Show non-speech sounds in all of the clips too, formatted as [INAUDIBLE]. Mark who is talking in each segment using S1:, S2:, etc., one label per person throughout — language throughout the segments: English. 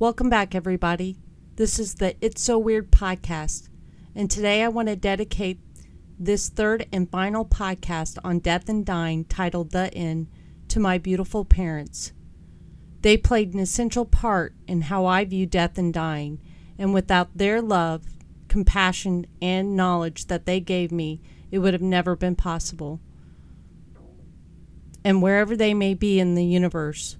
S1: Welcome back, everybody. This is the It's So Weird podcast. And today I want to dedicate this third and final podcast on death and dying, titled The End, to my beautiful parents. They played an essential part in how I view death and dying, and without their love, compassion, and knowledge that they gave me, it would have never been possible. And wherever they may be in the universe,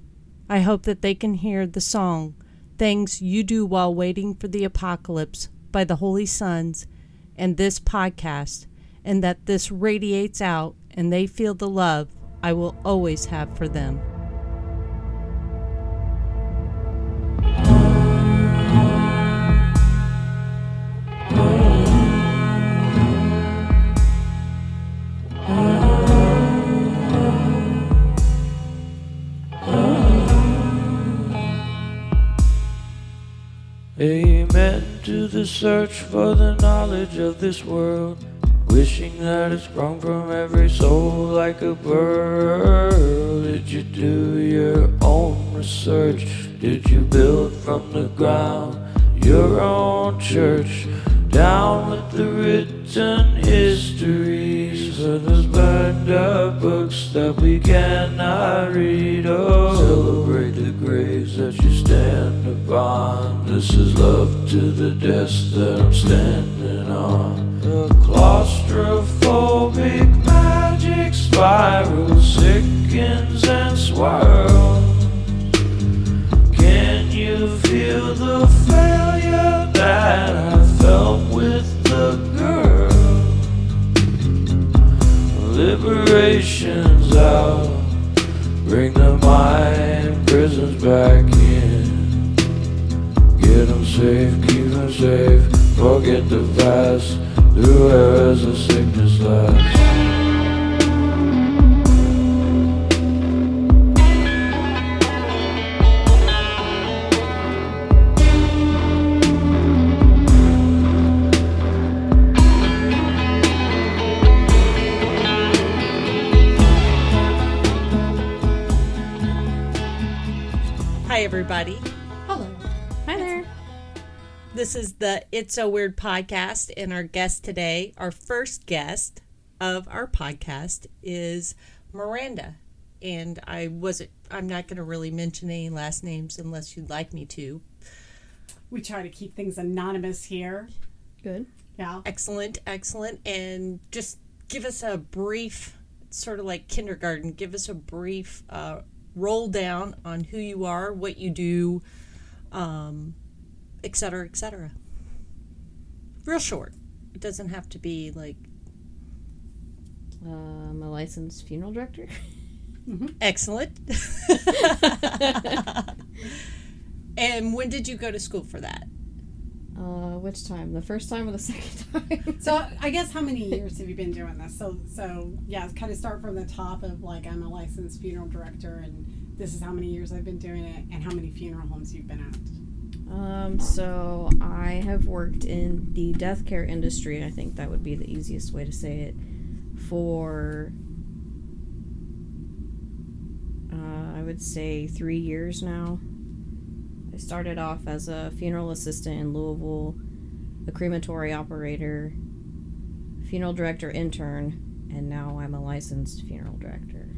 S1: I hope that they can hear the song, Things You Do While Waiting for the Apocalypse by the Holy Sons, and this podcast, and that this radiates out and they feel the love I will always have for them.
S2: Amen to the search for the knowledge of this world. Wishing that it sprung from every soul like a pearl. Did you do your own research? Did you build from the ground your own church? Down with the written histories of those burned up books that we cannot read. Oh, celebrate the graves that you stand upon. This is love to the desk that I'm standing on. The claustrophobic magic spiral sickens and swirls. Feel the failure that I felt with the girl? Liberation's out. Bring the mind prisons back in. Get them safe, keep them safe. Forget the past. Through eras of sickness lasts.
S1: Everybody.
S3: Hello. Hi there.
S1: This is the It's a Weird podcast, and our guest today, our first guest of our podcast, is Miranda. And I wasn't, I'm not going to really mention any last names unless you'd like me to.
S3: We try to keep things anonymous here.
S4: Good.
S3: Yeah.
S1: Excellent, excellent. And just give us a brief, sort of like kindergarten, give us a brief uh, roll down on who you are, what you do, um, et cetera, et cetera. Real short. It doesn't have to be like
S4: I'm a licensed funeral director.
S1: excellent. [LAUGHS] [LAUGHS] and when did you go to school for that?
S4: Uh, which time? The first time or the [LAUGHS] second time? [LAUGHS]
S3: So I guess how many years have you been doing this? So so yeah, kind of start from the top of like I'm a licensed funeral director and this is how many years I've been doing it and how many funeral homes you've been at.
S4: um, so I have worked in the death care industry. I think that would be the easiest way to say it. For uh, I would say three years now. I started off as a funeral assistant in Louisville, a crematory operator, funeral director intern, and now I'm a licensed funeral director.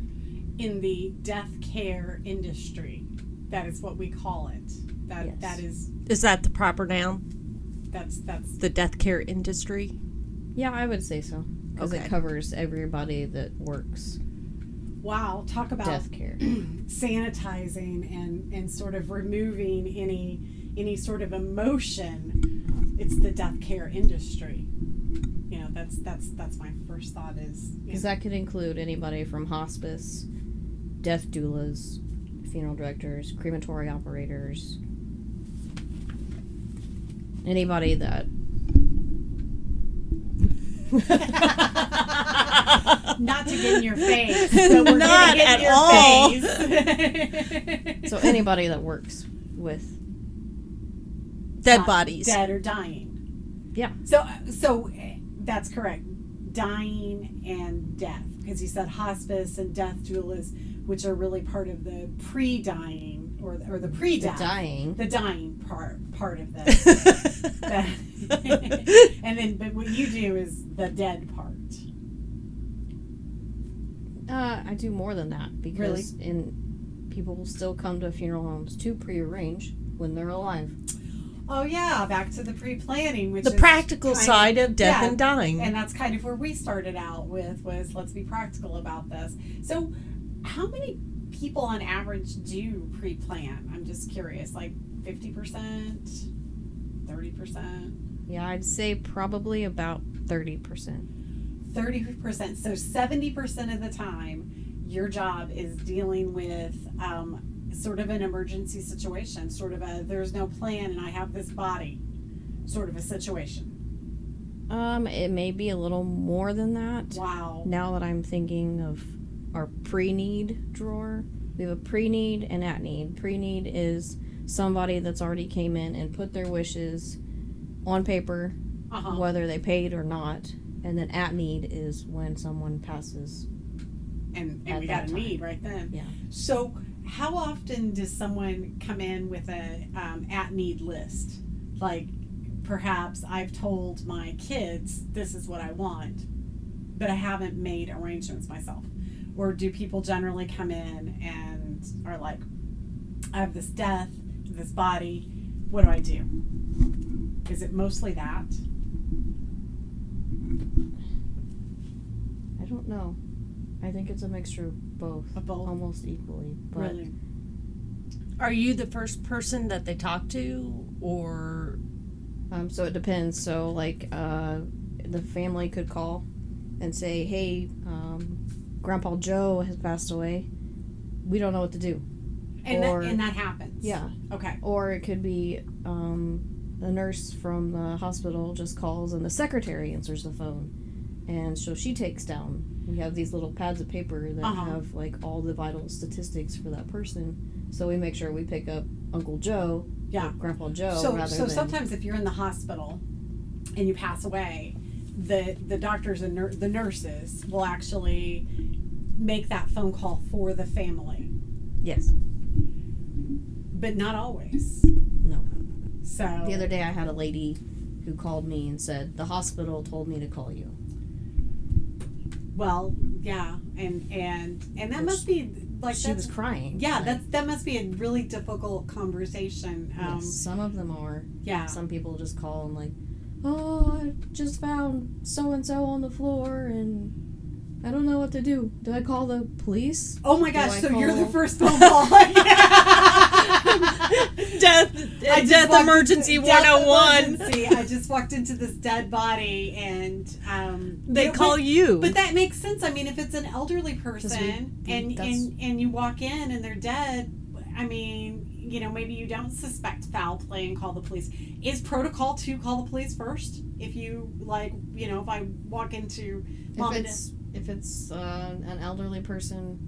S3: In the death care industry. That is what we call it. That
S4: Yes.
S3: that is
S1: Is that the proper noun?
S3: that's that's
S1: The death care industry?
S4: Yeah, I would say so. Because
S1: Okay.
S4: it covers everybody that works
S3: wow, talk about
S4: death care. [CLEARS THROAT]
S3: sanitizing and and sort of removing any any sort of emotion it's the death care industry you know that's that's that's my first thought is
S4: Because that could include anybody from hospice, death doulas, funeral directors, crematory operators, anybody that. [LAUGHS] [LAUGHS]
S3: not to get in your face [LAUGHS] but we're
S1: Not
S3: get
S1: at
S3: in your
S1: all.
S3: face. [LAUGHS]
S4: So anybody that works with.
S1: Dead bodies.
S3: dead or dying
S4: Yeah.
S3: so so that's correct dying and death because you said hospice and death doulas which are really part of the pre-dying or or the
S4: The
S3: pre-death,
S4: dying.
S3: the dying part part of this. [LAUGHS] That- and then, but what you do is the dead part.
S4: Uh, I do more than that because
S3: Really?
S4: in people will still come to funeral homes to prearrange when they're alive.
S3: Oh yeah, back to the pre-planning, which
S1: the
S3: is
S1: practical
S3: kind
S1: side of death
S3: yeah,
S1: and dying.
S3: and that's kind of where we started out with was let's be practical about this. So, how many people on average do pre-plan? I'm just curious, like fifty percent, thirty percent.
S4: Yeah, I'd say probably about thirty percent.
S3: 30%. So 70% of the time, your job is dealing with um, sort of an emergency situation, sort of a there's no plan and I have this body sort of a situation.
S4: Um, it may be a little more than that.
S3: Wow.
S4: Now that I'm thinking of our pre-need drawer, we have a pre-need and at need. Pre-need is somebody that's already came in and put their wishes on paper,
S3: Uh-huh.
S4: whether they paid or not. And then at need is when someone passes.
S3: And, and we
S4: that
S3: got a need right then.
S4: Yeah.
S3: So, how often does someone come in with a um, at need list? Like, perhaps I've told my kids this is what I want, but I haven't made arrangements myself. Or do people generally come in and are like, I have this death, this body, what do I do? Is it mostly that?
S4: Don't know. I think it's a mixture of both,
S3: Of both?
S4: almost equally. But
S3: really?
S1: Are you the first person that they talk to, or
S4: Um, so it depends. So like, uh, the family could call and say, "Hey, um, Grandpa Joe has passed away. We don't know what to do."
S3: And,
S4: Or-
S3: that, and that happens?
S4: Yeah.
S3: Okay.
S4: Or it could be um, the nurse from the hospital just calls and the secretary answers the phone, and so she takes down. We have these little pads of paper that
S3: Uh-huh.
S4: have like all the vital statistics for that person. So we make sure we pick up Uncle Joe,
S3: Yeah.
S4: Grandpa Joe,
S3: so
S4: rather
S3: so sometimes if you're in the hospital and you pass away the the doctors and nur- the nurses will actually make that phone call for the family
S4: yes,
S3: but not always
S4: no.
S3: so
S4: The other day, I had a lady who called me and said, The hospital told me to call you.
S3: Well yeah and and and that
S4: Which
S3: must be like
S4: she was crying.
S3: yeah
S4: Like,
S3: that's that must be a really difficult conversation um
S4: yes, some of them are.
S3: yeah
S4: Some people just call and, like, Oh, I just found so and so on the floor and I don't know what to do. Do I call the police?
S3: oh my gosh so you're the
S4: call-
S3: first phone call [LAUGHS] [LAUGHS] [LAUGHS] [LAUGHS]
S1: death
S3: I
S1: death emergency
S3: into- death
S1: 101?
S3: emergency. I just walked into this dead body, and um,
S1: They
S3: you know,
S1: call
S3: but,
S1: you.
S3: But that makes sense. I mean, if it's an elderly person
S4: we-
S3: and and and you walk in and they're dead, I mean, you know, maybe you don't suspect foul play and call the police. Is protocol to call the police first? If you like, you know, if I walk into mom
S4: If
S3: and
S4: it's, if it's uh, an elderly person,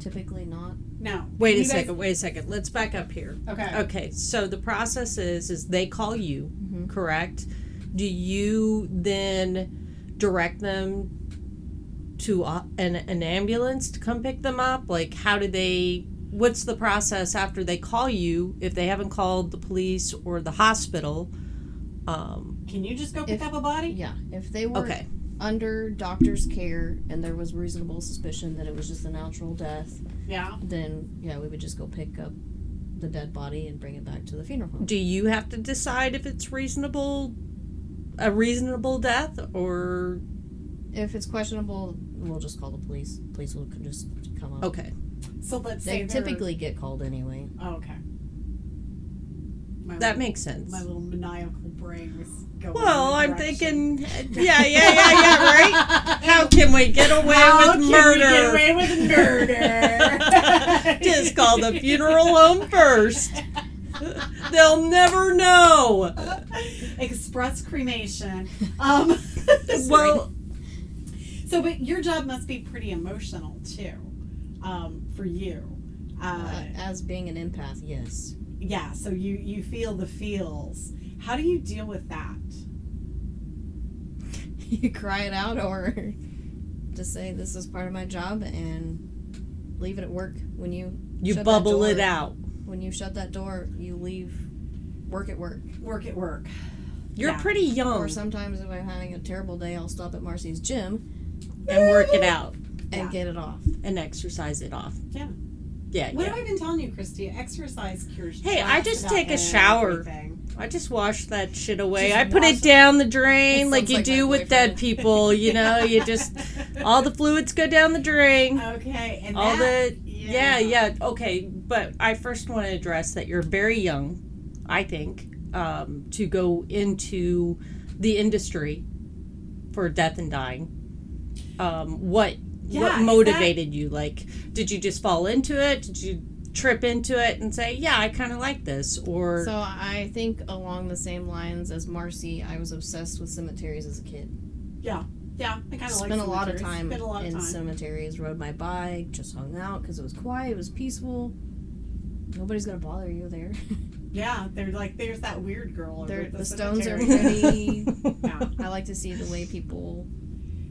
S4: typically not.
S3: no,
S1: wait a
S3: guys-
S1: second. Wait a second. Let's back up here.
S3: Okay.
S1: Okay. So the process is is they call you,
S4: Mhm.
S1: correct? Do you then direct them to a, an an ambulance to come pick them up? Like, how do they? What's the process after they call you if they haven't called the police or the hospital? Um,
S3: Can you just go pick
S4: If-
S3: up a body?
S4: Yeah, if they were
S1: okay.
S4: Under doctor's care and there was reasonable suspicion that it was just a natural death,
S3: Yeah.
S4: then yeah, we would just go pick up the dead body and bring it back to the funeral home.
S1: Do you have to decide if it's reasonable, a reasonable death, or
S4: If it's questionable, we'll just call the police. Police will just come up.
S1: okay?
S3: So let's
S4: They
S3: say they're-
S4: typically get called anyway.
S3: Oh, okay. My
S1: That
S3: little-
S1: makes sense.
S3: My little maniacal brain was going.
S1: Well, I'm
S3: direction.
S1: thinking, [LAUGHS] yeah, yeah, yeah, yeah, right. How can we get away with murder?
S3: How
S1: with
S3: can
S1: murder?
S3: we get away with murder? [LAUGHS]
S1: Just call the funeral home first. They'll never know.
S3: Express cremation. Um, [LAUGHS]
S1: Well,
S3: so, but your job must be pretty emotional too, um, for you. Uh,
S4: Uh, as being an empath, yes.
S3: yeah. So you you feel the feels. How do you deal with that? [LAUGHS]
S4: you cry it out or just say this is part of my job and leave it at work when you
S1: you
S4: shut that
S1: bubble
S4: door.
S1: it out.
S4: when you shut that door, you leave work at work.
S3: Work at work.
S1: You're
S3: Yeah.
S1: pretty young
S4: Or sometimes if I'm having a terrible day, I'll stop at Marcy's gym
S1: and work it out
S4: and
S3: Yeah.
S4: get it off.
S1: and exercise it off.
S3: Yeah.
S1: Yeah,
S3: What
S1: yeah.
S3: have I been telling you, Christy? Exercise cures.
S1: Hey, I
S3: just
S1: take a shower.
S3: everything.
S1: I just wash that shit away.
S3: Just
S1: I put it
S3: it.
S1: down the drain like you
S4: like
S1: do with dead people. You know, you just [LAUGHS] all the fluids go down the drain.
S3: Okay, and
S1: all
S3: that,
S1: the yeah. yeah okay but i first want to address that you're very young i think um, to go into the industry for death and dying um, what
S3: Yeah,
S1: what motivated you like did you just fall into it did you trip into it and say yeah i kind of like this or
S4: So I think along the same lines as Marcy, I was obsessed with cemeteries as a kid.
S3: Yeah, yeah. I kind of like
S4: Spent a lot of time
S3: lot of
S4: in
S3: time.
S4: cemeteries, rode my bike, just hung out because it was quiet, it was peaceful. Nobody's gonna bother you there. [LAUGHS]
S3: Yeah, they're like there's that weird girl. over
S4: the,
S3: the,
S4: stones are pretty. [LAUGHS]
S3: Yeah.
S4: I like to see the way people.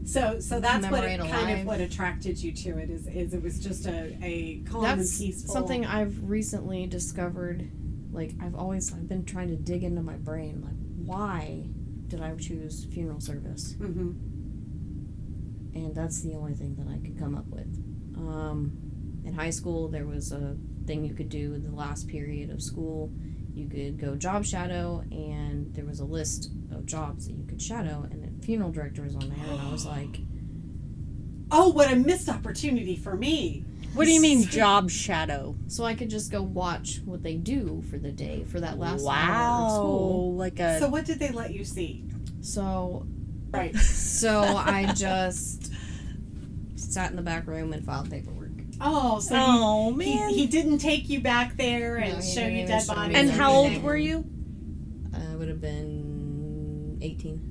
S3: So, so that's what it, kind of what attracted you to it is, is it was just a, a calm and
S4: That's
S3: peaceful.
S4: something I've recently discovered. Like I've always I've been trying to dig into my brain. Like why did I choose funeral service?
S3: hmm
S4: and that's the only thing that I could come up with. Um, in high school, there was a thing you could do in the last period of school. You could go job shadow, and there was a list of jobs that you could shadow, and funeral director was on there, and I was [GASPS] like,
S3: Oh, what a missed opportunity for me!
S1: what do you mean job shadow
S4: so I could just go watch what they do for the day for that last hour
S1: wow
S4: of school.
S1: like a
S3: So, what did they let you see?
S4: So,
S3: Right. [LAUGHS]
S4: so I [LAUGHS] just sat in the back room and filed paperwork.
S3: Oh, so
S1: oh
S3: he,
S1: man
S3: he, he didn't take you back there and
S4: No,
S3: show you dead bodies.
S1: and how old were you uh,
S4: I would have been 18.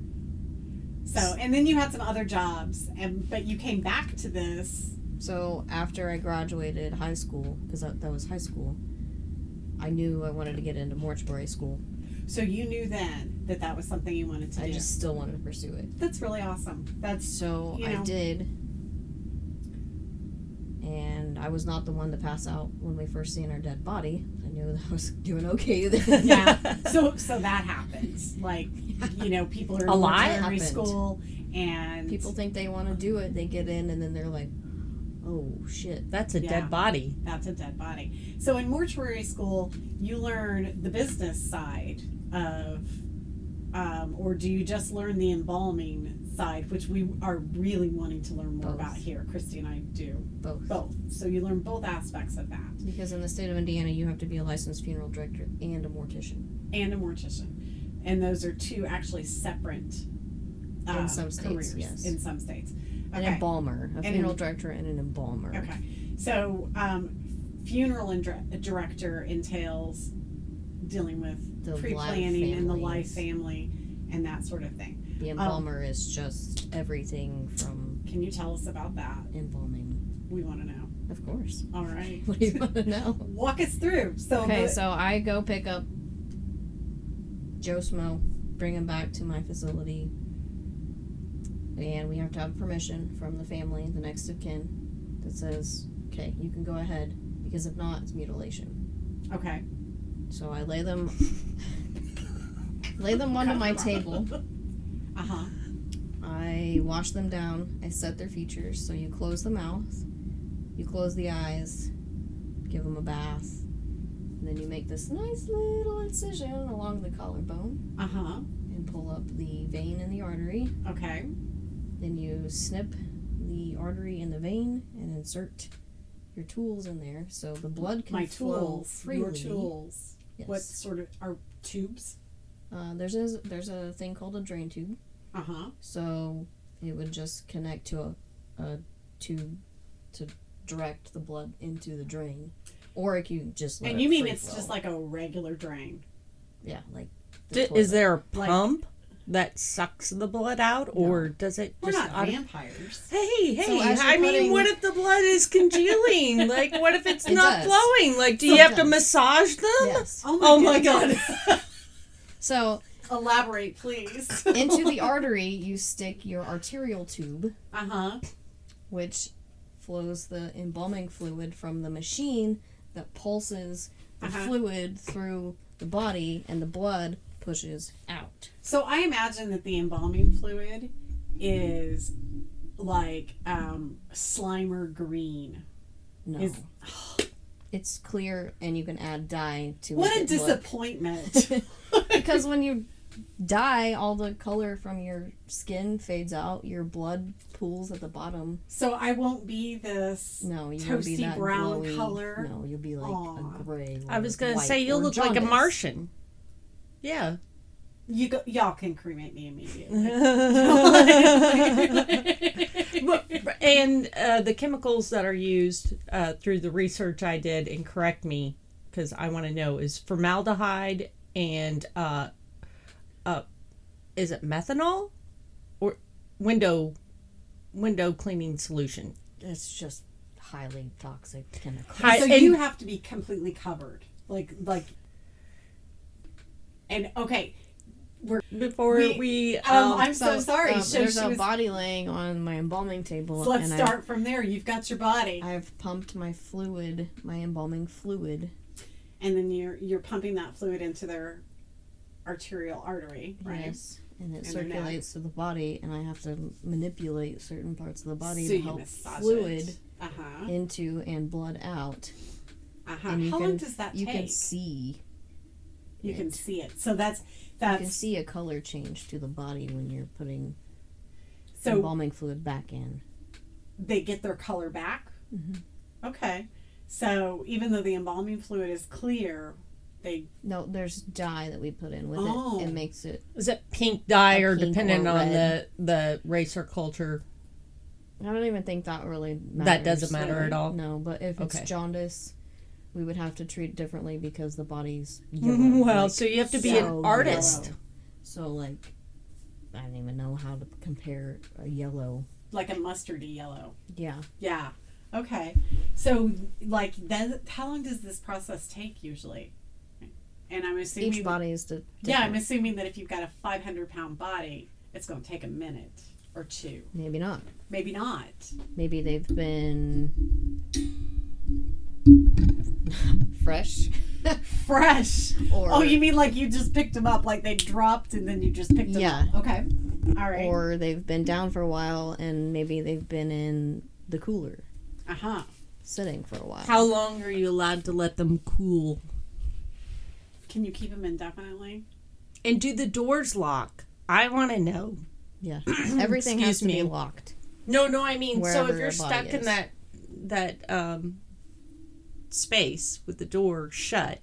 S3: So, and then you had some other jobs, and but you came back to this.
S4: So after I graduated high school, because that, that was high school, I knew I wanted to get into mortuary school.
S3: So you knew then that that was something you wanted to
S4: I
S3: do.
S4: I just still wanted to pursue it.
S3: That's really awesome. That's
S4: So
S3: You
S4: I did. And I was not the one to pass out when we first seen our dead body. I knew that I was doing okay then.
S3: yeah. [LAUGHS] So so that happens. Like you know, people are in
S1: A lot
S3: mortuary school, and
S4: People think they want to do it. They get in and then they're like, oh shit.
S1: that's a
S3: Yeah.
S1: dead body
S3: that's a dead body. So in mortuary school, you learn the business side of, um, or do you just learn the embalming side, which we are really wanting to learn more
S4: Both.
S3: about here. Christy and I do
S4: Both.
S3: both. So you learn both aspects of that,
S4: Because in the state of Indiana, you have to be a licensed funeral director and a mortician.
S3: and a mortician, and those are two actually separate. uh,
S4: In some states,
S3: careers,
S4: yes.
S3: In some states.
S4: An embalmer, a funeral director, and an embalmer.
S3: Okay. So, um, funeral and director entails dealing with
S4: The
S3: pre-planning and the life family and that sort of thing.
S4: The um, embalmer is just everything from
S3: Can you tell us about that?
S4: embalming.
S3: We want to know.
S4: Of course.
S3: All right. [LAUGHS]
S4: What do you want to know?
S3: Walk us through. So,
S4: Okay,
S3: the-
S4: so I go pick up Joe Smo, bring him back to my facility, and we have to have permission from the family, the next of kin, that says, okay, you can go ahead, because if not, it's mutilation.
S3: okay.
S4: So I lay them, lay them onto my table. [LAUGHS]
S3: Uh huh.
S4: I wash them down. I set their features. So you close the mouth, you close the eyes, give them a bath, and then you make this nice little incision along the collarbone
S3: Uh huh.
S4: and pull up the vein and the artery.
S3: Okay.
S4: Then you snip the artery and the vein and insert your tools in there so the blood can
S3: My
S4: flow
S3: tools.
S4: freely.
S3: Your tools.
S4: Yes.
S3: What sort of are tubes?
S4: Uh, there's a there's a thing called a drain tube.
S3: Uh huh.
S4: So it would just connect to a, a tube to direct the blood into the drain. Or it could just let
S3: And
S4: it
S3: you mean it's
S4: flow.
S3: just like a regular drain?
S4: yeah, like the
S1: D- is there a
S3: Like-
S1: pump that sucks the blood out, or does it
S3: We're
S1: just
S3: not
S1: auto-
S3: vampires.
S1: Hey, hey!
S4: So
S1: I
S4: you're
S1: mean,
S4: putting-
S1: what if the blood is [LAUGHS] congealing? like, what if it's
S4: It
S1: not
S4: does.
S1: flowing? Like, do you have to massage them?
S4: Yes.
S3: Oh my, god. [LAUGHS]
S4: So
S3: Elaborate, please. [LAUGHS]
S4: into the [LAUGHS] artery you stick your arterial tube,
S3: Uh huh.
S4: which flows the embalming fluid from the machine that pulses the
S3: Uh-huh.
S4: fluid through the body, and the blood pushes out.
S3: So I imagine that the embalming fluid is like um, Slimer green.
S4: No.
S3: Is- [GASPS]
S4: it's clear, and you can add dye to it.
S3: What a disappointment! [LAUGHS]
S4: because when you dye, all the color from your skin fades out. Your blood pools at the bottom.
S3: so I won't be this.
S4: No, you won't be
S3: Toasty
S4: that
S3: brown
S4: glowy.
S3: color?
S4: No, you'll be like
S3: Aw.
S4: a gray.
S1: I was gonna
S4: white
S1: say you'll
S4: or
S1: look like a. Martian. Yeah.
S3: You go, y'all can cremate me immediately. [LAUGHS] [LAUGHS]
S1: And uh, the chemicals that are used uh, through the research I did, and correct me because I want to know, is formaldehyde and uh, uh, is it methanol or window window cleaning solution?
S4: It's just highly toxic chemical.
S1: Hi-
S3: so
S1: and-
S3: you have to be completely covered, like like. And okay,
S1: Before we,
S3: We-
S1: um,
S3: um, I'm so, sorry.
S4: um,
S3: so
S4: there's a
S3: was-
S4: body laying on my embalming table.
S3: so let's
S4: and
S3: start from there. You've got your body,
S4: I've, I've pumped my fluid, my embalming fluid.
S3: and then you're you're pumping that fluid into their arterial artery, right?
S4: Yes. And it
S3: And
S4: circulates to the body, and I have to manipulate certain parts of the body
S3: so
S4: to help fluid
S3: Uh huh.
S4: into and blood out.
S3: Uh huh.
S4: And you
S3: How
S4: can,
S3: long does that
S4: you
S3: take?
S4: can see
S3: you can see it. So that's that.
S4: you can see a color change to the body when you're putting
S3: so
S4: embalming fluid back in.
S3: they get their color back.
S4: Mhm.
S3: Okay. So even though the embalming fluid is clear, they
S4: No, there's dye that we put in with
S3: Oh.
S4: it. It makes it.
S1: is it pink dye or
S4: pink
S1: depending
S4: or
S1: on the the race or culture?
S4: I don't even think that really matters.
S1: That doesn't matter at all.
S4: No, but if it's
S1: Okay.
S4: jaundice, we would have to treat differently because the body's [LAUGHS] yellow.
S1: well,
S4: like,
S1: so you have to be
S4: so
S1: an artist.
S4: yellow. So like, I don't even know how to compare a yellow.
S3: like a mustardy yellow.
S4: Yeah,
S3: Yeah. Okay. So like then how long does this process take usually? And I'm assuming
S4: each body is the.
S3: Yeah, I'm assuming that if you've got a 500 pound body, it's going to take a minute or two.
S4: Maybe not.
S3: Maybe not.
S4: Maybe they've been [LAUGHS] fresh [LAUGHS]
S3: Fresh.
S4: or
S3: Oh, you mean like you just picked them up, like they dropped and then you just picked them
S4: Yeah.
S3: up? Okay. All right.
S4: or they've been down for a while and maybe they've been in the cooler
S3: uh huh.
S4: sitting for a while.
S1: How long are you allowed to let them cool?
S3: Can you keep them indefinitely?
S1: And do the doors lock? I want to know.
S4: Yeah, [CLEARS THROAT] everything has
S1: Excuse
S4: to be locked.
S1: No, no, I mean, so if you're
S4: a body
S1: stuck in that that um space with the door shut.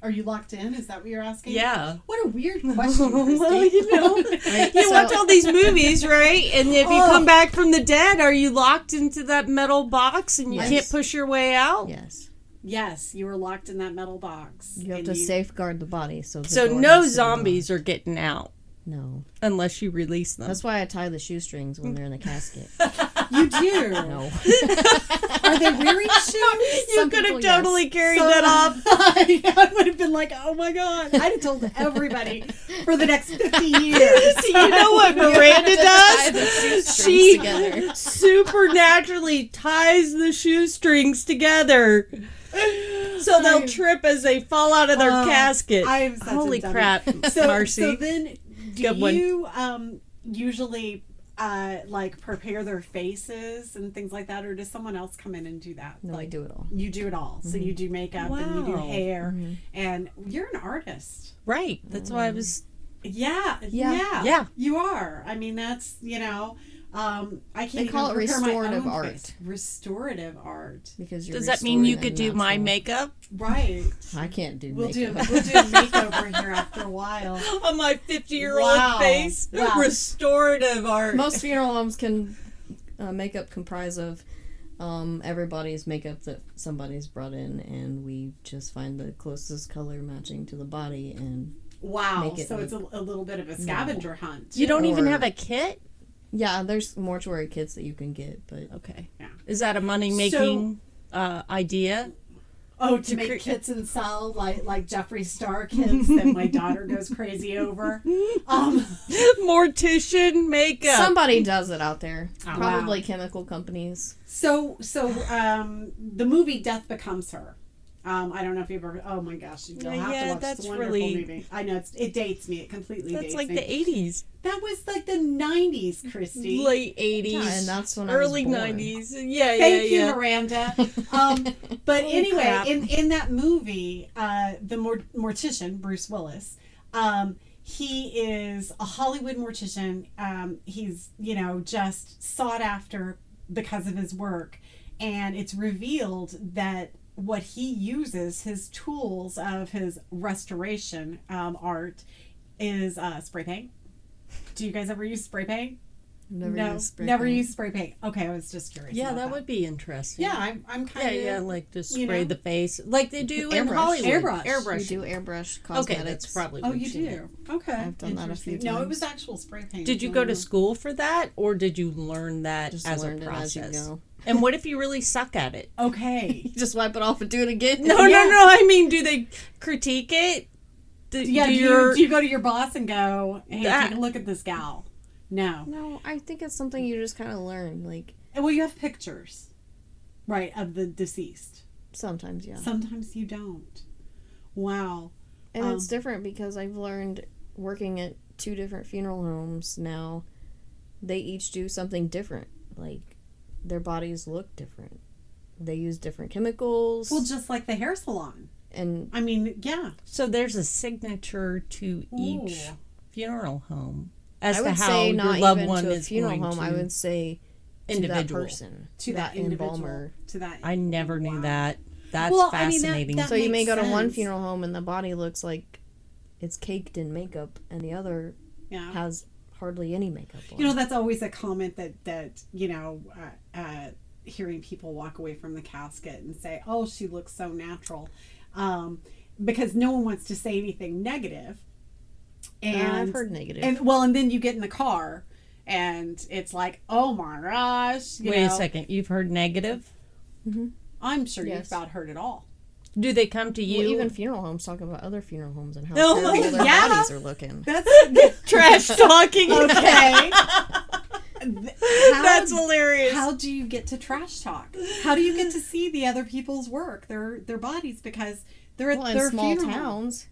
S3: Are you locked in? Is that what you're asking?
S1: Yeah.
S3: What a weird question. [LAUGHS]
S1: well,
S3: Christy.
S1: you know,
S4: Right, [LAUGHS]
S1: you
S4: so-
S1: watch all these movies, right? And if you
S3: Oh.
S1: come back from the dead, are you locked into that metal box and you
S4: Yes.
S1: can't push your way out?
S4: Yes,
S3: yes, you were locked in that metal box.
S4: you have
S3: and
S4: to safeguard the body. So the
S1: So no
S4: has locked.
S1: zombies are getting out
S4: No,
S1: unless you release them.
S4: that's why I tie the shoestrings when they're in the casket. [LAUGHS]
S3: You do.
S4: No, [LAUGHS]
S3: Are they wearing shoes?
S1: you
S4: some
S1: could have
S4: people, yes.
S1: totally carried
S3: So-
S1: that [LAUGHS] off.
S3: I would have been like, oh my god. I'd have told everybody for the next 50 years.
S1: Do you know what Miranda does? She
S4: together.
S1: supernaturally ties the shoestrings together. [LAUGHS] So they'll
S3: I'm-
S1: trip as they fall out of their
S3: Oh,
S1: casket.
S3: I am such a
S1: Holy
S3: dummy.
S1: crap,
S3: So,
S1: Marcy.
S3: so then, do
S1: Good one.
S3: you um, usually uh, like prepare their faces and things like that, or does someone else come in and do that?
S4: No, I do it all.
S3: You do it all. So you do makeup and you do
S1: Wow.
S3: hair, and you're an artist.
S1: right. That's why I was.
S3: Yeah,
S4: Yeah.
S3: yeah,
S1: Yeah.
S3: You are. I mean, that's you know. Um, I can't.
S4: They
S3: even
S4: call it
S3: prepare my
S4: restorative
S3: own
S4: art.
S3: face. Restorative art,
S4: Because you're
S1: Does that mean you could do my
S4: natural-
S1: makeup
S3: right?
S4: I can't do
S3: We'll do. We'll do a [LAUGHS] makeover here after a while. [LAUGHS]
S1: on my 50 year old
S3: Wow.
S1: face?
S3: Wow. [LAUGHS]
S1: Restorative art.
S4: Most funeral homes can uh, makeup comprise of um, everybody's makeup that somebody's brought in, and we just find the closest color matching to the body. And
S3: Wow.
S4: It
S3: so
S4: like-
S3: it's a, a little bit of a scavenger hunt.
S1: you don't even have a kit?
S4: Yeah, there's mortuary kits that you can get, but
S1: Okay.
S3: Yeah.
S1: Is that a money making uh, idea?
S3: Oh, to,
S1: To
S3: make
S1: cre-
S3: kits and sell like like Jeffree Star [LAUGHS] kits that my daughter goes crazy over. [LAUGHS] Um,
S1: Mortician makeup.
S4: somebody does it out there.
S1: Oh,
S4: Probably chemical companies.
S3: so so um, the movie Death Becomes Her. Um, I don't know if you've ever. Oh my gosh, you'll have
S1: Yeah,
S3: to watch
S1: that's
S3: this wonderful
S1: really-
S3: movie. I know it's, it dates me. It completely
S1: That's
S3: dates
S1: like
S3: me.
S1: the eighties,
S3: that was like the '90s, Christy.
S1: late eighties,
S4: Yeah, and that's when I
S1: early
S4: was born.
S1: nineties. Yeah,
S3: Thank
S1: yeah,
S3: Thank
S1: you.
S3: Miranda. [LAUGHS] Um, but
S1: Holy
S3: anyway,
S1: crap.
S3: in in that movie, uh, the mor- mortician Bruce Willis, um, he is a Hollywood mortician. Um, he's you know just sought after because of his work, and it's revealed that what he uses his tools of his restoration um, art is uh, spray paint. Do you guys ever use spray paint?
S4: Never
S3: no,
S4: used spray
S3: never
S4: paint.
S3: use spray paint. Okay, I was just curious.
S1: Yeah,
S3: about
S1: that would be interesting.
S3: Yeah, I'm, I'm
S1: Yeah,
S3: kind of.
S1: yeah, yeah, like to
S3: you
S1: spray
S3: know.
S1: the face, like they do in
S4: Airbrush.
S1: Hollywood.
S3: Airbrush.
S1: Airbrush.
S4: We do airbrush
S1: Okay,
S4: cosmetics.
S1: that's probably.
S3: Oh,
S1: what
S3: you do. Okay,
S4: I've done that a few
S3: Interesting. No, it was actual spray paint.
S1: Did you go to school for that, or did you learn that
S4: Just
S1: as a
S4: learned it as you
S1: process?
S4: go.
S1: And what if you really suck at it?
S3: Okay. [LAUGHS]
S4: Just wipe it off and do it again.
S1: No,
S3: Yeah.
S1: no, no. I mean, do they critique it? Do,
S3: yeah.
S1: do
S3: Do,
S1: your
S3: you, do you go to your boss and go, "Hey,
S1: That-
S3: take a look at this gal"? No.
S4: No, I think it's something you just kind of learn. Like
S3: Well, you have pictures, right, of the deceased.
S4: sometimes, yeah.
S3: Sometimes you don't. Wow.
S4: And
S3: Um,
S4: it's different because I've learned working at two different funeral homes now, they each do something different. Like their bodies look different. They use different chemicals.
S3: Well, just like the hair salon.
S4: and
S3: I mean, yeah.
S1: So there's a signature to each funeral home as
S4: I
S1: to how
S4: say
S1: your
S4: not
S1: loved
S4: even
S1: one
S4: to a
S1: is
S4: funeral
S1: going
S4: home.
S1: to
S4: I would say individual. to that
S1: individual.
S4: person,
S3: To that, individual.
S4: embalmer.
S3: To that.
S1: I never knew
S3: Wow.
S1: that. That's
S3: Well, I mean, that-
S1: fascinating.
S3: that-
S4: So you may
S3: makes
S4: go to one funeral home and the body looks like it's caked in makeup, and the other
S3: Yeah.
S4: has hardly any makeup on.
S3: You know, that's always a comment that that you know, uh, uh, hearing people walk away from the casket and say, "Oh, she looks so natural," um, because no one wants to say anything negative.
S4: And
S3: And
S4: I've heard negative.
S3: and well, and then you get in the car, and it's like, "Oh my gosh!" You
S1: Wait a second. You've heard negative?
S3: I'm sure you've about heard it all.
S1: Do they come to you?
S4: Well, even funeral homes talk about other funeral homes and how
S1: No,
S4: terrible their
S3: yeah.
S4: bodies are looking.
S3: That's [LAUGHS]
S1: trash [LAUGHS] talking.
S3: okay. How-
S1: That's hilarious.
S3: How do you get to trash talk? How do you get to see the other people's work, their their bodies, because they're at their
S4: in small
S3: funeral.
S4: towns,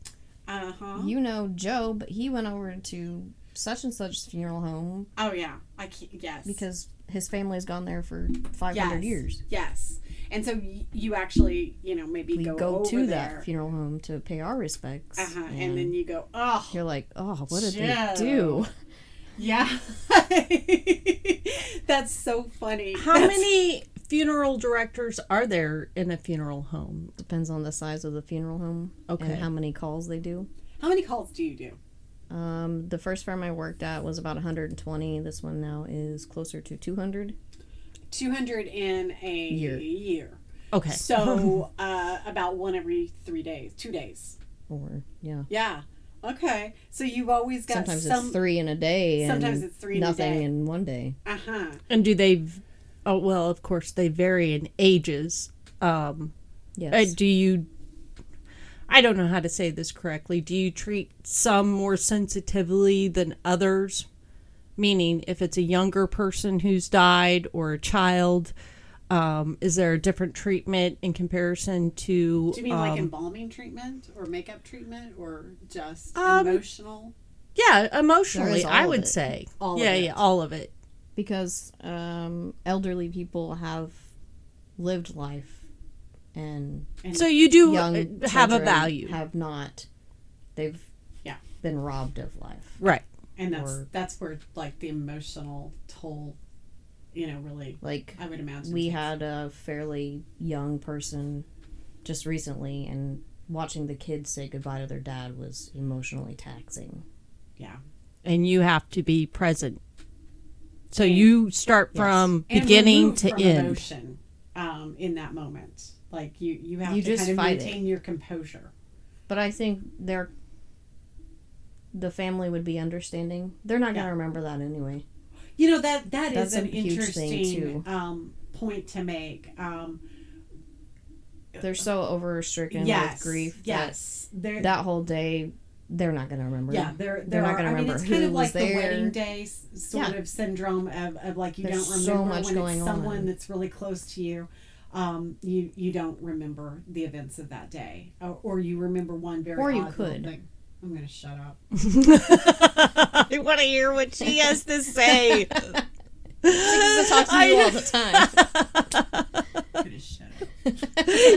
S3: Uh huh.
S4: you know Joe, but he went over to such and such funeral home
S3: Oh yeah, I can't. Yes.
S4: because his family's gone there for 500
S3: yes.
S4: years.
S3: Yes. And so y- you actually, you know, maybe
S4: We
S3: go,
S4: go, to
S3: there.
S4: that funeral home to pay our respects.
S3: Uh huh. And then you go, oh,
S4: you're like, oh, what did
S3: Joe.
S4: they do?
S3: yeah. [LAUGHS] That's so funny.
S1: How
S3: That's-
S1: many funeral directors are there in a funeral home?
S4: Depends on the size of the funeral home
S1: Okay.
S4: and how many calls they do.
S3: How many calls do you do?
S4: Um, the first firm I worked at was about 120. This one now is closer to 200.
S3: Two hundred in a
S4: Year.
S3: year.
S1: Okay.
S3: So [LAUGHS] uh, about one every three days, two days.
S4: Or, yeah.
S3: Yeah. Okay. So you've always got
S4: Sometimes
S3: some.
S4: it's three in a day. And
S3: Sometimes it's three in a
S4: nothing
S3: day.
S4: in one day.
S3: Uh huh.
S1: And do they? Oh well, of course they vary in ages. Um,
S4: Yes.
S1: uh, do you? I don't know how to say this correctly. Do you treat some more sensitively than others? Meaning, if it's a younger person who's died or a child, um, is there a different treatment in comparison to?
S3: Do you mean like
S1: um,
S3: embalming treatment or makeup treatment or just
S1: Um,
S3: emotional?
S1: yeah, emotionally,
S4: all
S1: I
S4: of
S1: would
S4: it.
S1: say.
S3: All of
S1: yeah,
S3: it.
S1: yeah, all of it.
S4: because um, elderly people have lived life and
S3: And
S1: So you do
S4: young
S1: have a value,
S4: have not they've
S3: Yeah.
S4: been robbed of life
S1: right?
S3: And that's
S4: or-
S3: that's where like the emotional toll, you know, really.
S4: like
S3: I would imagine.
S4: we
S3: takes-
S4: had a fairly young person just recently and watching the kids say goodbye to their dad was emotionally taxing
S3: Yeah.
S1: and you have to be present. So
S3: And-
S1: you start
S4: Yes.
S1: from
S3: And
S1: beginning to
S3: from
S1: end.
S3: Emotion, um, in that moment, like you you have
S4: You
S3: to
S4: just
S3: kind of
S4: fight it.
S3: maintain your composure.
S4: but i think they're the family would be understanding they're not going to
S3: Yeah.
S4: remember that anyway
S3: You know that that is
S4: That's a
S3: an interesting um, point to make. Um,
S4: they're so overstricken
S3: yes,
S4: with grief
S3: Yes,
S4: that that whole day they're not going to remember
S3: Yeah, there,
S4: They're
S3: there
S4: not gonna remember.
S3: I mean, it's kind of like
S4: was
S3: the wedding day sort
S4: Yeah.
S3: of syndrome of, of like you
S4: There's
S3: don't
S4: so
S3: remember
S4: much
S3: when
S4: going
S3: it's someone
S4: on.
S3: that's really close to you. um, you you don't remember the events of that day, or, or you remember one very
S4: Or you could.
S3: thing. I'm gonna shut up.
S1: I want to hear what she has to say. [LAUGHS]
S4: She talks to you all the time. [LAUGHS]
S3: I'm shut up.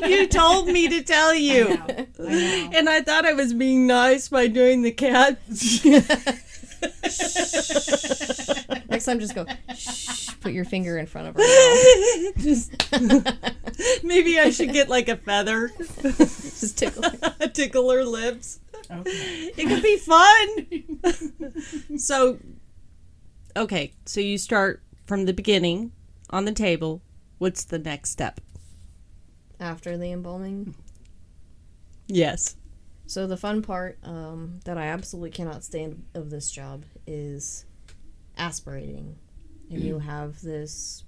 S1: you told me to tell
S3: I
S1: you.
S3: know. I know.
S1: And I thought I was being nice by doing the cat. [LAUGHS]
S4: Next time, just go. Shh. Put your finger in front of her mouth. [LAUGHS]
S1: Just [LAUGHS] maybe I should get like a feather, [LAUGHS]
S4: Just tickle. her.
S1: tickle her lips.
S3: Okay.
S1: It could be fun. so, okay, so you start from the beginning on the table. What's the next step?
S4: After the embalming.
S1: Yes.
S4: So the fun part um, that I absolutely cannot stand of this job is aspirating, and you have this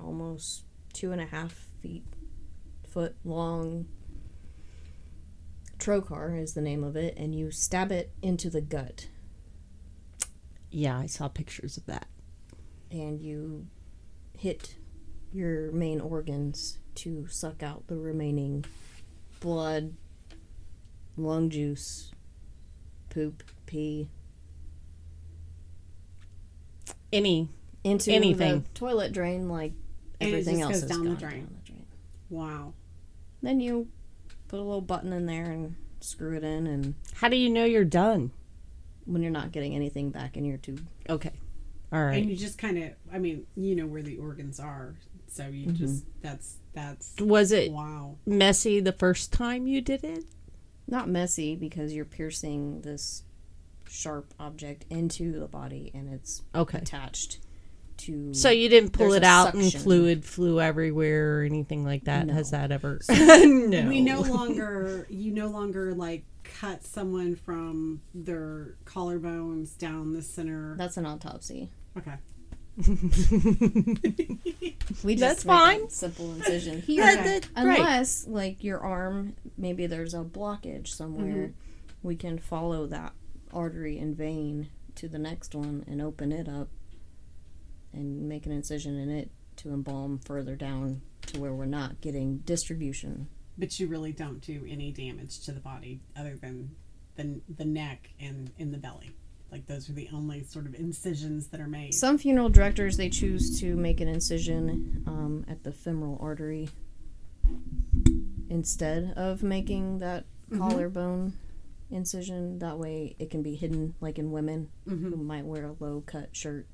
S4: almost two and a half feet foot long trocar is the name of it, and you stab it into the gut,
S1: Yeah, I saw pictures of that.
S4: and you hit your main organs to suck out the remaining blood, lung juice, poop, pee
S1: Any
S4: into
S1: Anything.
S4: the toilet drain like
S3: And
S4: everything else
S3: goes
S4: has
S3: down the drain.
S4: down the drain.
S3: Wow.
S4: Then you put a little button in there and screw it in, and
S1: how do you know you're done?
S4: when you're not getting anything back in your tube,
S1: Okay. All right.
S3: And you just kind of, I mean, you know where the organs are, so you mm-hmm. just that's that's
S1: Was it
S3: wow.
S1: messy the first time you did it?
S4: not messy because you're piercing this sharp object into the body, and it's
S1: Okay.
S4: attached to.
S1: So you didn't pull it
S4: a
S1: out and fluid flew everywhere or anything like that.
S4: No.
S1: Has that ever? [LAUGHS] no.
S3: We no longer you no longer like cut someone from their collarbones down the center.
S4: That's an autopsy.
S3: Okay.
S4: We just
S1: That's
S4: make a
S1: fine.
S4: Simple incision [LAUGHS] here.
S1: That- that- right.
S4: Unless, like your arm, maybe there's a blockage somewhere,
S1: Mm-hmm.
S4: we can follow that artery and vein to the next one and open it up and make an incision in it to embalm further down to where we're not getting distribution.
S3: But you really don't do any damage to the body other than the the neck and in the belly. Like those are the only sort of incisions that are made.
S4: Some funeral directors they choose to make an incision um, at the femoral artery instead of making that
S3: Mm-hmm.
S4: collarbone incision. That way, it can be hidden, like in women
S3: Mhm.
S4: who might wear a low cut shirt,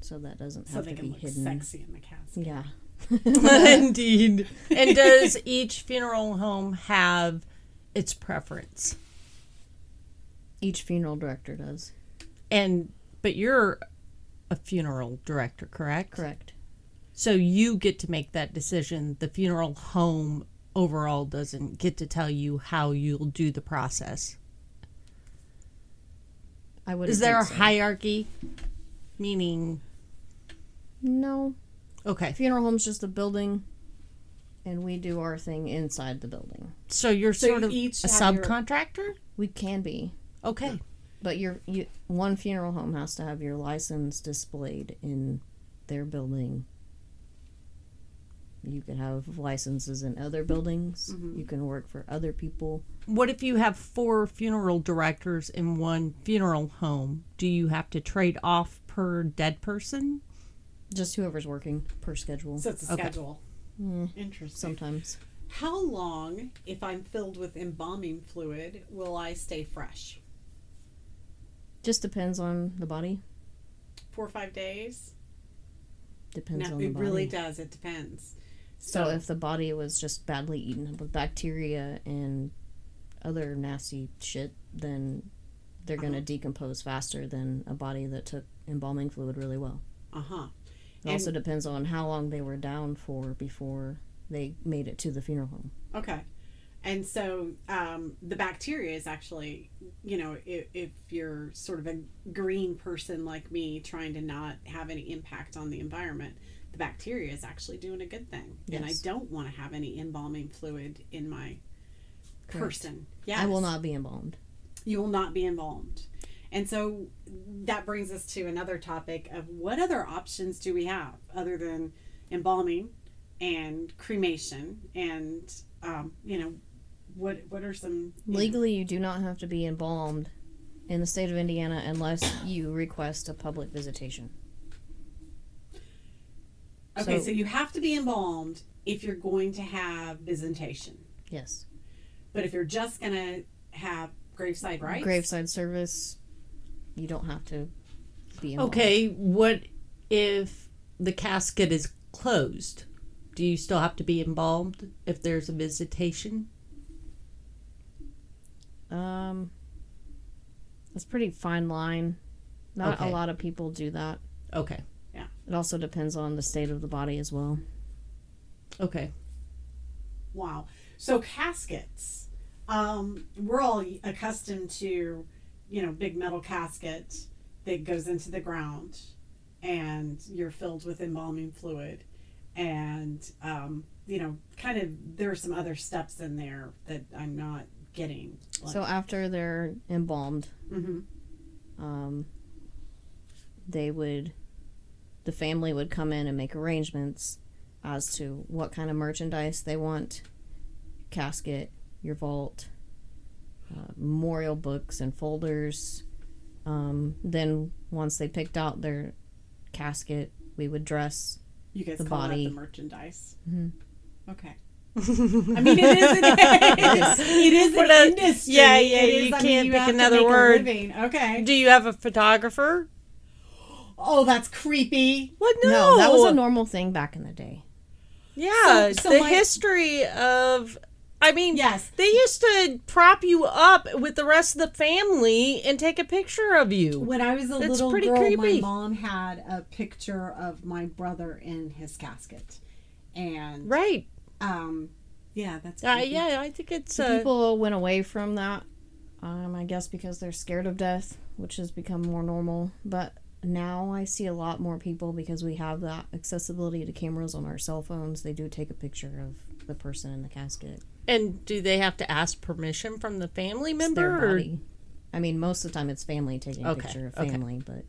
S4: so that doesn't
S3: so
S4: have
S3: they
S4: to
S3: can
S4: be
S3: look
S4: hidden.
S3: sexy in the casket.
S4: Yeah, [LAUGHS]
S1: Indeed. [LAUGHS] And does each funeral home have its preference?
S4: each funeral director does.
S1: And but you're a funeral director, correct?
S4: Correct.
S1: So you get to make that decision. The funeral home overall doesn't get to tell you how you'll do the process.
S4: I would.
S1: Is there a hierarchy? Meaning,
S4: No,
S1: okay,
S4: funeral home's just a building, and we do our thing inside the building.
S1: so you're
S3: So
S1: sort
S3: you
S1: of a
S3: each have your-
S1: subcontractor.
S4: We can be,
S1: Okay,
S4: but your you one funeral home has to have your license displayed in their building. You can have licenses in other buildings. You can work for other people.
S1: what if you have four funeral directors in one funeral home? Do you have to trade off per dead person?
S4: Just whoever's working per schedule.
S3: So it's a
S1: Okay.
S3: schedule.
S4: Mm,
S3: Interesting.
S4: sometimes.
S3: How long, if I'm filled with embalming fluid, will I stay fresh?
S4: Just depends on the body.
S3: Four or five days?
S4: Depends
S3: no,
S4: on the
S3: it
S4: body.
S3: really does. It depends.
S4: So if the body was just badly eaten up with bacteria and other nasty shit, then they're going to
S3: Uh-huh.
S4: decompose faster than a body that took embalming fluid really well.
S3: uh huh.
S4: It also depends on how long they were down for before they made it to the funeral home.
S3: Okay. And so um, the bacteria is actually, you know, if, if you're sort of a green person like me trying to not have any impact on the environment, the bacteria is actually doing a good thing. And I don't want to have any embalming fluid in my
S4: Correct.
S3: person. Yes.
S4: I will not be embalmed.
S3: You will not be embalmed. And so that brings us to another topic of what other options do we have other than embalming and cremation and um, you know what what are some you know-
S4: Legally, you do not have to be embalmed in the state of Indiana unless you request a public visitation.
S3: Okay
S4: so-
S3: so you have to be embalmed if you're going to have visitation
S4: Yes.
S3: but if you're just gonna have graveside rites
S4: Graveside service, you don't have to be embalmed.
S1: Okay, what if the casket is closed? Do you still have to be embalmed if there's a visitation?
S4: Um, that's a pretty fine line. Not
S1: Okay.
S4: a lot of people do that.
S1: Okay.
S4: It also depends on the state of the body as well.
S1: Okay.
S3: Wow. So caskets. Um, we're all accustomed to, you know, big metal casket that goes into the ground, and you're filled with embalming fluid, and um, you know, kind of there are some other steps in there that I'm not getting. Like,
S4: So after they're embalmed,
S3: Mhm.
S4: um, they would, the family would come in and make arrangements as to what kind of merchandise they want, casket, your vault, uh, memorial books and folders. Um, then once they picked out their casket, we would dress.
S3: you guys
S4: the
S3: call
S4: body.
S3: that the merchandise.
S4: Mhm.
S3: Okay. [LAUGHS] I mean, it is. An, it is [LAUGHS]
S1: What
S3: an
S1: a-
S3: industry.
S1: yeah, yeah,
S3: It is-
S1: you
S3: I
S1: can't
S3: you
S1: pick another word.
S3: Okay.
S1: Do you have a photographer?
S3: Oh, that's creepy.
S1: What?
S4: No, that was a normal thing back in the day.
S1: Yeah,
S3: So- so
S1: the history of. I mean,
S3: Yes.
S1: they used to prop you up with the rest of the family and take a picture of you.
S3: When I was a
S1: That's
S3: little
S1: pretty
S3: girl,
S1: creepy.
S3: my mom had a picture of my brother in his casket, and
S1: Right.
S3: um, yeah, that's
S1: Uh, yeah, I think it's. Uh,
S4: people went away from that, um, I guess because they're scared of death, which has become more normal. But now I see a lot more people because we have that accessibility to cameras on our cell phones. They do take a picture of the person in the casket.
S1: and do they have to ask permission from the family
S4: It's
S1: member?
S4: their
S1: or-
S4: body. I mean, most of the time it's family taking a
S1: Okay,
S4: picture of
S1: okay.
S4: family, but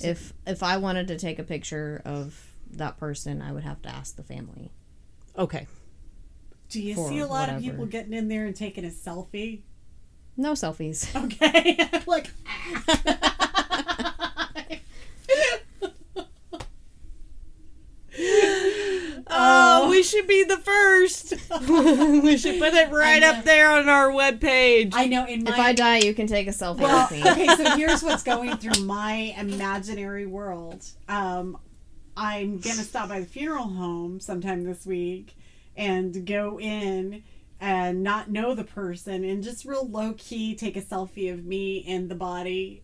S4: if if I wanted to take a picture of that person, I would have to ask the family.
S1: Okay.
S3: Do you see a lot of people getting in there and taking a selfie?
S4: No selfies.
S3: Okay, [LAUGHS] like [LAUGHS]
S1: Oh, we should be the first. [LAUGHS] we should put it right up there on our webpage.
S3: I know in my
S4: if I die, you can take a selfie
S3: Well,
S4: with me.
S3: okay, so here's what's going through my imaginary world. Um, I'm gonna stop by the funeral home sometime this week and go in and not know the person and just real low key take a selfie of me and the body.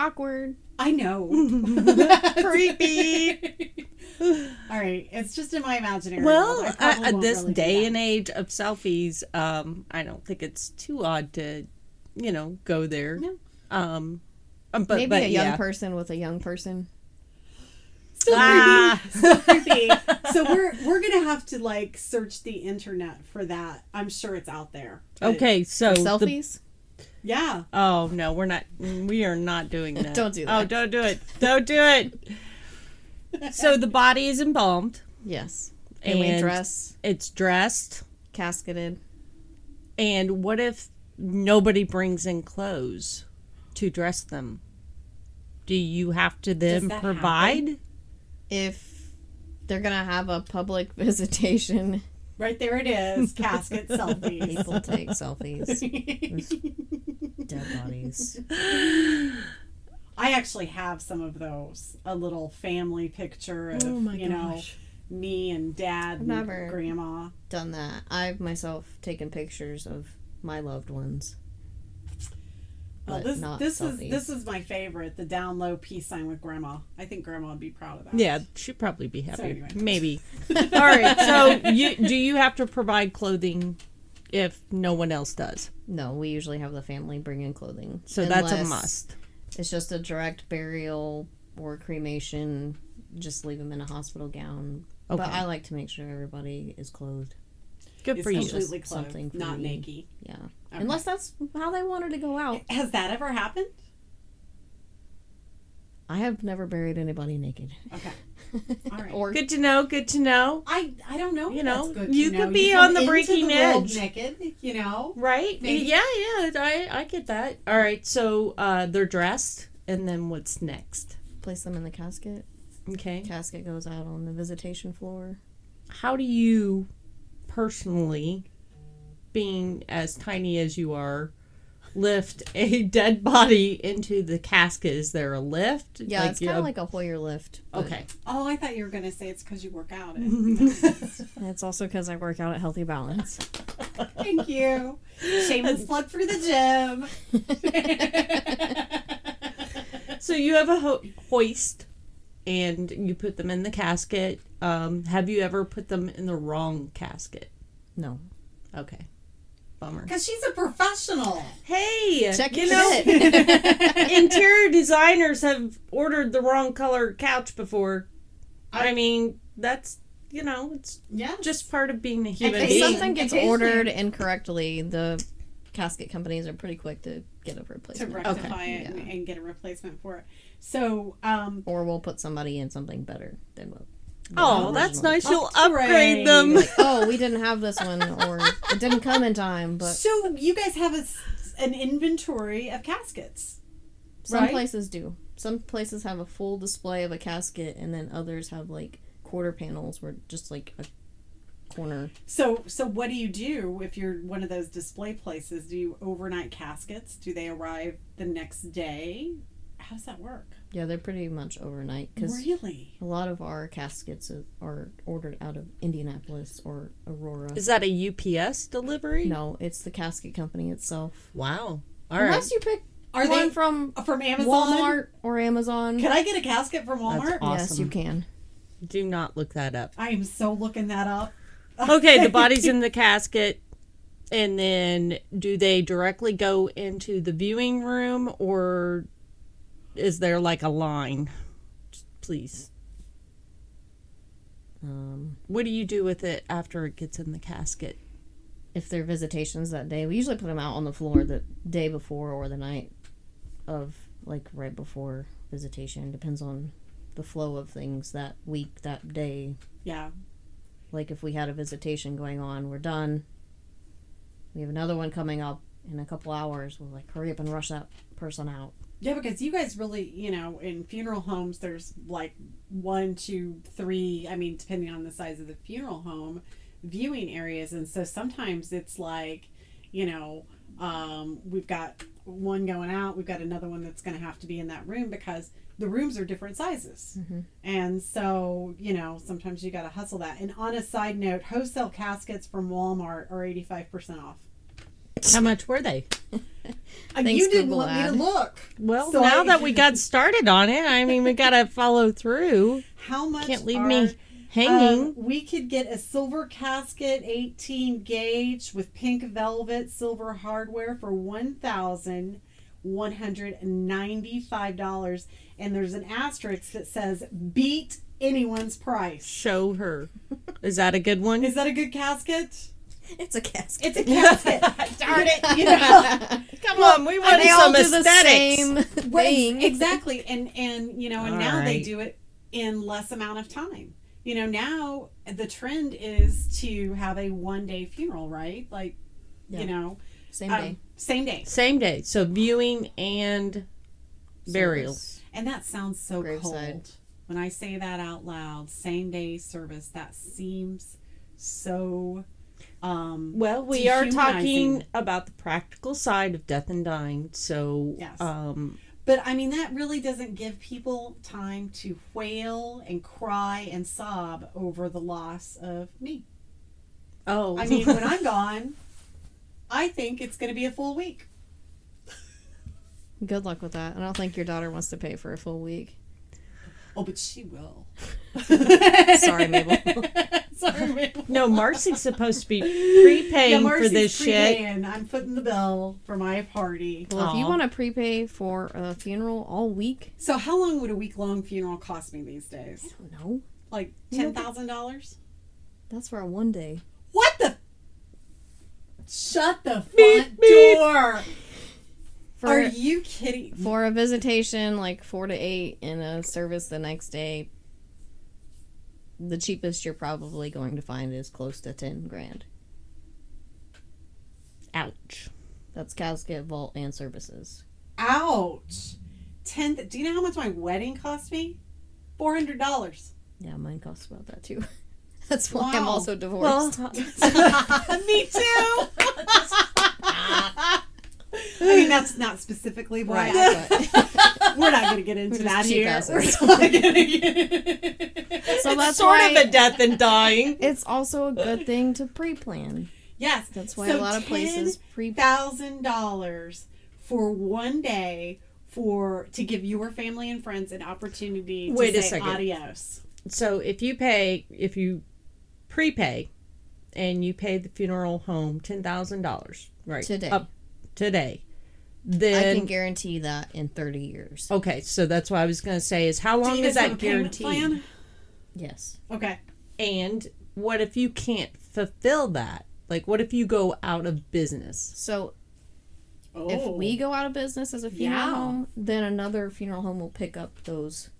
S4: Awkward.
S3: I know. [LAUGHS]
S1: Creepy.
S3: All right, it's just in my imaginary world.
S1: Well,
S3: I
S1: uh, at this
S3: really
S1: day and age of selfies, um, I don't think it's too odd to, you know, go there.
S3: No.
S1: Um, um, but
S4: Maybe
S1: but
S4: a young
S1: yeah.
S4: person with a young person.
S3: Still
S1: Ah.
S3: creepy. [LAUGHS] Still creepy. [LAUGHS] So we're we're gonna have to like search the internet for that. I'm sure it's out there.
S1: Okay, so the-
S4: Selfies?
S3: Yeah.
S1: oh no, we're not. We are not doing [LAUGHS] that.
S4: Don't do
S1: oh,
S4: that.
S1: Oh, don't do it. Don't do it. so the body is embalmed.
S4: Yes. And we
S1: And-
S4: dress,
S1: It's dressed.
S4: casketed.
S1: And what if nobody brings in clothes to dress them? Do you have to then provide?
S4: If they're going to have a public [LAUGHS] visitation,
S3: Right there it is. Casket [LAUGHS] selfies.
S4: people take selfies dead bodies.
S3: I actually have some of those. A little family picture of
S1: Oh my
S3: you know me and dad
S4: I've
S3: and
S4: never-
S3: grandma.
S4: Done that. I've myself taken pictures of my loved ones.
S3: Well,
S4: But
S3: this
S4: not
S3: this is
S4: selfies.
S3: this is my favorite. The down low peace sign with grandma. I think grandma would be proud of that.
S1: Yeah, she'd probably be happy.
S3: anyway.
S1: Maybe. [LAUGHS] All right. So, you do you have to provide clothing if no one else does?
S4: No, we usually have the family bring in clothing.
S1: So that's a must.
S4: It's just a direct burial or cremation. Just leave them in a hospital gown.
S1: Okay.
S4: But I like to make sure everybody is clothed.
S1: Good
S3: It's
S1: for you.
S3: completely clothed,
S4: something for
S3: not
S4: me.
S3: naked.
S4: Yeah.
S3: Okay.
S4: Unless that's how they wanted to go out. [LAUGHS]
S3: Has that ever happened?
S4: I have never buried anybody naked.
S3: Okay. [LAUGHS] All right.
S4: Or
S1: Good to know. Good to know.
S3: I I don't know.
S1: You know,
S3: that's good
S1: you
S3: know.
S1: could be
S3: come
S1: on the
S3: into
S1: breaking
S3: world
S1: edge.
S3: naked. You know.
S1: Right?
S3: Maybe.
S1: Yeah, yeah. I I get that. All right. So uh, they're dressed, and then what's next?
S4: place them in the casket.
S1: Okay.
S4: Casket goes out on the visitation floor.
S1: How do you personally, being as tiny as you are, lift a [LAUGHS] dead body into the casket? Is there a lift?
S4: Yeah, it's kind of like a Hoyer lift. but
S1: Okay.
S3: Oh, I thought you were gonna say it's because you work out. It. [LAUGHS]
S4: It's also because I work out at Healthy Balance. [LAUGHS]
S3: Thank you. Shameless plug for the gym.
S1: So you have a ho- hoist, and you put them in the casket. Um, have you ever put them in the wrong casket?
S4: No.
S1: Okay. Bummer.
S3: Because she's a professional.
S1: Hey,
S4: Check
S1: you
S4: your
S1: know,
S4: fit. [LAUGHS]
S1: interior designers have ordered the wrong color couch before. I mean, that's you know, it's
S3: Yeah.
S1: just part of being a human
S3: If
S4: If something gets
S3: Occasionally.
S4: ordered incorrectly, the casket companies are pretty quick to get a replacement.
S3: to
S4: replacement.
S3: rectify it and,
S4: Yeah.
S3: and get a replacement for it. So, um,
S4: Or we'll put somebody in something better than what.
S1: oh, that's
S4: original.
S1: nice. You'll
S3: Upgrade.
S1: upgrade them.
S4: Like, [LAUGHS] oh, we didn't have this one, or it didn't come in time. But
S3: so you guys have a s an inventory of caskets.
S4: some
S3: right?
S4: places do. Some places have a full display of a casket, and then others have like quarter panels where just like a corner.
S3: So, so what do you do if you're one of those display places? Do you overnight caskets? Do they arrive the next day? How does that work?
S4: Yeah, they're pretty much overnight because
S3: Really?
S4: a lot of our caskets are- are ordered out of Indianapolis or Aurora.
S1: Is that a UPS delivery?
S4: No, it's the casket company itself.
S1: Wow. All right.
S4: Unless you pick
S3: Are
S4: one
S3: they
S4: from uh,
S3: from Amazon?
S4: Walmart or Amazon.
S3: Can I get a casket from Walmart?
S1: aw-
S4: Yes, you can.
S1: Do not look that up.
S3: I am so looking that up. [LAUGHS]
S1: Okay, the body's in the casket. And then do they directly go into the viewing room or is there like a line? Please.
S4: Um,
S1: What do you do with it after it gets in the casket?
S4: if they're visitations that day, we usually put them out on the floor the day before or the night of, like right before visitation. Depends on the flow of things that week, that day.
S3: Yeah.
S4: Like if we had a visitation going on, we're done. We have another one coming up in a couple hours. We'll like hurry up and rush that person out.
S3: Yeah, because you guys really, you know, in funeral homes, there's like one, two, three, I mean, depending on the size of the funeral home, viewing areas. And so sometimes it's like, you know, um, we've got one going out, we've got another one that's going to have to be in that room because the rooms are different sizes. And so, you know, sometimes you got to hustle that. And on a side note, wholesale caskets from Walmart are 85% off.
S1: How much were they? [LAUGHS]
S3: Uh,
S4: Thanks,
S3: you didn't
S4: Google
S3: want me to look.
S1: Well,
S3: So
S1: now
S3: I-
S1: that we got started on it, I mean, we got to [LAUGHS] follow through.
S3: How much
S1: Can't leave
S3: are-
S1: me hanging.
S3: Um, we could get a silver casket, 18 gauge with pink velvet, silver hardware for one thousand one hundred and ninety-five dollars. And there's an asterisk that says "beat anyone's price."
S1: Show her. Is that a good one?
S3: Is that a good casket?
S4: It's a casket.
S3: It's a [LAUGHS] casket. Darn it! You know. [LAUGHS]
S1: Come on, we want
S4: they all
S1: some
S4: do the
S1: aesthetics.
S4: same
S3: Right,
S4: thing. [LAUGHS]
S3: exactly and and you know and
S1: All
S3: now they do it in less amount of time you know now the trend is to have a one day funeral right like
S4: Yeah.
S3: you know
S4: Same
S3: um,
S4: day.
S3: same day
S1: Same day. So viewing and burial.
S4: Service.
S3: and that sounds so
S4: Graveside.
S3: cold when i say that out loud same day service that seems so um
S1: Well, we are talking about the practical side of death and dying. So,
S3: Yes.
S1: um,
S3: But I mean, that really doesn't give people time to wail and cry and sob over the loss of me.
S1: oh,
S3: I mean, when I'm [LAUGHS] gone, I think it's going to be a full week.
S4: Good luck with that. I don't think your daughter wants to pay for a full week.
S3: Oh, but she will. [LAUGHS]
S4: Sorry, Mabel. [LAUGHS]
S3: Sorry, Mabel.
S1: no, Marcy's supposed to be prepaying
S3: Yeah,
S1: for
S3: Marcy's
S1: this shit.
S3: prepaying. I'm footing the bill for my party.
S4: Well, if you want to prepay for a funeral all week,
S3: So, how long would a week long funeral cost me these days?
S4: I don't know.
S3: Like ten thousand dollars?
S4: That's for a one day.
S3: What the? Shut the front
S1: Beep, beep.
S4: For
S3: Are you kidding?
S4: for a visitation, like four to eight, and a service the next day, the cheapest you're probably going to find is close to 10 grand.
S1: Ouch.
S4: That's casket, vault, and services.
S3: Ouch. Ten. Do you know how much my wedding cost me? Four hundred dollars.
S4: Yeah, mine costs about that too. [LAUGHS] That's why I'm also divorced. [LAUGHS]
S3: me too. [LAUGHS] [LAUGHS] I mean, that's not specifically why.
S4: Right, but-
S3: We're not going to get into
S4: We're
S3: that here. We're not gonna get-
S4: so that's
S1: sort of a death and dying.
S4: it's also a good thing to pre-plan.
S3: yes,
S4: That's why
S3: so
S4: a lot of places pre
S3: thousand dollars for one day for to give your family and friends an opportunity to
S1: Wait a
S3: say
S1: second.
S3: adios.
S1: So if you pay, if you prepay, and you pay the funeral home ten thousand dollars, right?
S4: Today.
S1: Up today. then I
S4: can guarantee that in 30 years.
S1: okay, so that's what I was going to say is how long is that
S3: a payment
S1: guaranteed?
S4: Yes.
S3: Okay.
S1: And what if you can't fulfill that? Like, what if you go out of business?
S4: So
S3: Oh.
S4: if we oh. go out of business as a funeral
S3: Yeah.
S4: home, then another funeral home will pick up those.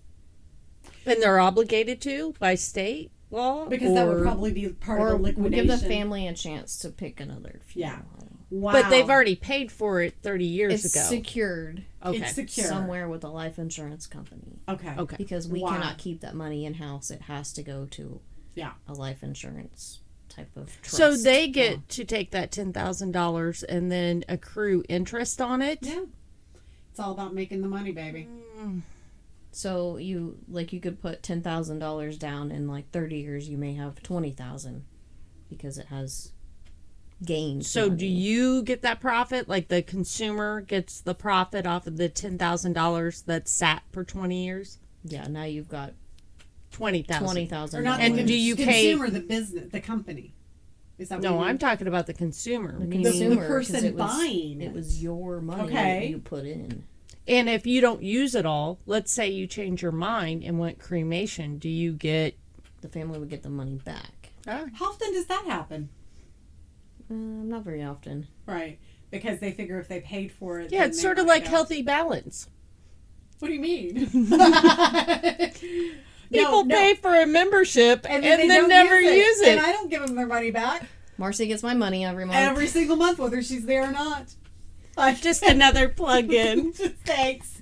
S1: And they're obligated to by state law?
S3: because that would probably be part
S4: Or
S3: of the
S4: we'll
S3: liquidation.
S4: give the family a chance to pick another funeral
S3: Yeah.
S4: home.
S3: Wow.
S1: But they've already paid for it 30 years
S4: It's
S1: ago.
S4: secured
S1: okay.
S3: It's secure.
S4: somewhere with a life insurance company
S3: Okay.
S1: okay.
S4: because we
S3: Wow.
S4: cannot keep that money in house. It has to go to
S3: Yeah.
S4: a life insurance type of trust.
S1: So they get to take that $10,000 and then accrue interest on it?
S3: Yeah. It's all about making the money, baby. Mm.
S4: So you like you could put ten thousand dollars down in like thirty years. You may have twenty thousand because it has gained.
S1: So do you get that profit? Like the consumer gets the profit off of the $10,000 that sat for 20 years?
S4: Yeah, now you've got
S1: 20,000.
S4: twenty
S3: Or
S4: thousand.
S3: not
S1: And do you pay-
S3: consumer, the business, the company? Is that
S1: No,
S3: you
S1: I'm talking about the consumer.
S4: the
S1: meaning-
S4: consumer, 'cause
S3: person
S4: it was,
S3: buying
S4: It
S3: it.
S4: was your money
S3: Okay.
S4: that you put in.
S1: And if you don't use it all, let's say you change your mind and went cremation, do you get
S4: The family would get the money back.
S1: Ah,
S3: How often does that happen?
S4: Uh, not very often.
S3: Right. Because they figure if they paid for it.
S1: Yeah, it's sort of like
S3: go.
S1: healthy balance.
S3: What do you mean? [LAUGHS] [LAUGHS]
S1: People pay for a membership and,
S3: then
S1: then,
S3: they don't
S1: never use it.
S3: And I don't give them their money back
S4: Marcy gets my money every month.
S3: every single month, whether she's there or not.
S1: Just another plug in. [LAUGHS]
S3: Thanks.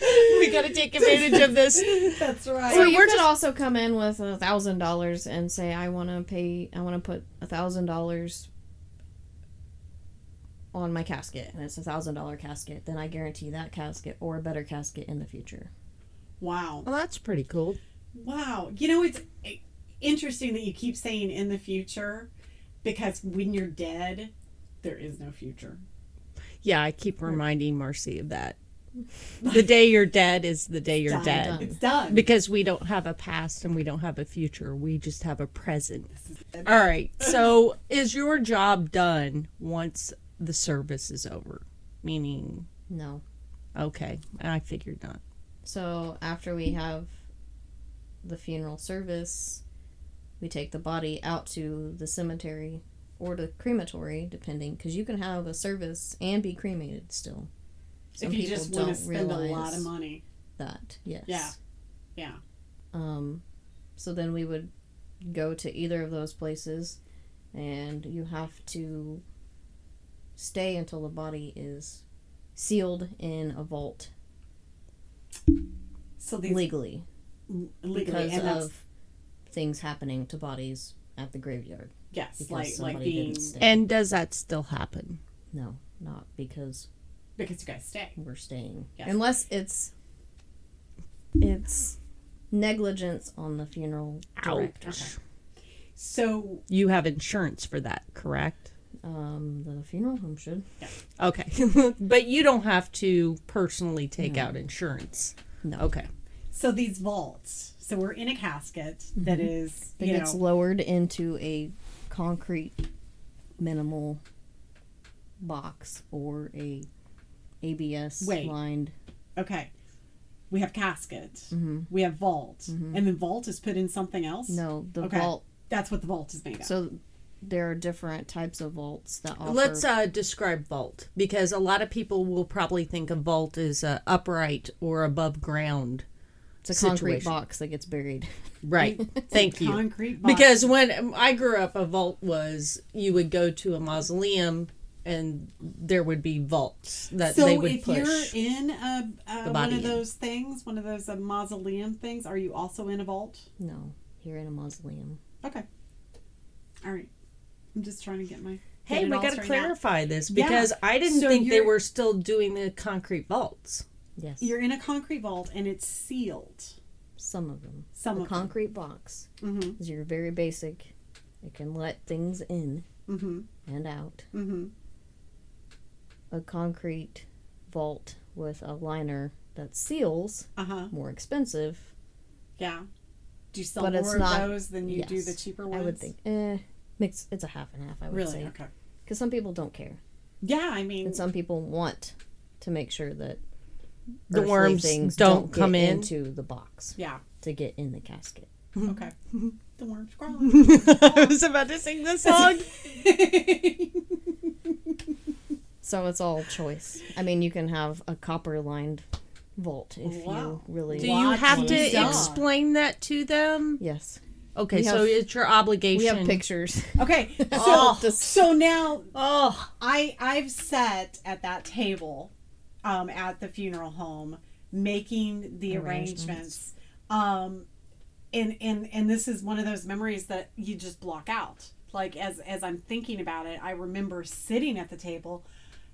S3: [LAUGHS]
S1: we got to take advantage of this.
S3: That's right.
S4: so
S1: So
S4: you
S1: we're
S4: could
S1: just-
S4: also come in with a thousand dollars and say, "I want to pay. I want to put a thousand dollars on my casket, and it's a thousand dollar casket. Then I guarantee that casket or a better casket in the future."
S3: wow.
S1: Well, that's pretty cool.
S3: Wow. You know, it's eh, interesting that you keep saying in the future because when you're dead, there is no future.
S1: Yeah, I keep reminding Marcy of that. [LAUGHS] The day you're dead is the day you're
S3: Done.
S1: dead.
S3: It's done.
S1: Because we don't have a past and we don't have a future. We just have a present. All right. So, [LAUGHS] is your job done once the service is over? Meaning,
S4: No.
S1: okay, I figured not.
S4: So after we have the funeral service, we take the body out to the cemetery or the crematory, depending, because you can have a service and be cremated still. Some
S3: if you
S4: people
S3: just
S4: don't
S3: want to spend
S4: realize
S3: a lot of money.
S4: that. Yes.
S3: Yeah. Yeah.
S4: Um, so then we would go to either of those places, and you have to stay until the body is sealed in a vault
S3: So these
S4: legally
S3: legally,
S4: because
S3: and
S4: of things happening to bodies at the graveyard.
S3: yes, like like being.
S1: And does that still happen?
S4: No, not because
S3: because you guys stay.
S4: we're staying.
S3: Yes.
S4: Unless it's it's negligence on the funeral director.
S1: Ouch.
S3: So
S1: You have insurance for that, correct?
S4: Um, the funeral home should. Yeah.
S1: Okay. [LAUGHS] but you don't have to personally take out insurance.
S4: No.
S1: Okay.
S3: so these vaults. So we're in a casket that is
S4: It
S3: you
S4: gets
S3: know
S4: lowered into a concrete minimal box or a ABS
S3: Wait.
S4: lined.
S3: okay. We have casket.
S4: Mhm.
S3: We have vault, and then vault is put in something else.
S4: No, the
S3: Okay.
S4: vault.
S3: that's what the vault is made of.
S4: So there are different types of vaults that offer.
S1: Let's uh, describe vault because a lot of people will probably think a vault is uh, upright or above ground.
S4: It's a concrete box that gets buried.
S1: Right. [LAUGHS] Thank you.
S3: Concrete box.
S1: Because when I grew up, a vault was you would go to a mausoleum and there would be vaults that
S3: so
S1: they would push.
S3: if you're in a, a one
S1: body
S3: of
S1: in.
S3: those things, one of those uh, mausoleum things, are you also in a vault?
S4: No, you're in a mausoleum.
S3: Okay. All right. I'm just trying to get my.
S1: hey, we
S3: all
S1: got to
S3: straightened out.
S1: clarify this
S3: Yeah.
S1: because I didn't
S3: So
S1: think they were still doing the concrete vaults.
S4: Yes,
S3: You're in a concrete vault and it's sealed.
S4: some of them.
S3: Some
S4: the
S3: of them.
S4: concrete box
S3: Mm-hmm.
S4: is your very basic. It can let things in
S3: Mm-hmm.
S4: and out.
S3: Mm-hmm.
S4: A concrete vault with a liner that seals
S3: Uh huh.
S4: more expensive.
S3: Yeah. Do you sell
S4: But
S3: more
S4: it's
S3: of
S4: not-
S3: those than you do the cheaper ones?
S4: I would think. Eh, mix. It's a half and half. I would
S3: Really?
S4: say
S3: Okay.
S4: because some people don't care,
S3: Yeah, I mean,
S4: and some people want to make sure that
S1: The
S4: earthly
S1: worms
S4: things
S1: don't
S4: get
S1: come in.
S4: into the box
S3: yeah.
S4: to get in the casket.
S3: Okay. [LAUGHS] the worms crawl. [LAUGHS]
S1: I was about to sing the [LAUGHS] song.
S4: So it's all choice. I mean, you can have a copper lined vault if
S3: Wow.
S4: you really. Want.
S1: Do you have to
S3: sell.
S1: explain that to them?
S4: Yes,
S1: Okay,
S4: We
S1: so
S4: have-
S1: it's your obligation.
S4: we have pictures.
S3: okay. [LAUGHS] So,
S1: Oh.
S3: so now
S1: Oh,
S3: I I've sat at that table um, at the funeral home making the arrangements.
S4: Arrangements.
S3: Um, and, and and this is one of those memories that you just block out. Like as as I'm thinking about it, I remember sitting at the table.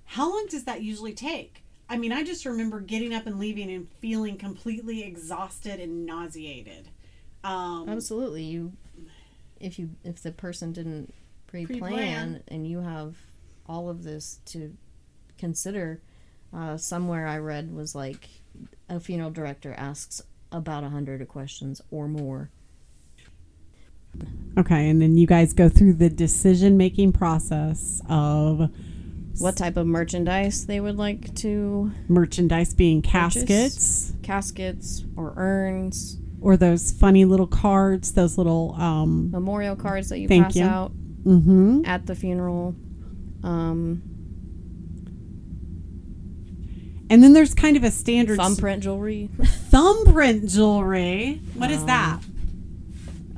S3: How long does that usually take? I mean, I just remember getting up and leaving and feeling completely exhausted and nauseated. Um,
S4: Absolutely, you. If you if the person didn't pre-plan,
S3: Pre-plan.
S4: and you have all of this to consider, uh, somewhere I read was like a funeral director asks about a hundred questions or more.
S3: Okay, and then you guys go through the decision making process of
S4: What type of merchandise they would like to
S3: merchandise being
S4: Purchase.
S3: caskets
S4: caskets or urns,
S3: or those funny little cards, those little um
S4: memorial cards that you pass
S3: you.
S4: out
S3: mhm.
S4: at the funeral. Um,
S3: and then there's kind of a standard
S4: thumbprint jewelry. [LAUGHS]
S3: thumbprint jewelry. What is that?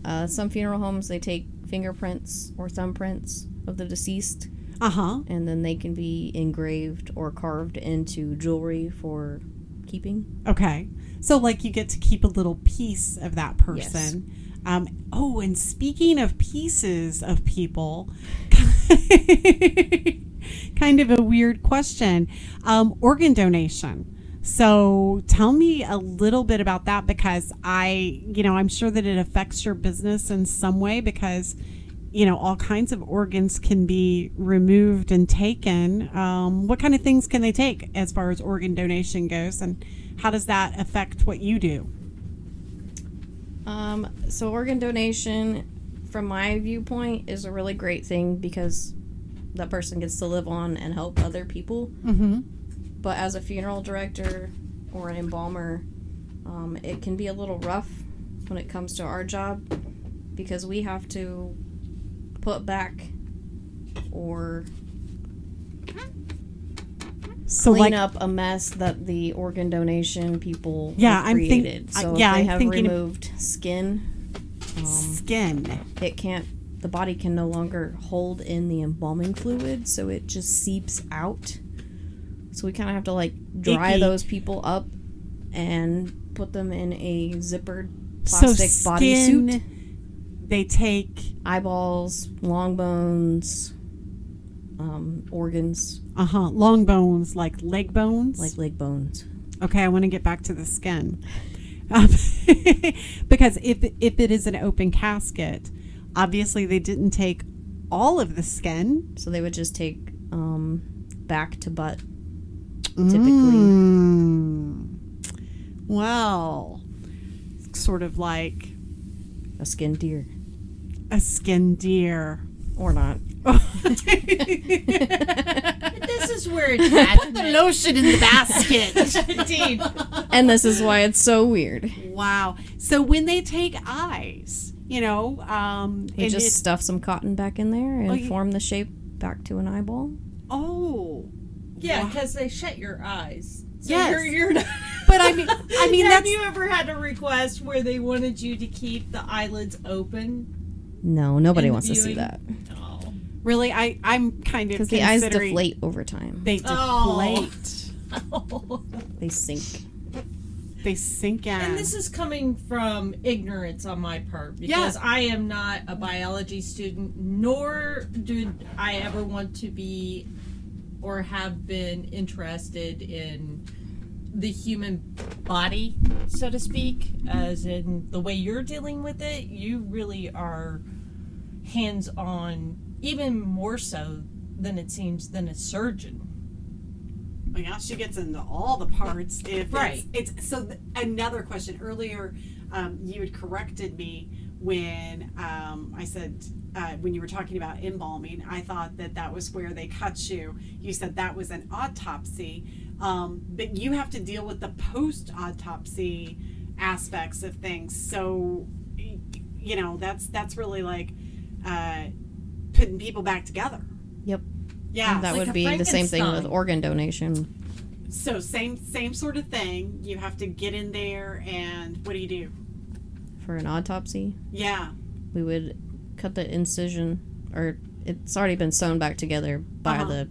S4: Uh, some funeral homes they take fingerprints or thumbprints of the deceased,
S3: Uh-huh.
S4: and then they can be engraved or carved into jewelry for keeping.
S3: Okay. So like you get to keep a little piece of that person. Um, oh, and speaking of pieces of people, [LAUGHS] kind of a weird question. Um, organ donation. So tell me a little bit about that because I, you know, I'm sure that it affects your business in some way because, you know, all kinds of organs can be removed and taken. Um, what kind of things can they take as far as organ donation goes, and how does that affect what you do?
S4: Um, so organ donation, from my viewpoint, is a really great thing because that person gets to live on and help other people.
S3: Mm-hmm.
S4: But as a funeral director or an embalmer, um, it can be a little rough when it comes to our job because we have to put back or
S3: So
S4: clean
S3: like,
S4: up a mess that the organ donation people
S3: Yeah, I'm think-
S4: created.
S3: I-
S4: so
S3: yeah,
S4: if they
S3: I'm
S4: have
S3: thinking
S4: removed skin, um,
S3: skin.
S4: it can't. The body can no longer hold in the embalming fluid, so it just seeps out. So we kind of have to like dry
S3: Icky.
S4: those people up and put them in a zippered
S3: So
S4: plastic bodysuit.
S3: They take
S4: Eyeballs, long bones, um, organs
S3: uh huh long bones like leg bones.
S4: like leg bones.
S3: Okay, I want to get back to the skin. Um, [LAUGHS] because if if it is an open casket, obviously they didn't take all of the skin.
S4: So they would just take um, back to butt. Typically,
S3: Mm. Well, sort of like
S4: a skinned deer
S3: a skin deer.
S4: or not. [LAUGHS]
S1: this is where it's at.
S3: Put the lotion in the basket. [LAUGHS]
S1: Indeed.
S4: And this is why it's so weird.
S3: wow. So when they take eyes, you know, um,
S4: We
S3: and
S4: just
S3: it-
S4: stuff some cotton back in there and
S3: Oh, you-
S4: form the shape back to an eyeball.
S3: oh,
S1: Yeah,
S3: Wow.
S1: because they shut your eyes. So
S3: Yes.
S1: You're, you're not. [LAUGHS]
S3: but I mean, I mean
S1: Have
S3: that's
S1: you ever had a request where they wanted you to keep the eyelids open?
S4: No, nobody
S1: In the
S4: wants to see that
S3: really. I I'm kind of
S4: because the eyes
S3: considering-
S4: deflate over time.
S3: They
S1: Oh.
S3: deflate. [LAUGHS]
S4: They sink.
S3: They sink in.
S1: And this is coming from ignorance on my part because
S3: Yeah.
S1: I am not a biology student, nor do I ever want to be or have been interested in the human body, so to speak, as in the way you're dealing with it. You really are hands on, even more so than it seems, than a surgeon.
S3: Oh, yeah, she gets into all the parts. If
S1: Right.
S3: it's, it's so. Th- another question earlier, um, you had corrected me when um, I said uh, when you were talking about embalming. I thought that that was where they cut you. You said that was an autopsy, um, but you have to deal with the post autopsy aspects of things. So, you know, that's that's really like uh, putting people back together.
S4: Yep.
S3: Yeah,
S4: that
S1: like
S4: would be the same thing with organ donation.
S3: So same same sort of thing. You have to get in there and what do you do?
S4: For an autopsy,
S3: Yeah.
S4: we would cut the incision, or it's already been sewn back together by
S3: Uh-huh.
S4: the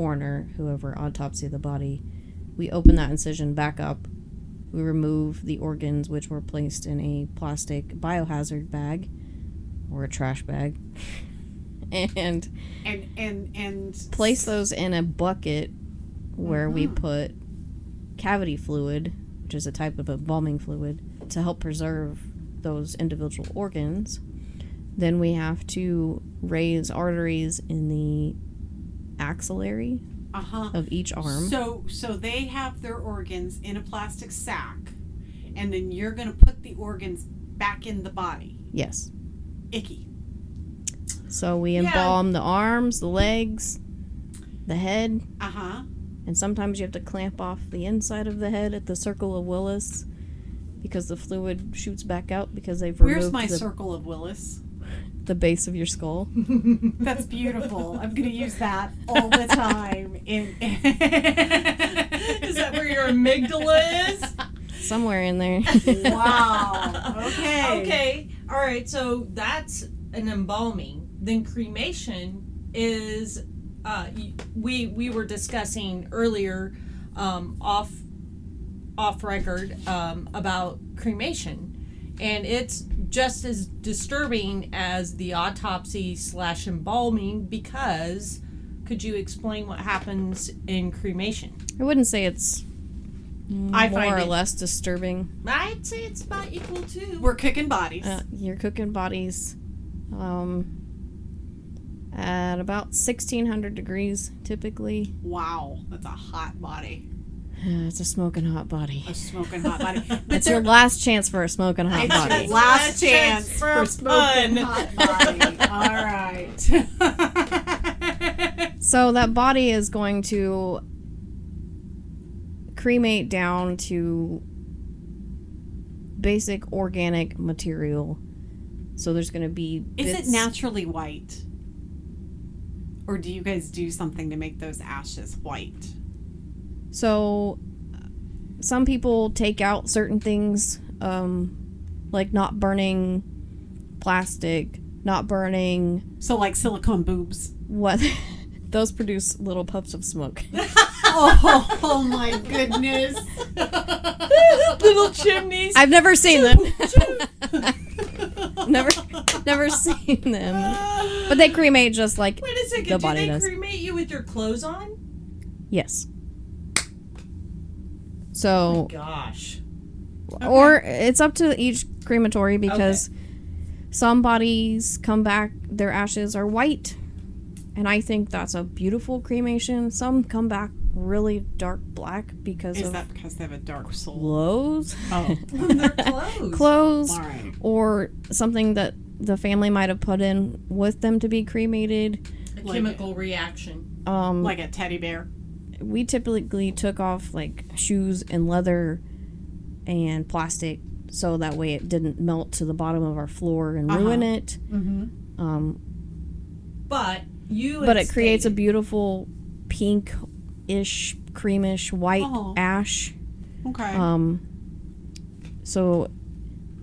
S4: coroner, whoever autopsied the body. We open that incision back up. We remove the organs, which were placed in a plastic biohazard bag or a trash bag, [LAUGHS] and
S3: And and and
S4: place those in a bucket where we mm-hmm. put cavity fluid, which is a type of embalming fluid, to help preserve those individual organs. Then we have to raise arteries in the axillary
S3: uh-huh.
S4: of each arm.
S3: So so they have their organs in a plastic sack and then you're going to put the organs back in the body.
S4: yes.
S3: Icky.
S4: So we
S1: Yeah.
S4: embalm the arms, the legs, the head,
S3: Uh-huh.
S4: and sometimes you have to clamp off the inside of the head at the circle of Willis because the fluid shoots back out because they've removed.
S3: Where's my
S4: the,
S3: circle of Willis?
S4: The base of your skull. [LAUGHS]
S3: That's beautiful. I'm going to use that all the time in
S1: Is that where your amygdala is?
S4: Somewhere in there.
S3: Wow. Okay.
S1: Okay. All right. So that's an embalming. Then cremation is. Uh, we we were discussing earlier, um, off off record, um, about cremation, and it's just as disturbing as the autopsy slash embalming because. Could you explain what happens in cremation?
S4: I wouldn't say it's
S1: I
S4: more
S1: find
S4: or
S1: it-
S4: less disturbing.
S1: I'd say it's about equal to.
S3: We're cooking bodies.
S4: Uh, you're cooking bodies um, at about 1600 degrees typically.
S3: wow. That's a hot body.
S4: It's a smoking hot body.
S3: A smoking hot body. [LAUGHS]
S4: It's your last chance for a smoking hot
S3: It's
S4: body.
S3: your last chance
S1: for
S3: for
S1: a
S3: smoking hot body. [LAUGHS] All right. [LAUGHS]
S4: So that body is going to cremate down to basic organic material. So there's going to be
S3: Is it naturally white? Or do you guys do something to make those ashes white?
S4: So some people take out certain things um like not burning plastic, not burning
S3: So like silicone boobs.
S4: what [LAUGHS] those produce little puffs of smoke. [LAUGHS]
S3: Oh, oh my goodness. [LAUGHS]
S1: little chimneys.
S4: I've never seen them. never never seen them. But they cremate just like
S1: Wait a second.
S4: the
S1: do they
S4: does.
S1: cremate you with your clothes on?
S4: yes. So
S1: Gosh.
S4: or it's up to each crematory because some bodies come back their ashes are white and i think that's a beautiful cremation some come back really dark black because
S3: Is
S4: of
S3: that because they have a dark soul?
S4: clothes [LAUGHS]
S3: Oh,
S1: clothes. [LAUGHS]
S4: clothes
S3: all right.
S4: or something that the family might have put in with them to be cremated
S1: A chemical reaction.
S4: um
S3: Like a teddy bear.
S4: We typically took off like shoes and leather and plastic so that way it didn't melt to the bottom of our floor and ruin it
S3: Mm-hmm.
S4: um,
S1: But you.
S4: but it creates a beautiful pink-ish creamish white
S3: Oh.
S4: ash
S3: Okay.
S4: Um, so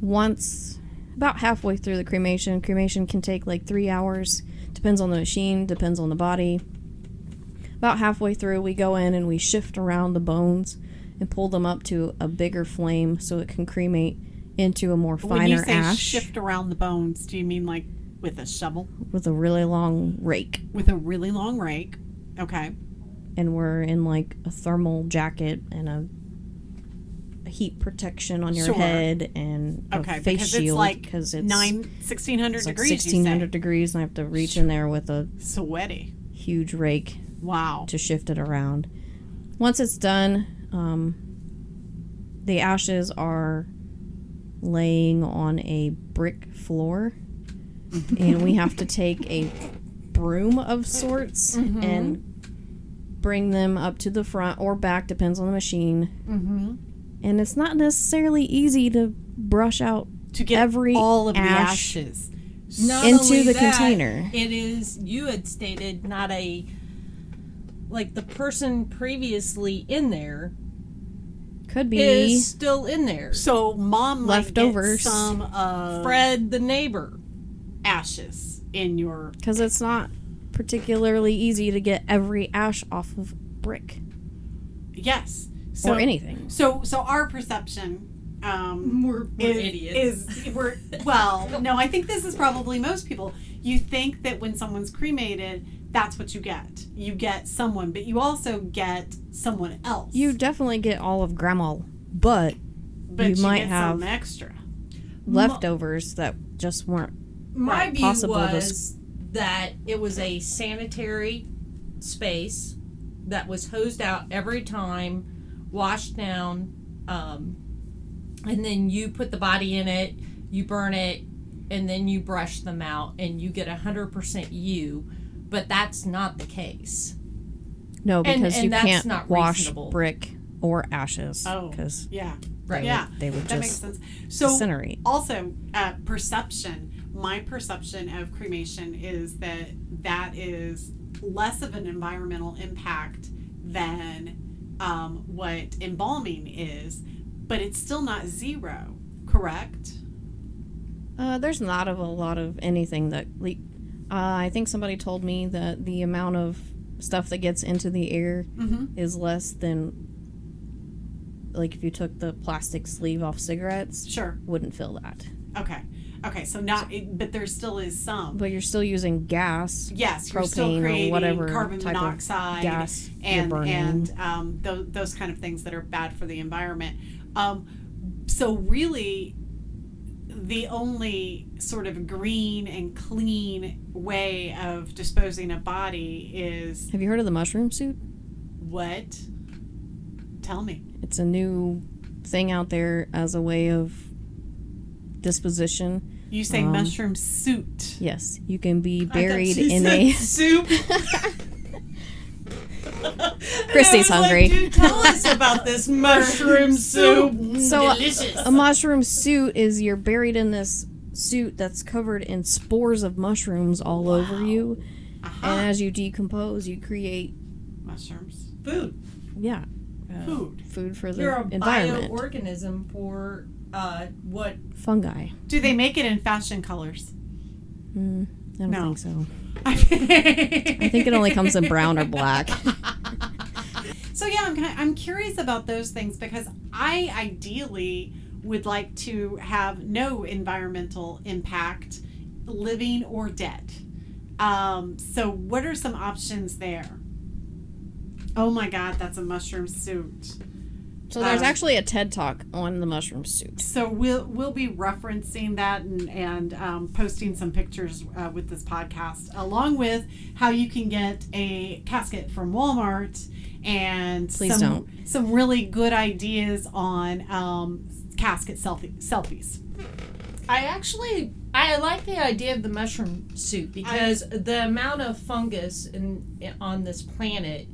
S4: once about halfway through the cremation, cremation can take like three hours. Depends on the machine, depends on the body. About halfway through, we go in and we shift around the bones and pull them up to a bigger flame so it can cremate into a more finer
S3: when you say
S4: ash
S3: shift around the bones, do you mean like with a shovel?
S4: with a really long rake.
S3: With a really long rake? Okay.
S4: And we're in like a thermal jacket and a, heat protection on your
S3: Sure.
S4: head and
S3: Okay.
S4: a face
S3: because
S4: shield
S3: it's like
S4: because it's
S3: nine, 1600
S4: It's like
S3: degrees. you
S4: 1600 degrees, and I have to reach in there with a.
S3: Sweaty.
S4: huge rake
S3: Wow.
S4: to shift it around. Once it's done, um, the ashes are laying on a brick floor, and we have [LAUGHS] to take a broom of sorts and bring them up to the front or back, depends on the machine.
S3: Mm-hmm.
S4: And it's not necessarily easy to brush out
S3: To get
S4: Every
S3: all of the ashes.
S1: Not
S4: into the
S1: that,
S4: container.
S1: It is you had stated not a like the person previously in there
S4: could be
S1: is still in there.
S3: So mom might
S4: Leftovers.
S3: get some of
S1: Fred the neighbor.
S3: ashes in your
S4: because it's not particularly easy to get every ash off of brick
S3: yes. So
S4: or anything.
S3: So so our perception um,
S1: We're, we're
S3: is,
S1: idiots.
S3: is we're well no I think this is probably most people. You think that when someone's cremated, that's what you get. You get someone, but you also get someone else.
S4: You definitely get all of grandma, but
S3: but
S4: you
S3: you
S4: might have-
S3: some extra.
S4: leftovers that just weren't.
S1: My view
S4: possible to
S1: was that it was a sanitary space that was hosed out every time, washed down, um, and then you put the body in it, you burn it, and then you brush them out, and you get a hundred percent you. But that's not the case.
S4: No, because
S1: and
S4: you
S1: that's
S4: can't
S1: not
S4: wash
S1: reasonable.
S4: brick or ashes.
S3: Oh.
S4: because
S3: Yeah,
S1: Right.
S3: yeah,
S4: they would
S3: that makes
S4: just
S3: sense. So
S4: incinerate.
S3: also uh, perception my perception of cremation is that that is less of an environmental impact than um, what embalming is but it's still not zero correct
S4: Uh, there's not of a lot of anything that. Le- uh, I think somebody told me that the amount of stuff that gets into the air
S3: mm-hmm.
S4: is less than. Like if you took the plastic sleeve off cigarettes,
S3: sure
S4: wouldn't fill that.
S3: okay okay so not but there still is some
S4: But you're still using gas,
S3: yes you're still
S4: propane, or
S3: creating
S4: whatever
S3: carbon monoxide
S4: gas
S3: and and um, those, those kind of things that are bad for the environment. Um, so really, the only sort of green and clean way of disposing a body is
S4: Have you heard of the mushroom suit?
S3: what? Tell me.
S4: It's a new thing out there as a way of disposition.
S3: You say
S4: Um,
S3: mushroom suit.
S4: Yes, you can be buried in a.
S1: soup. [LAUGHS] [LAUGHS]
S4: Christy's hungry.
S1: Like, tell us [LAUGHS] about this mushroom soup.
S4: So,
S1: delicious.
S4: A mushroom suit is you're buried in this suit that's covered in spores of mushrooms all over you,
S3: Uh-huh.
S4: and as you decompose, you create
S3: Mushrooms.
S1: food.
S4: yeah uh,
S3: Food.
S4: food for the
S1: You're a
S4: environment.
S1: bioorganism for uh, what?
S4: Fungi.
S3: Do they make it in fashion colors?
S4: Mm, I don't
S3: No.
S4: think so. [LAUGHS]
S3: I
S4: think it only comes in brown or black.
S3: So yeah, I'm kind I'm curious about those things because I ideally would like to have no environmental impact, living or dead. Um, so what are some options there? Oh my God, that's a mushroom suit.
S4: So there's
S3: Um,
S4: actually a TED talk on the mushroom soup.
S3: So we'll we'll be referencing that and and um, posting some pictures uh, with this podcast, along with how you can get a casket from Walmart and
S4: Please
S3: some
S4: don't.
S3: some really good ideas on um, casket selfie selfies.
S1: I actually I like the idea of the mushroom soup because the amount of fungus in, on this planet,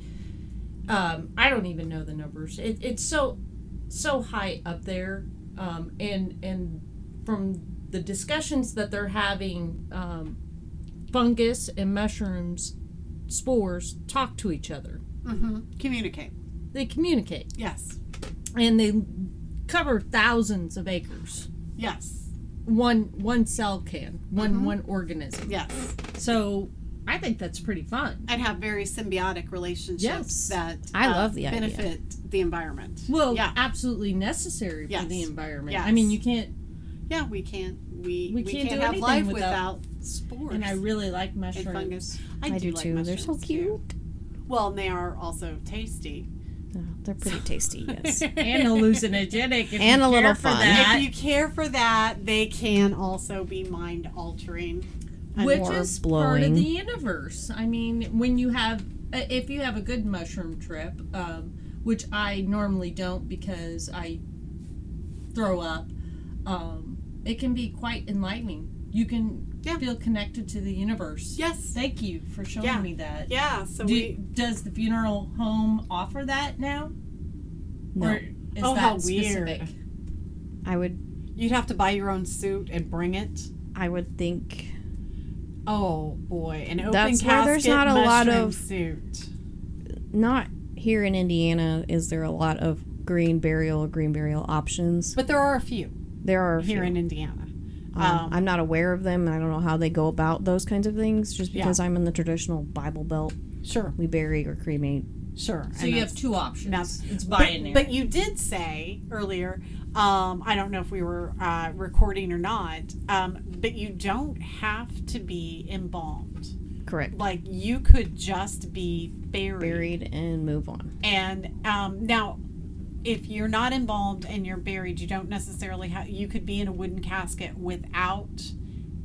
S1: um, I don't even know the numbers. It, it's so so high up there, um, and and from the discussions that they're having, um, fungus and mushrooms spores talk to each other.
S3: Mm-hmm. Communicate.
S1: They communicate.
S3: Yes.
S1: and they cover thousands of acres.
S3: Yes.
S1: One one cell can, one one organism.
S3: Yes.
S1: So I think that's pretty fun.
S3: And have very symbiotic relationships
S1: Yes.
S3: that
S4: I
S3: uh,
S4: love the idea.
S3: benefit the environment.
S1: Well,
S3: yeah.
S1: absolutely necessary
S3: Yes.
S1: for the environment.
S3: Yes.
S1: I mean, you can't.
S3: Yeah, we can't we
S1: We
S3: we,
S1: can't
S3: can't,
S1: do
S3: have
S1: anything
S3: life
S1: without-
S3: without, spores
S1: And I really like
S3: and
S1: mushrooms.
S3: fungus. I,
S4: I do
S3: like
S4: too. They're so
S3: mushrooms, too.
S4: cute.
S3: Well, and they are also tasty.
S4: Oh, they're pretty tasty, [LAUGHS] yes.
S1: and hallucinogenic. if
S4: And
S1: you
S4: a little
S1: for
S4: fun.
S1: that.
S3: if you care for that, they can also be mind altering.
S1: Which
S4: Or
S1: is part of the universe. I mean, when you have, uh, if you have a good mushroom trip, um, which I normally don't because I throw up, um, it can be quite enlightening. You can
S3: Yeah.
S1: feel connected to the universe.
S3: Yes.
S1: Thank you for showing
S3: Yeah.
S1: me that.
S3: Yeah, so
S1: Do,
S3: we
S1: does the funeral home offer that now?
S4: No.
S1: Or is
S3: Oh,
S1: that
S3: how
S1: specific?
S3: weird.
S4: I would
S3: you'd have to buy your own suit and bring it.
S4: I would think
S3: Oh boy, an open
S4: That's where there's not a lot of-
S3: suit.
S4: not here in Indiana is there a lot of green burial green burial options.
S3: But there are a few
S4: There are a
S3: here
S4: few.
S3: in Indiana.
S4: Um,
S3: Um,
S4: I'm not aware of them, and I don't know how they go about those kinds of things. Just
S3: Yeah.
S4: because I'm in the traditional Bible Belt,
S3: Sure,
S4: we bury or cremate.
S3: sure.
S1: So
S3: and
S1: you have two options.
S3: that's-
S1: it's
S3: But,
S1: binary.
S3: but you did say earlier, um, I don't know if we were uh, recording or not, um, but you don't have to be embalmed.
S4: Correct.
S3: Like you could just be buried.
S4: Buried and move on.
S3: And um, now, if you're not embalmed and you're buried, you don't necessarily have. You could be in a wooden casket without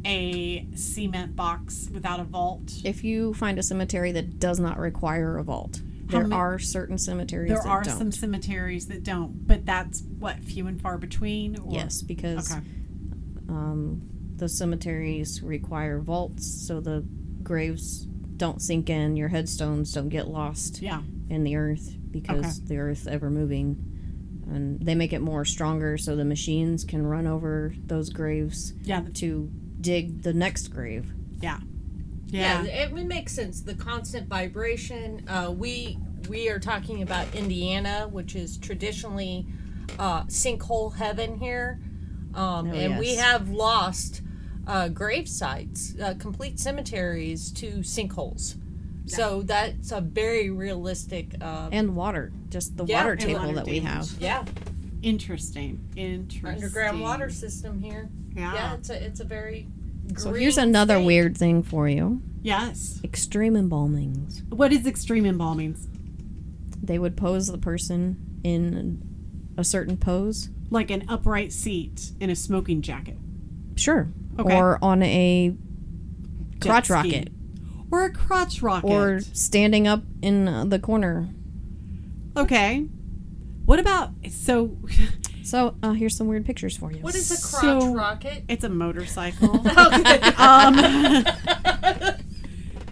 S3: a cement box, without a vault.
S4: If you find a cemetery that does not require a vault, there
S3: ma-
S4: are certain cemeteries
S3: There are
S4: don't.
S3: some cemeteries that don't, but that's what few and far between. Or?
S4: yes, because
S3: Okay.
S4: um, the cemeteries require vaults, so the graves don't sink in, your headstones don't get lost
S3: Yeah.
S4: in the earth because the earth ever moving. And they make it more stronger so the machines can run over those graves
S3: Yeah.
S4: to dig the next grave.
S3: Yeah.
S1: Yeah,
S3: Yeah.
S1: it would make sense. The constant vibration. Uh, we we are talking about Indiana, which is traditionally uh, sinkhole heaven here, um,
S4: Oh,
S1: and we have lost uh, grave sites, uh, complete cemeteries to sinkholes. So that's a very realistic. Uh,
S4: And water, just the
S1: Yeah,
S4: water table
S3: water
S4: that we have.
S1: yeah,
S3: Interesting. Interesting.
S1: underground water system here.
S3: Yeah.
S1: Yeah, it's a it's a very.
S4: So here's another
S1: state.
S4: weird thing for you
S3: Yes.
S4: extreme embalmings.
S3: What is extreme embalmings?
S4: They would pose the person in a certain pose.
S3: Like an upright seat in a smoking jacket.
S4: Sure.
S3: Okay.
S4: Or on a crotch
S3: ski.
S4: rocket.
S3: Or a crotch rocket.
S4: Or standing up in the corner.
S3: okay. What about so? [LAUGHS]
S4: So uh, here's some weird pictures for you.
S1: What is a crotch
S3: So-
S1: rocket?
S3: It's a motorcycle. [LAUGHS] [LAUGHS] um, [LAUGHS]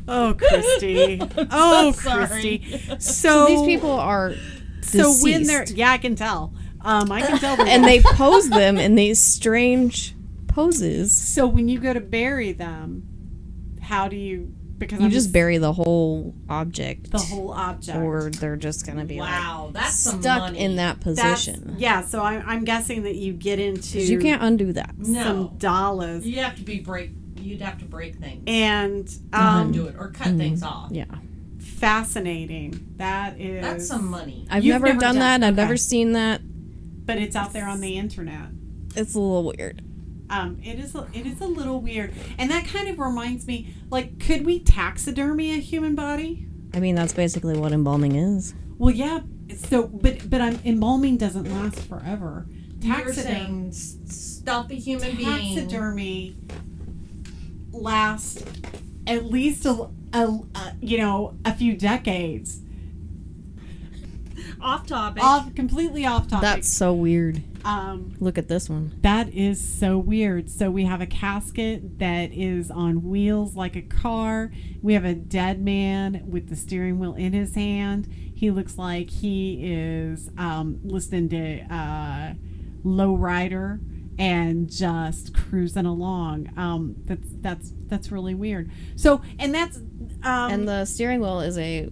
S3: oh, Christy. Oh,
S1: sorry.
S3: Christy. So,
S4: So these people are
S3: So when they're
S4: deceased.
S3: yeah, I can tell. Um, I can tell. they're
S4: and they pose them in these strange poses.
S3: So when you go to bury them, how do you? Because
S4: You
S3: I'm
S4: just bury the whole object,
S3: the whole object.
S4: or they're just gonna be
S1: Wow,
S4: like
S1: that's some
S4: stuck
S1: money.
S4: in that
S3: That's,
S4: position.
S3: yeah. So I, I'm guessing that you get into
S4: you can't undo that.
S1: No.
S3: some dollars
S1: You have to be break. You'd have to break things
S3: and
S1: um,
S3: um,
S1: do it or cut things off.
S4: Yeah,
S3: fascinating. That is
S1: That's some money.
S4: I've
S3: You've
S4: never,
S3: never
S4: done,
S3: done-
S4: that. I've never seen that.
S3: but it's out there on the internet.
S4: It's a little weird.
S3: Um, it is a, it is a little weird, and that kind of reminds me. Like, could we taxidermy a human body?
S4: I mean, that's basically what embalming is.
S3: Well, yeah. So, but but um, embalming doesn't last forever.
S1: You're
S3: Taxidermy.
S1: saying stuff a human being.
S3: taxidermy lasts at least a, a, a you know a few decades.
S1: Off topic.
S3: Off completely off topic.
S4: That's so weird.
S3: um
S4: Look at this one.
S3: that is so weird. So we have a casket that is on wheels like a car. We have a dead man with the steering wheel in his hand. He looks like he is um, listening to uh, Low Rider and just cruising along. Um, that's that's that's really weird. So and that's um,
S4: and the steering wheel is a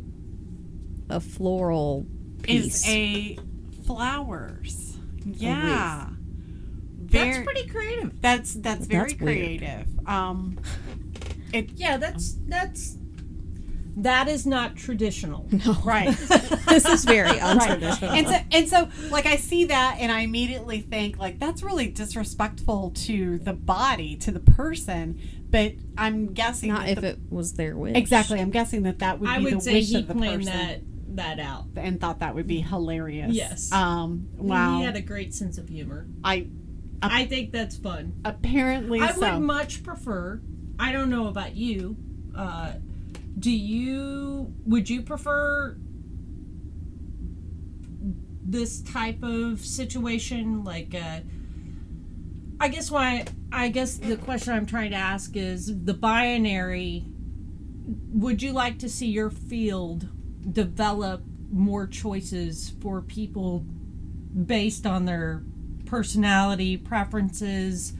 S4: a floral piece.
S3: is a flowers. Yeah. Very,
S1: That's pretty creative.
S3: That's that's very
S4: That's
S3: creative. Um,
S1: Yeah, that's that's that is not traditional. [LAUGHS]
S3: right. [LAUGHS]
S4: this is very
S3: right.
S4: untraditional.
S3: And so and so like I see that and I immediately think like that's really disrespectful to the body, to the person. But I'm guessing
S4: Not
S3: that
S4: if
S3: the-
S4: it was their wish.
S3: exactly. I'm guessing that that would
S1: I
S3: be the
S1: would say
S3: wish
S1: he
S3: of the person.
S1: that that out.
S3: and thought that would be hilarious.
S1: Yes.
S3: Um. Wow.
S1: He had a great sense of humor.
S3: I
S1: I think that's fun.
S3: apparently
S1: I
S3: so.
S1: would much prefer. I don't know about you. Uh, do you? Would you prefer this type of situation? Like, uh, I guess why. I guess the question I'm trying to ask is the binary. Would you like to see your field develop more choices for people based on their personality preferences?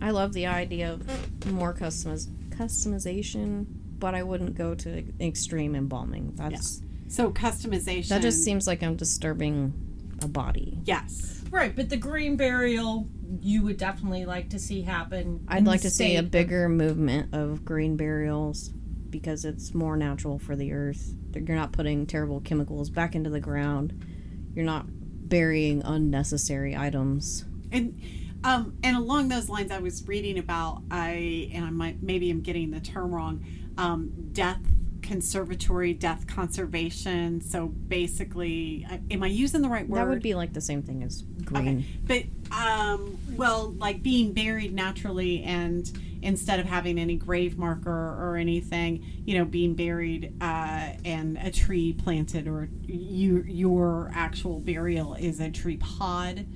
S4: I love the idea of more customiz- customization, but I wouldn't go to extreme embalming. That's
S3: so customization.
S4: that just seems like I'm disturbing a body.
S3: yes.
S1: Right, but the green burial you would definitely like to see happen.
S4: I'd like to see a
S1: state.
S4: bigger movement of green burials because it's more natural for the earth. You're not putting terrible chemicals back into the ground. You're not burying unnecessary items.
S3: And um, and along those lines, I was reading about I and I might maybe I'm getting the term wrong. Um, death conservatory, death conservation. So basically, I- am I using the right word?
S4: That would be like the same thing as green.
S3: Okay. But um, well, like being buried naturally, and instead of having any grave marker or anything, you know, being buried uh, and a tree planted, or you your actual burial is a tree pod,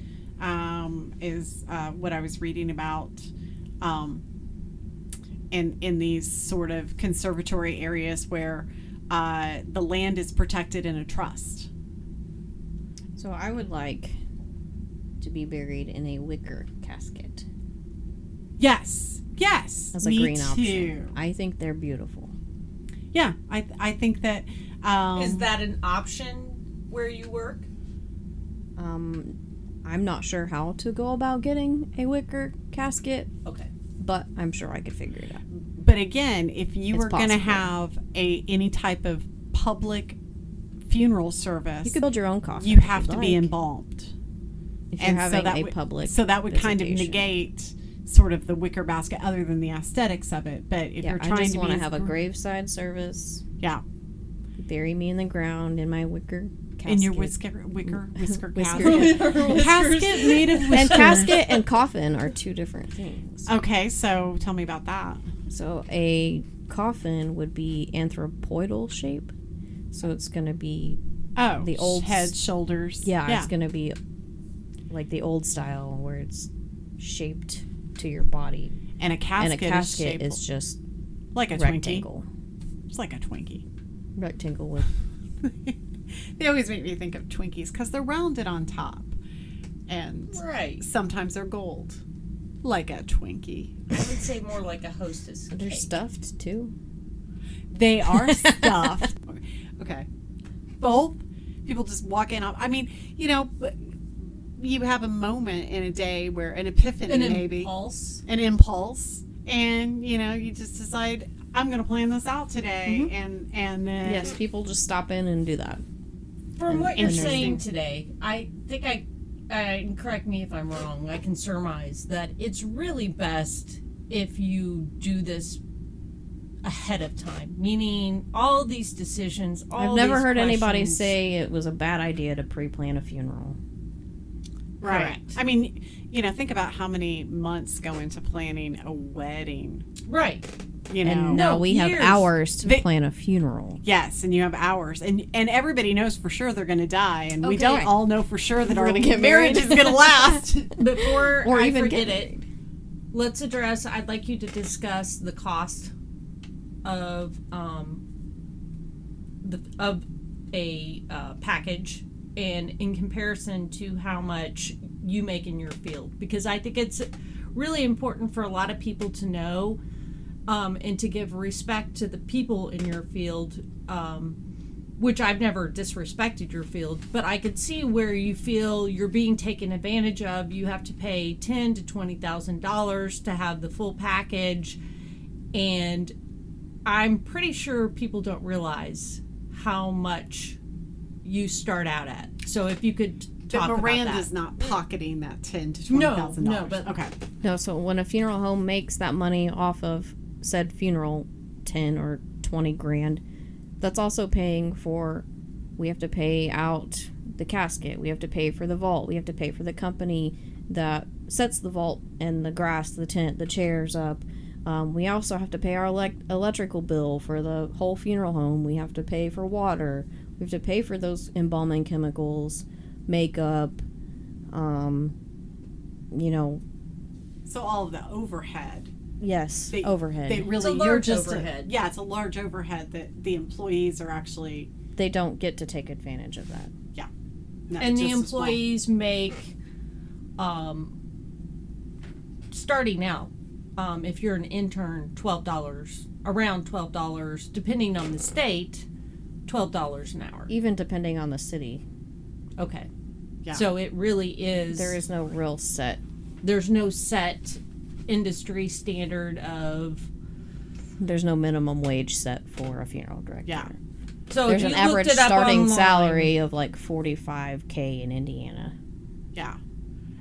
S3: um, is uh, what I was reading about. Um, in in these sort of conservatory areas where uh, the land is protected in a trust.
S4: So I would like to be buried in a wicker casket
S3: Yes. Yes.
S4: as a
S3: me
S4: green
S3: too.
S4: option. I think they're beautiful.
S3: Yeah, I I think that um,
S1: Is that an option where you work?
S4: Um, I'm not sure how to go about getting a wicker casket,
S1: Okay.
S4: but I'm sure I could figure it out.
S3: But again, if you
S4: It's
S3: were going to have a any type of public funeral service,
S4: You could build your own coffin.
S3: you have
S4: you'd
S3: to be embalmed.
S4: if you're
S3: and so that
S4: a
S3: would-
S4: public.
S3: So that would kind of negate sort of the wicker basket, other than the aesthetics of it. But if
S4: Yeah,
S3: you're
S4: I
S3: trying
S4: just
S3: to
S4: want to have a graveside service.
S3: yeah,
S4: Bury me in the ground in my wicker casket.
S3: in your whisker wicker mm. whisker [LAUGHS]
S4: Whisker.
S3: casket, [LAUGHS] [LAUGHS] casket made of whisker.
S4: and casket and coffin are two different things.
S3: Okay, so tell me about that.
S4: So a coffin would be anthropoidal shape. So it's going to be
S3: Oh,
S4: The old
S3: head, shoulders.
S4: yeah,
S3: yeah.
S4: it's going to be like the old style where it's shaped to your body.
S3: and a casket,
S4: and a casket
S3: is,
S4: is, just
S3: like a
S4: rectangle.
S3: Twinkie. It's like a Twinkie.
S4: Rectangle [LAUGHS] with
S3: they always make me think of Twinkies because they're rounded on top, and
S1: Right.
S3: sometimes they're gold, like a Twinkie.
S1: I would say more like a hostess.
S4: they're
S1: cake.
S4: stuffed too.
S3: They [LAUGHS] are stuffed. okay, both people just walk in. I mean, you know, but you have a moment in a day where an epiphany,
S1: An
S3: maybe
S1: impulse.
S3: an impulse, and you know, you just decide. I'm going to plan this out today, and and then
S4: Yes, people just stop in and do that.
S1: From what you're saying today, I think I, uh, and correct me if I'm wrong, I can surmise that it's really best if you do this ahead of time. Meaning, all these decisions, all
S4: I've never
S1: these
S4: heard anybody say it was a bad idea to pre-plan a funeral.
S3: Right.
S1: Correct.
S3: I mean, you know, think about how many months go into planning a wedding.
S1: Right.
S3: You know.
S4: And
S1: No,
S4: we have hours to
S3: They-
S4: plan a funeral.
S3: Yes, and you have hours, and and everybody knows for sure they're going to die, and we don't all know for sure that
S4: We're
S3: our
S4: gonna get
S3: marriage
S4: married.
S3: is going [LAUGHS] to last.
S1: Before [LAUGHS]
S4: Or
S1: I
S4: even
S1: forget
S4: get
S1: it, let's address. I'd like you to discuss the cost of um the of a uh, package and in comparison to how much you make in your field because I think it's really important for a lot of people to know um, and to give respect to the people in your field um, which I've never disrespected your field, but I could see where you feel you're being taken advantage of. You have to pay ten to twenty thousand dollars to have the full package, and I'm pretty sure people don't realize how much you start out at. So if you could talk
S3: But
S1: about
S3: Miranda's
S1: that.
S3: not pocketing that ten to twenty thousand
S1: no,
S3: dollars.
S1: but-
S3: okay.
S4: No, so when a funeral home makes that money off of said funeral, 10 or 20 grand, that's also paying for, we have to pay out the casket, we have to pay for the vault, we have to pay for the company that sets the vault and the grass, the tent, the chairs up. Um, we also have to pay our elect- electrical bill for the whole funeral home. We have to pay for water. We have to pay for those embalming chemicals, makeup, um, you know,
S3: So all of the overhead.
S4: Yes,
S3: They,
S4: overhead.
S3: They
S4: They,
S3: really
S1: a
S3: you're
S1: large
S3: just a- yeah, it's a large overhead that the employees are actually.
S4: They don't get to take advantage of that.
S3: not
S1: and the
S3: just as well.
S1: employees make um, starting out um, if you're an intern $12 around $12 depending on the state $12 an hour
S4: Even depending on the city,
S1: okay
S3: Yeah.
S1: so it really is
S4: there is no real set.
S1: there's no set industry standard of
S4: There's no minimum wage set for a funeral director.
S3: Yeah.
S1: so
S4: There's
S1: if
S4: an
S1: you
S4: average
S1: it up
S4: starting
S1: online-
S4: salary of like 45k in Indiana.
S3: Yeah.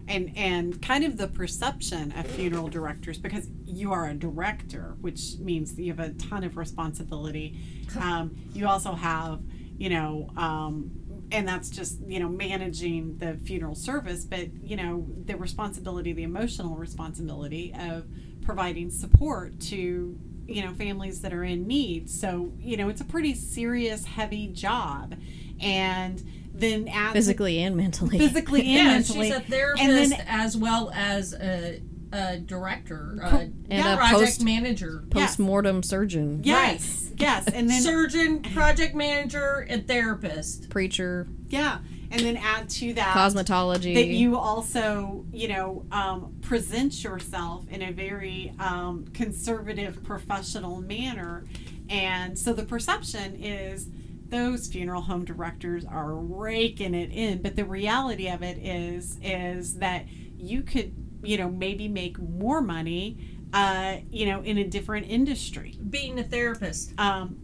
S3: And and kind of the perception of funeral directors because you are a director, which means you have a ton of responsibility. [LAUGHS] Um, you also have, you know, um, and that's just you know managing the funeral service, but you know the responsibility, the emotional responsibility of providing support to you know families that are in need. So you know it's a pretty serious, heavy job, and then add to-
S4: Physically and mentally.
S3: physically [LAUGHS] and
S1: yeah
S3: mentally.
S1: she's a therapist
S3: and then
S1: as well as a, a director a
S3: Co-
S4: and a
S1: project
S4: post-
S1: manager
S3: Yes.
S4: Post-mortem surgeon.
S3: yes, yes, and then [LAUGHS]
S1: surgeon, project manager, and therapist.
S4: Preacher,
S3: yeah, and then add to that
S4: cosmetology.
S3: that you also you know um, present yourself in a very um, conservative professional manner and so the perception is those funeral home directors are raking it in but the reality of it is is that you could you know maybe make more money uh, you know in a different industry
S1: Being a therapist.
S3: um,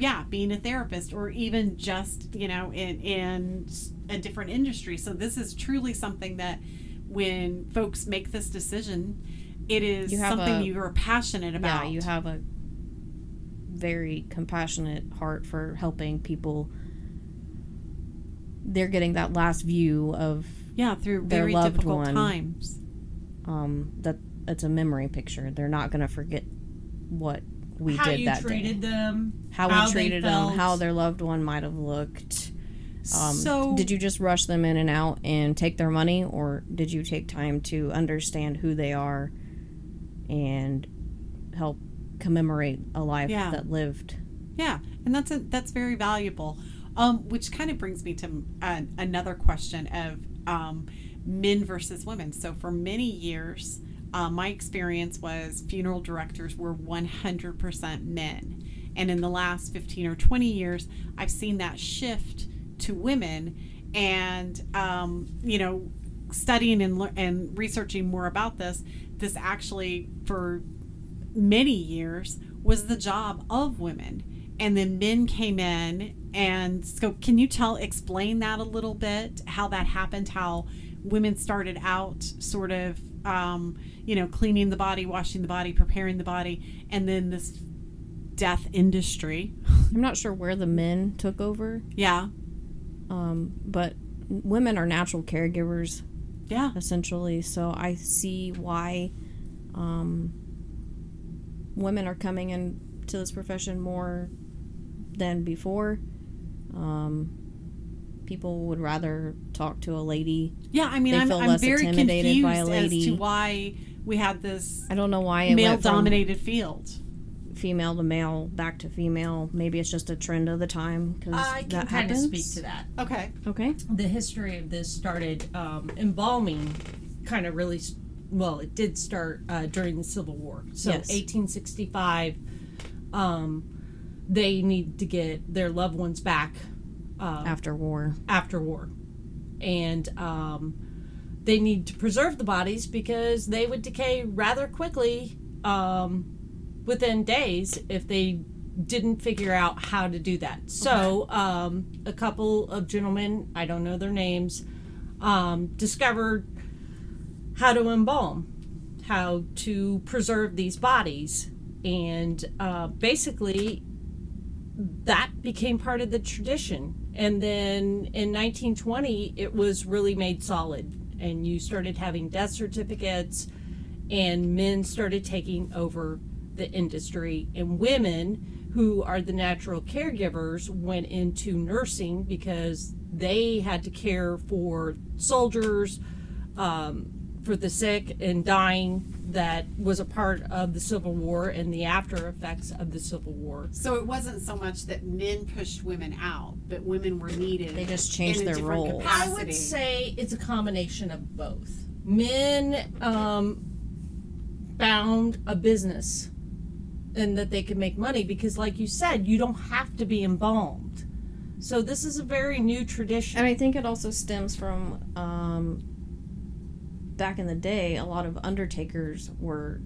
S3: yeah, being a therapist or even just, you know, in, in a different industry. So this is truly something that when folks make this decision, it is
S4: You have
S3: something
S4: a-
S3: you are passionate about.
S4: Yeah, you have a very compassionate heart for helping people. They're getting that last view of
S3: yeah, through
S4: their
S3: very
S4: loved
S3: difficult
S4: one.
S3: times.
S4: Um, that it's a memory picture. They're not going to forget what we
S1: how
S4: did
S1: you
S4: that
S1: treated
S4: day.
S1: them.
S4: How,
S1: how
S4: we treated them, how their loved one might have looked. Um,
S3: so
S4: did you just rush them in and out and take their money, or did you take time to understand who they are and help commemorate a life
S3: Yeah.
S4: that lived?
S3: Yeah, and that's a, that's very valuable. Um, which kind of brings me to uh, another question of um, men versus women. So for many years, uh, my experience was funeral directors were 100% men, and in the last 15 or 20 years, I've seen that shift to women. And um, you know, studying and lear- and researching more about this, this actually for many years was the job of women and then men came in and so can you tell explain that a little bit how that happened how women started out sort of um, you know cleaning the body washing the body preparing the body and then this death industry [LAUGHS]
S4: I'm not sure where the men took over,
S3: yeah
S4: um, but women are natural caregivers
S3: yeah
S4: essentially. So I see why um, women are coming into this profession more than before. Um, people would rather talk to a lady.
S3: yeah i mean
S4: They
S3: i'm,
S4: feel
S3: I'm
S4: less
S3: very
S4: intimidated
S3: confused
S4: by a
S3: as
S4: lady.
S3: to why we had this
S4: I don't know why
S3: male-dominated field
S4: female to male back to female. Maybe it's just a trend of the time because
S1: I can
S4: that
S1: kind of speak to that.
S3: okay
S4: Okay.
S1: The history of this started um, embalming, kind of really. Well, it did start uh, during the Civil War. So
S4: Yes.
S1: 1865, um, they need to get their loved ones back uh,
S4: After war.
S1: after war. And um, they need to preserve the bodies because they would decay rather quickly um, within days if they didn't figure out how to do that. So, um, a couple of gentlemen, I don't know their names, um, discovered how to embalm, how to preserve these bodies. And uh, basically, that became part of the tradition. And then in 1920, it was really made solid. And you started having death certificates, and men started taking over the industry. And women, who are the natural caregivers, went into nursing because they had to care for soldiers, um, for the sick and dying that was a part of the Civil War and the after effects of the Civil War.
S3: So it wasn't so much that men pushed women out, but women were needed.
S4: They just changed
S3: in
S4: their
S3: different
S4: roles.
S1: I would say it's a combination of both. Men um, found a business and that they could make money because, like you said, you don't have to be embalmed. So this is a very new tradition.
S4: And I think it also stems from um, back in the day, a lot of undertakers were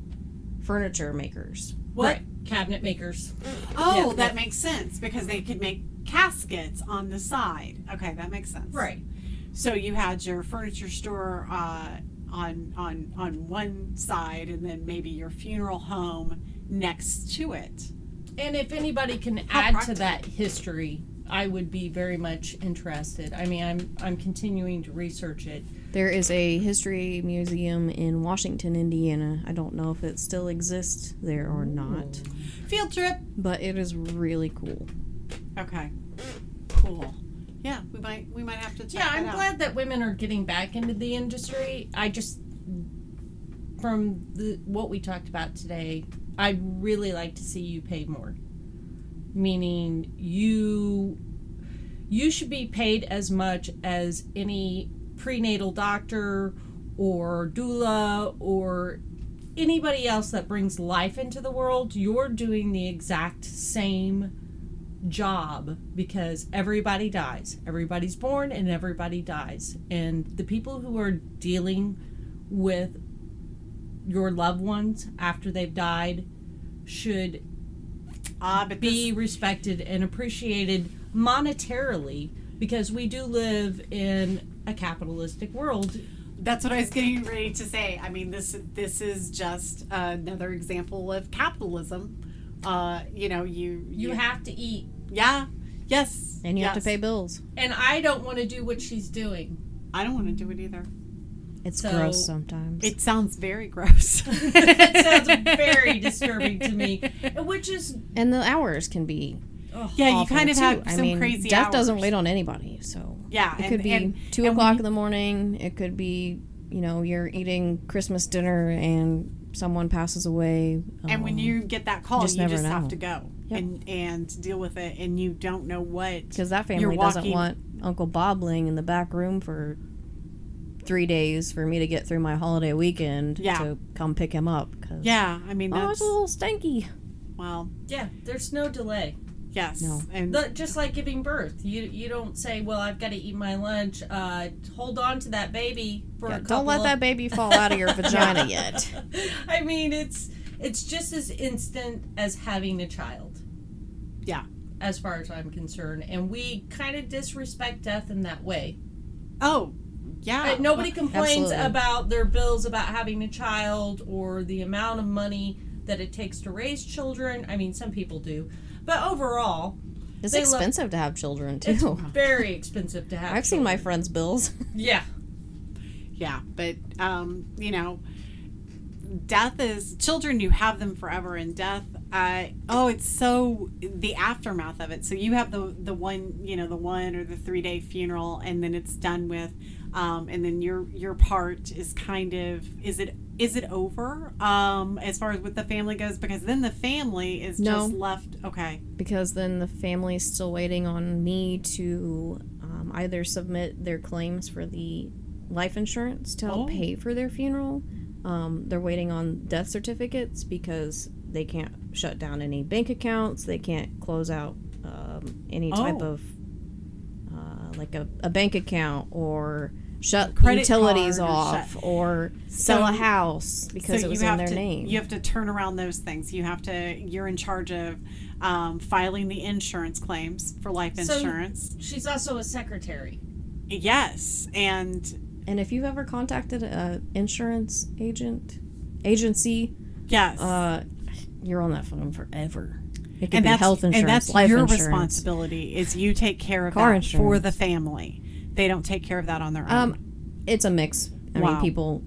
S4: furniture makers.
S3: What?
S1: Right. Cabinet makers.
S3: Oh,
S1: Yeah.
S3: that makes sense because they could make caskets on the side. Okay, that makes sense.
S1: Right.
S3: So you had your furniture store uh, on on on one side, and then maybe your funeral home next to it.
S1: And if anybody can
S3: How
S1: add to that history, I would be very much interested. I mean, I'm I'm continuing to research it.
S4: There is a history museum in Washington, Indiana. I don't know if it still exists there or not,
S3: Field trip.
S4: but it is really cool.
S3: Okay. Cool. Yeah, we might we might have to check
S1: Yeah, I'm
S3: out.
S1: glad that women are getting back into the industry. I just from the what we talked about today, I'd really like to see you pay more. Meaning you you should be paid as much as any prenatal doctor or doula or anybody else that brings life into the world. You're doing the exact same job because everybody dies. Everybody's born and everybody dies. And the people who are dealing with your loved ones after they've died should
S3: Ah,
S1: be
S3: this,
S1: respected and appreciated monetarily because we do live in a capitalistic world.
S3: that's what I was getting ready to say. I mean, this this is just another example of capitalism. Uh, you know, you
S1: You have to eat.
S3: yeah, yes,
S4: And you have to pay bills.
S1: And I don't want to do what she's doing.
S3: I don't want to do it either.
S4: It's
S1: So-
S4: gross sometimes.
S3: It sounds very gross. [LAUGHS]
S1: it sounds [LAUGHS] very disturbing to me, which is
S4: and the hours can be
S3: yeah, you kind of
S4: too.
S3: have
S4: I
S3: some
S4: mean,
S3: crazy.
S4: death doesn't wait on anybody, so
S3: Yeah,
S4: it
S3: and-
S4: could be
S3: and-
S4: two
S3: and
S4: o'clock
S3: you-
S4: in the morning. It could be you know you're eating Christmas dinner and someone passes away.
S3: And when
S4: um,
S3: you get that call,
S4: just
S3: you
S4: never
S3: just have to go
S4: Yep.
S3: and and deal with it, and you don't know what
S4: because that family doesn't want Uncle Bob laying in the back room for three days for me to get through my holiday weekend
S3: Yeah.
S4: to come pick him up. 'cause,
S3: Yeah, I mean
S4: oh,
S3: that's
S4: it's a little stinky.
S3: well,
S1: yeah. There's no delay.
S3: yes,
S4: No.
S3: and
S1: The- just like giving birth, you you don't say, "Well, I've got to eat my lunch." Uh, hold on to that baby for
S4: Yeah,
S1: a couple
S4: don't let
S1: of-
S4: that baby fall out of your [LAUGHS] vagina yet. [LAUGHS]
S1: I mean, it's it's just as instant as having a child,
S3: yeah.
S1: as far as I'm concerned, and we kind of disrespect death in that way.
S3: Oh, yeah.
S1: Nobody complains
S4: Absolutely.
S1: about their bills about having a child or the amount of money that it takes to raise children. I mean, some people do, but overall,
S4: It's
S1: They love-
S4: expensive to have children
S1: it's
S4: too. [LAUGHS]
S1: very expensive to have.
S4: I've seen my friends' bills. [LAUGHS]
S1: Yeah,
S3: Yeah, but um, you know, death is children. You have them forever, and death. Uh, oh, it's so the aftermath of it. So you have the the one, you know, the one or the three day funeral, and then it's done with, um, and then your your part is kind of is it is it over um, as far as with the family goes? Because then the family is
S4: No.
S3: just left. Okay,
S4: because then the family is still waiting on me to um, either submit their claims for the life insurance to help
S3: Oh.
S4: pay for their funeral. Um, they're waiting on death certificates because they can't shut down any bank accounts. They can't close out um, any type
S3: Oh.
S4: of uh, like a, a bank account or shut
S3: Credit
S4: utilities off
S3: shut-
S4: or sell a house because it was
S3: you
S4: in
S3: have
S4: their
S3: to,
S4: name.
S3: You have to turn around those things. You have to. You're in charge of um, filing the insurance claims for life
S1: So-
S3: insurance.
S1: She's also a secretary.
S3: yes, and
S4: and if you've ever contacted an insurance agent agency,
S3: yes,
S4: uh, you're on that phone forever. It could
S3: and
S4: be health insurance,
S3: and that's
S4: life
S3: your
S4: insurance.
S3: responsibility. Is you take care of
S4: Car
S3: that for the family. They don't take care of that on their own.
S4: Um, it's a mix. I
S3: Wow.
S4: mean, people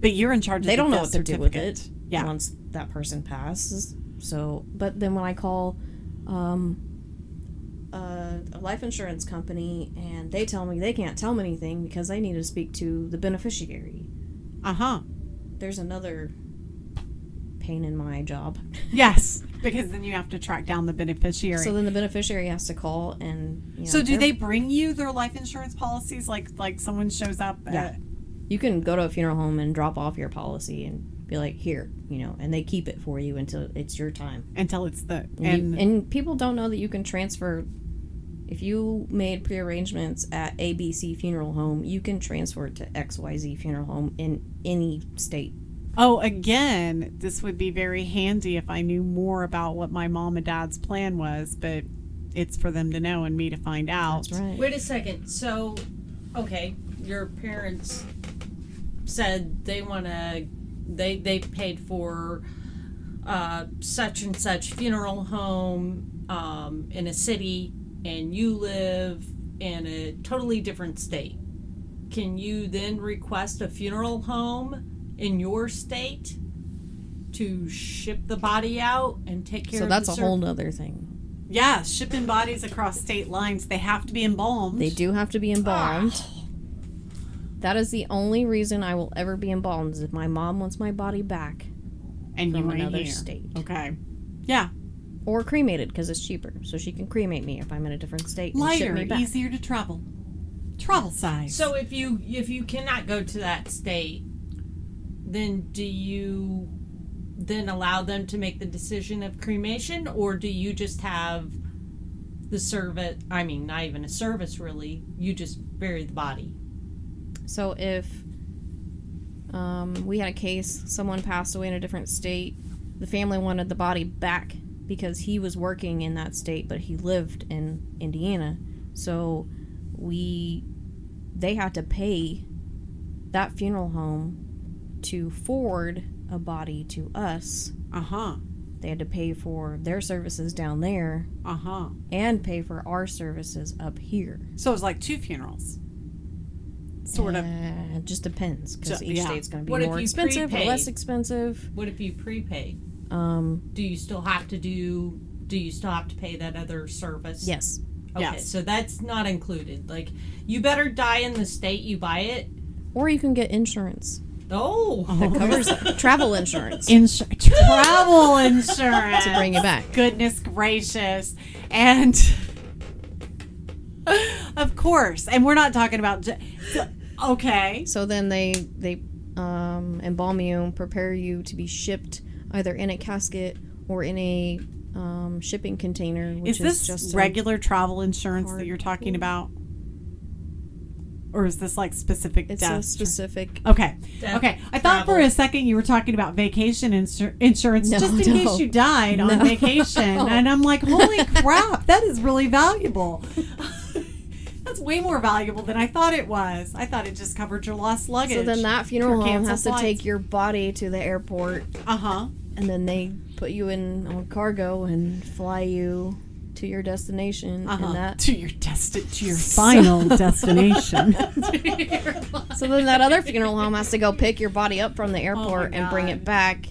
S3: but you're in charge. of
S4: they
S3: the
S4: don't know what to do with it
S3: Yeah.
S4: once that person passes. So, but then when I call um, a, a life insurance company and they tell me they can't tell me anything because they need to speak to the beneficiary,
S3: Uh huh.
S4: there's another pain in my job.
S3: Yes, because then you have to track down the beneficiary.
S4: So then the beneficiary has to call and. You know,
S3: So do
S4: they're-
S3: bring you their life insurance policies? Like like someone shows up.
S4: Yeah.
S3: At,
S4: You can go to a funeral home and drop off your policy and be like, here, you know, and they keep it for you until it's your time.
S3: until it's the
S4: And,
S3: and
S4: you, and people don't know that you can transfer. If you made pre-arrangements at ABC Funeral Home, you can transfer it to XYZ Funeral Home in any state.
S3: Oh again, this would be very handy if I knew more about what my mom and dad's plan was, but it's for them to know and me to find out.
S4: That's right.
S1: Wait a second. So, okay, your parents said they want to. They they paid for uh, such and such funeral home um, in a city, and you live in a totally different state. Can you then request a funeral home in your state to ship the body out and take care of So
S4: that's
S1: the
S4: a
S1: ser-
S4: whole nother thing.
S3: Yeah, shipping bodies across state lines, they have to be embalmed.
S4: They do have to be embalmed. Ah. That is the only reason I will ever be embalmed is if my mom wants my body back
S3: and
S4: from
S3: you ain't
S4: another
S3: here.
S4: state.
S3: Okay. Yeah.
S4: or cremated because it's cheaper. So she can cremate me if I'm in a different state and ship
S3: Lighter,
S4: me back.
S3: easier to travel. Travel size.
S1: So if you if you cannot go to that state, then do you then allow them to make the decision of cremation, or do you just have the service? I mean, not even a service really. You just bury the body.
S4: So if um, we had a case, someone passed away in a different state, the family wanted the body back because he was working in that state, but he lived in Indiana. So we, they had to pay that funeral home to forward a body to us.
S3: uh huh.
S4: They had to pay for their services down there
S3: Uh huh.
S4: and pay for our services up here.
S3: So it was like two funerals. Sort of.
S4: Uh, it just depends because
S3: So-
S4: each
S3: yeah.
S4: state's going to be
S1: What
S4: more
S1: you
S4: expensive or less expensive.
S1: What if you prepaid?
S4: Um,
S1: Do you still have to do? Do you still have to pay that other service?
S4: yes.
S1: Okay,
S3: Yes.
S1: so that's not included. Like, you better die in the state you buy it.
S4: Or you can get insurance
S1: Oh, [LAUGHS]
S4: that covers it. travel insurance
S3: Insur- travel insurance. [LAUGHS]
S4: to bring you back.
S3: Goodness gracious. And [LAUGHS] of course. And we're not talking about. j- Okay.
S4: So then they they um, embalm you, prepare you to be shipped either in a casket or in a um, shipping container, which
S3: Is this
S4: just
S3: regular travel insurance that you're talking about? Or is this like specific
S4: it's
S3: death?
S4: a specific.
S3: Okay.
S1: Death,
S3: okay. I thought for a second you were talking about vacation insur- insurance
S4: No,
S3: just in
S4: no.
S3: case you died on vacation. [LAUGHS] And I'm like, holy [LAUGHS] crap, that is really valuable. [LAUGHS] That's way more valuable than I thought it was. I thought it just covered your lost luggage.
S4: So then that funeral home
S3: canceled
S4: has to take your body to the airport,
S3: Uh huh.
S4: and then they put you in on cargo and fly you to your destination,
S3: Uh-huh.
S4: and that
S3: to your desti- to your final [LAUGHS] destination. [LAUGHS]
S4: So then that other funeral home has to go pick your body up from the airport and bring it back.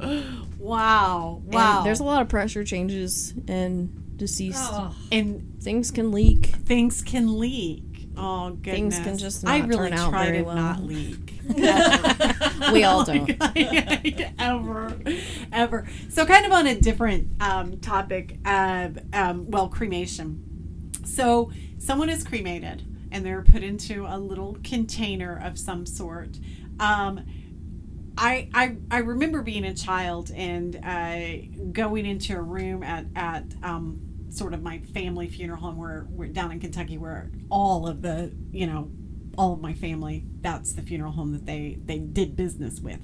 S4: [GASPS]
S3: wow.
S4: And
S3: Wow.
S4: there's a lot of pressure changes and deceased.
S1: Oh,
S3: and
S4: Things can leak.
S3: things can leak. Oh goodness.
S4: Things can just
S3: I
S4: not
S3: really
S4: turn out
S3: try
S4: very
S3: to
S4: well.
S3: not leak. [LAUGHS] [LAUGHS]
S4: We all don't. [LAUGHS]
S3: ever, ever. So, kind of on a different um, topic, uh, um, well, cremation. So, someone is cremated and they're put into a little container of some sort. Um, I, I I remember being a child and uh, going into a room at at um, sort of my family funeral home where we're down in Kentucky where all of the you know all of my family that's the funeral home that they they did business with.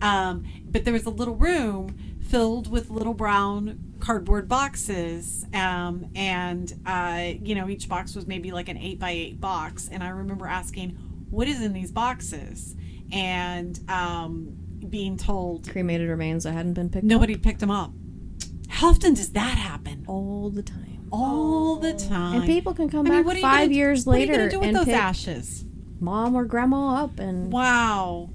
S3: Um, but there was a little room filled with little brown cardboard boxes um, and uh, you know each box was maybe like an eight by eight box. And i remember asking what is in these boxes? And um, being told
S4: Cremated remains that hadn't been picked
S3: nobody picked them up how often does that happen
S4: all the time.
S3: all the time
S4: And people can come
S3: I mean,
S4: back five
S3: gonna-
S4: years later.
S3: what are you gonna do with those ashes
S4: mom or grandma up, and
S3: wow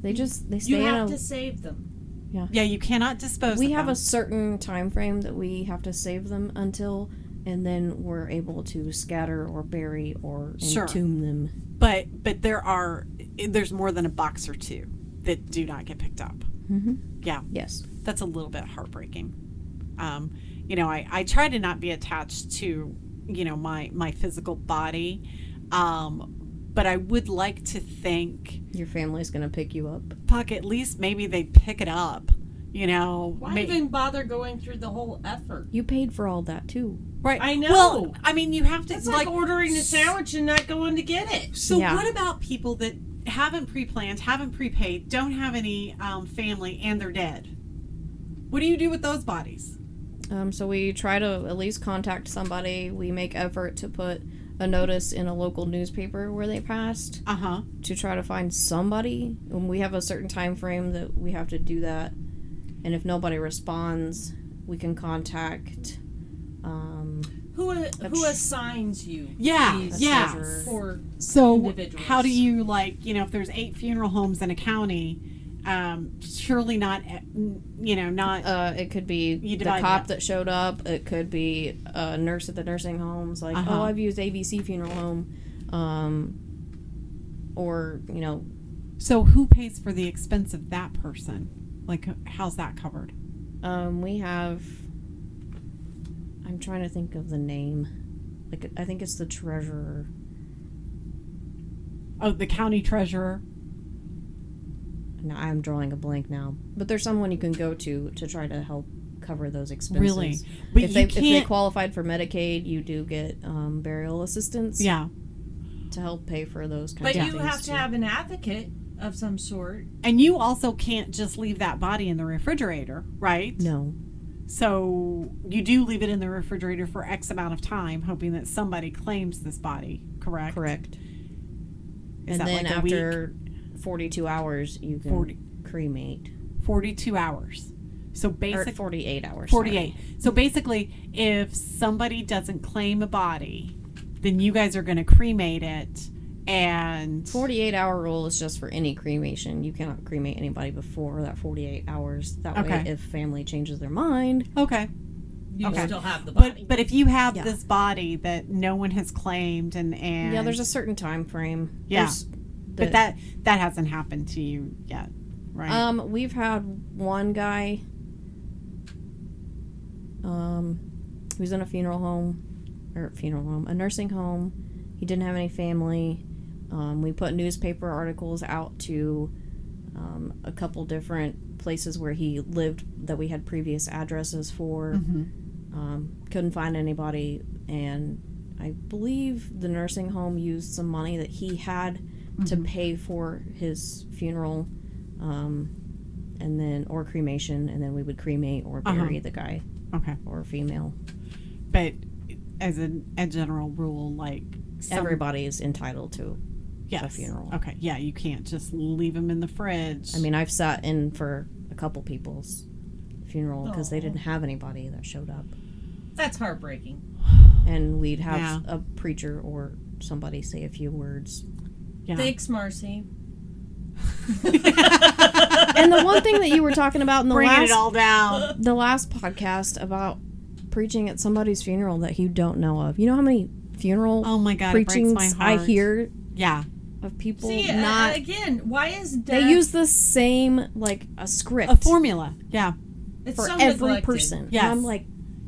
S4: they just they
S1: You
S4: stay in
S1: have
S4: a.
S1: to save them.
S3: yeah Yeah, you cannot dispose of them.
S4: we have
S3: them.
S4: a certain time frame that we have to save them until, and then we're able to scatter or bury or
S3: Sure.
S4: entomb them.
S3: but but there are there's more than a box or two that do not get picked up
S4: Mm-hmm.
S3: yeah
S4: Yes.
S3: that's a little bit heartbreaking um, you know I, I try to not be attached to you know my my physical body um, but i would like to think
S4: Your family's gonna pick you up.
S3: fuck at least maybe they pick it up you know
S1: Why
S3: may-
S1: even bother going through the whole effort?
S4: You paid for all that too.
S3: right
S1: I know.
S3: well i mean you have to
S1: It's like, ordering a sandwich and not going to get it.
S3: So
S4: Yeah.
S3: what about people that haven't pre-planned, haven't prepaid, don't have any um, family, and they're dead? What do you do with those bodies?
S4: Um, so we try to at least contact somebody. We make effort to put a notice in a local newspaper where they passed
S3: Uh huh.
S4: to try to find somebody. And we have a certain time frame that we have to do that. And if nobody responds, we can contact. Um,
S1: Who who assigns you?
S3: Yeah,
S1: these
S3: yeah.
S1: For
S3: So
S1: Individuals.
S3: how do you like you know if there's eight funeral homes in a county, um, surely not eh, you know not
S4: uh, it could be
S3: You
S4: the cop
S3: that.
S4: that showed up. It could be a nurse at the nursing homes. Like,
S3: Uh-huh.
S4: oh, I've used ABC Funeral Home. Um, or, you know,
S3: so who pays for the expense of that person? Like how's that covered?
S4: Um, we have. I'm trying to think of the name. Like I think it's the treasurer.
S3: Oh, the county treasurer.
S4: No, I'm drawing a blank now. But there's someone you can go to to try to help cover those expenses.
S3: Really? But
S4: if
S3: you
S4: they if they qualified for Medicaid, you do get um, burial assistance.
S3: Yeah.
S4: To help pay for those kinds
S1: But
S4: of
S1: you
S4: things.
S1: have to
S4: too.
S1: have an advocate of some sort.
S3: And you also can't just leave that body in the refrigerator, right?
S4: No.
S3: So you do leave it in the refrigerator for X amount of time, hoping that somebody claims this body, correct?
S4: Correct.
S3: Is
S4: and
S3: that
S4: then
S3: like a week?
S4: after 42 hours, you can
S3: 40.
S4: cremate.
S3: 42 hours. So basically,
S4: 48 hours.
S3: 48. So basically, if somebody doesn't claim a body, then you guys are going to cremate it and
S4: 48 hour rule is just for any cremation. You cannot cremate anybody before that 48 hours. That way, if family changes their mind,
S3: okay.
S1: You
S3: Okay.
S1: still have the body.
S3: But but if you have
S4: Yeah.
S3: this body that no one has claimed and and
S4: yeah, there's a certain time frame.
S3: Yeah.
S4: There's
S3: but that that hasn't happened to you yet, right?
S4: Um, we've had one guy. Um, he was in a funeral home, or funeral home, a nursing home. He didn't have any family. Um, we put newspaper articles out to um, a couple different places where he lived that we had previous addresses for.
S3: Mhm.
S4: Um, couldn't find anybody, and I believe the nursing home used some money that he had to
S3: Mm-hmm.
S4: pay for his funeral, um, and then or cremation, and then we would cremate or
S3: Uh-huh.
S4: bury the guy
S3: Okay.
S4: or female.
S3: But as a, a general rule, like some-
S4: Everybody is entitled to.
S3: yes.
S4: funeral.
S3: Okay. Yeah, you can't just leave them in the fridge.
S4: I mean, I've sat in for a couple people's funeral because they didn't have anybody that showed up,
S1: That's heartbreaking.
S4: and we'd have
S3: Yeah.
S4: a preacher or somebody say a few words.
S3: Yeah.
S1: Thanks, Marcy. [LAUGHS]
S4: and the one thing that you were talking about in the
S3: Bringing
S4: last
S3: it all down.
S4: the last podcast about preaching at somebody's funeral that you don't know of. You know how many funeral
S3: Oh my god, it breaks
S4: preachings I hear
S3: Yeah.
S4: of people
S1: See, uh,
S4: not
S1: again, why is death?
S4: they use the same like a script
S3: A formula. Yeah.
S1: it's
S4: for
S1: so
S4: every
S1: neglected.
S4: person. Yeah, I'm like,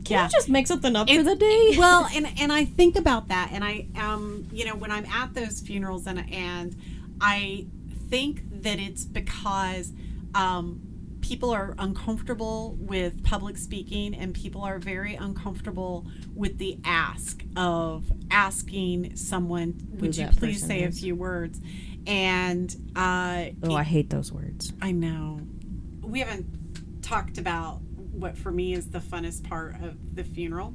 S4: can
S3: Yeah.
S4: you just make something up
S3: It-
S4: for the day?
S3: well [LAUGHS] and and i think about that and i um you know when i'm at those funerals and and i think that it's because um, people are uncomfortable with public speaking and people are very uncomfortable with the ask of asking someone would
S4: Who
S3: you please say a few words and uh,
S4: Oh, I hate those words.
S3: I know. We haven't talked about what for me is the funnest part of the funeral,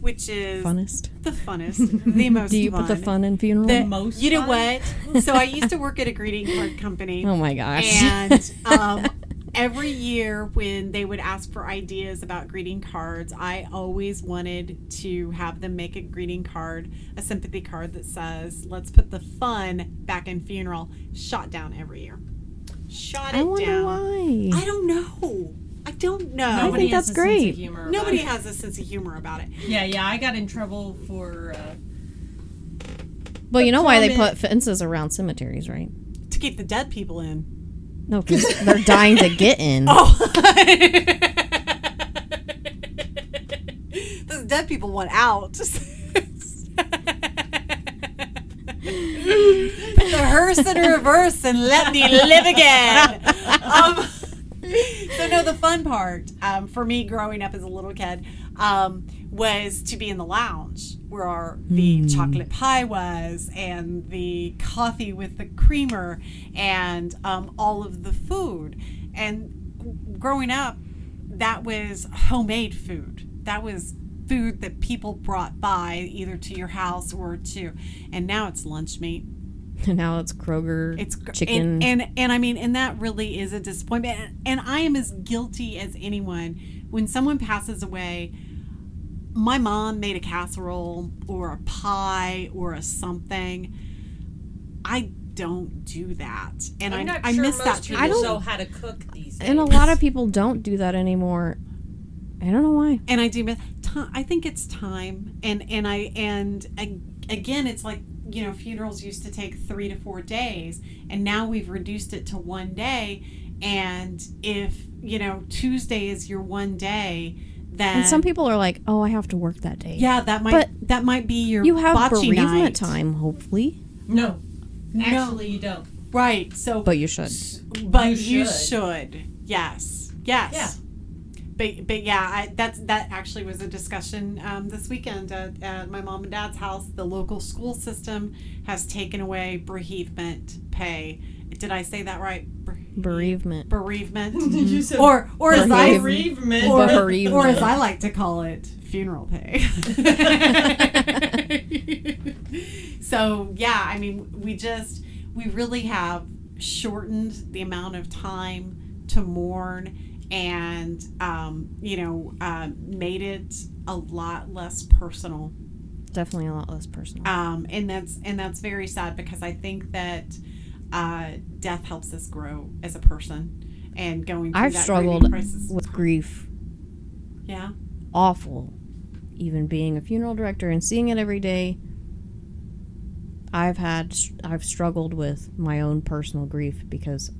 S3: which is
S4: Funnest.
S3: the funnest, the [LAUGHS] most fun.
S4: Do you
S3: fun.
S4: put the fun in funeral?
S3: The-
S1: Most
S3: you know
S1: fun?
S3: what? [LAUGHS] So I used to work at a greeting card company.
S4: oh my gosh.
S3: And [LAUGHS] um, every year when they would ask for ideas about greeting cards, I always wanted to have them make a greeting card, a sympathy card that says, let's put the fun back in funeral, shot down every year. Shot it
S4: I wonder
S3: down.
S4: why.
S3: I don't know. I don't know.
S4: I think that's
S1: a sense of
S4: great.
S1: humor about
S3: Nobody
S1: it.
S3: has a sense of humor about it.
S1: Yeah, yeah. I got in trouble for. Uh,
S4: well, you know why they put fences around cemeteries, right?
S3: To keep the dead people in.
S4: No, because they're dying to get in. [LAUGHS]
S3: Oh. [LAUGHS] Those dead people want out. [LAUGHS] Put the hearse in reverse and let me live again. Um, so no, the fun part um, for me growing up as a little kid um, was to be in the lounge where our, the chocolate pie was and the coffee with the creamer and um, all of the food. And growing up, that was homemade food. That was food that people brought by either to your house or to, and now it's lunch meat.
S4: And [LAUGHS] now it's Kroger
S3: It's gr-
S4: chicken.
S3: and, and and I mean, and that really is a disappointment. And, and I am as guilty as anyone when someone passes away. My mom made a casserole or a pie or a something. I don't do that, and
S1: I'm
S3: I
S1: not
S3: I
S1: sure
S3: miss
S1: most
S3: that
S1: people
S3: tradition.
S1: know how to cook these days.
S4: and a lot of people don't do that anymore. I don't know why.
S3: and I do miss time. I think it's time, and and I and again, it's like you know, funerals used to take three to four days, and now we've reduced it to one day. And if you know Tuesday is your one day, then
S4: And some people are like, "Oh, I have to work that day."
S3: yeah, that might
S4: But
S3: that might be your
S4: You have
S3: bocce
S4: bereavement
S3: night.
S4: time, hopefully,
S1: No,
S3: No.
S1: actually, you don't.
S3: right? So,
S4: but you should.
S3: but
S1: You
S3: you
S1: should.
S3: should, yes, yes.
S1: Yeah.
S3: But, but yeah, I, that's that actually was a discussion um, this weekend at, at my mom and dad's house. The local school system has taken away bereavement pay. Did I say that right? Bere-
S4: Bereavement.
S3: bereavement, [LAUGHS]
S1: You said
S3: or or as I
S1: bereavement.
S3: or,
S4: Bereavement.
S3: or as I like to call it, funeral pay. [LAUGHS] so yeah, I mean, we just we really have shortened the amount of time to mourn, and um, you know, uh, made it a lot less personal.
S4: Definitely a lot less personal.
S3: Um, and that's and that's very sad because I think that uh, death helps us grow as a person. And going through
S4: I've
S3: that
S4: struggled with grief
S3: yeah.
S4: awful. Even being a funeral director and seeing it every day, I've had I've struggled with my own personal grief because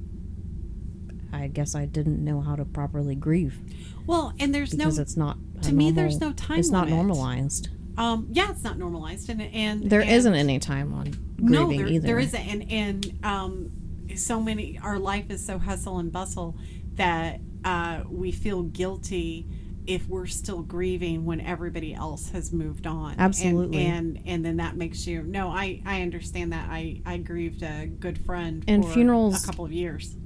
S4: I guess I didn't know how to properly grieve
S3: Well, and there's no
S4: because it's not
S3: to me, there's no time
S4: It's not
S3: limit.
S4: normalized.
S3: um yeah, it's not normalized and and
S4: There
S3: and,
S4: not any time on
S3: no,
S4: grieving
S3: there,
S4: either.
S3: there isn't and and um so many our life is so hustle and bustle that uh we feel guilty if we're still grieving when everybody else has moved on And-
S4: Absolutely.
S3: and and, then that makes you no i i understand that i i grieved a good friend
S4: And
S3: for
S4: funerals-
S3: a couple of years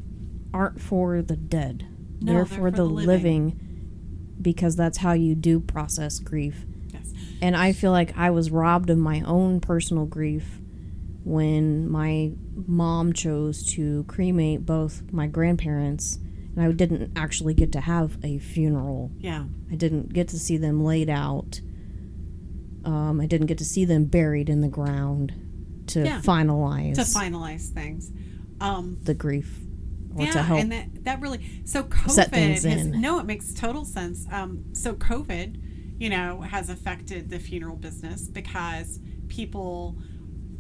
S4: aren't for the dead.
S3: No,
S4: they're,
S3: they're
S4: for,
S3: for
S4: the
S3: the living.
S4: living because that's how you do process grief.
S3: yes
S4: And I feel like I was robbed of my own personal grief when my mom chose to cremate both my grandparents and I didn't actually get to have a funeral.
S3: yeah
S4: I didn't get to see them laid out. Um, I didn't get to see them buried in the ground to
S3: Yeah.
S4: finalize
S3: to finalize things um
S4: the grief or
S3: yeah,
S4: to help.
S3: and that that really so COVID
S4: set things
S3: has,
S4: in.
S3: no, it makes total sense. Um, so COVID, you know, has affected the funeral business because people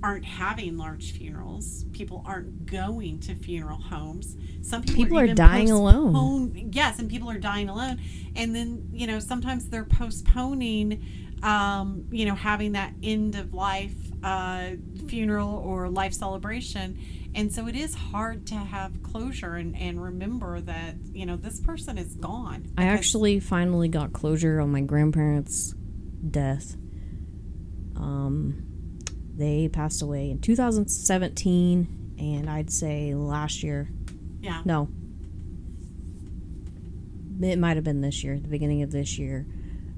S3: aren't having large funerals. People aren't going to funeral homes. Some people,
S4: People are
S3: even
S4: dying alone.
S3: Yes, and people are dying alone. And then you know sometimes they're postponing, um, you know, having that end of life uh, funeral or life celebration. And so it is hard to have closure and, and remember that, you know, this person is gone.
S4: I actually finally got closure on my grandparents' death. Um, they passed away in 2017, and I'd say last year.
S3: Yeah.
S4: No, it might have been this year, the beginning of this year.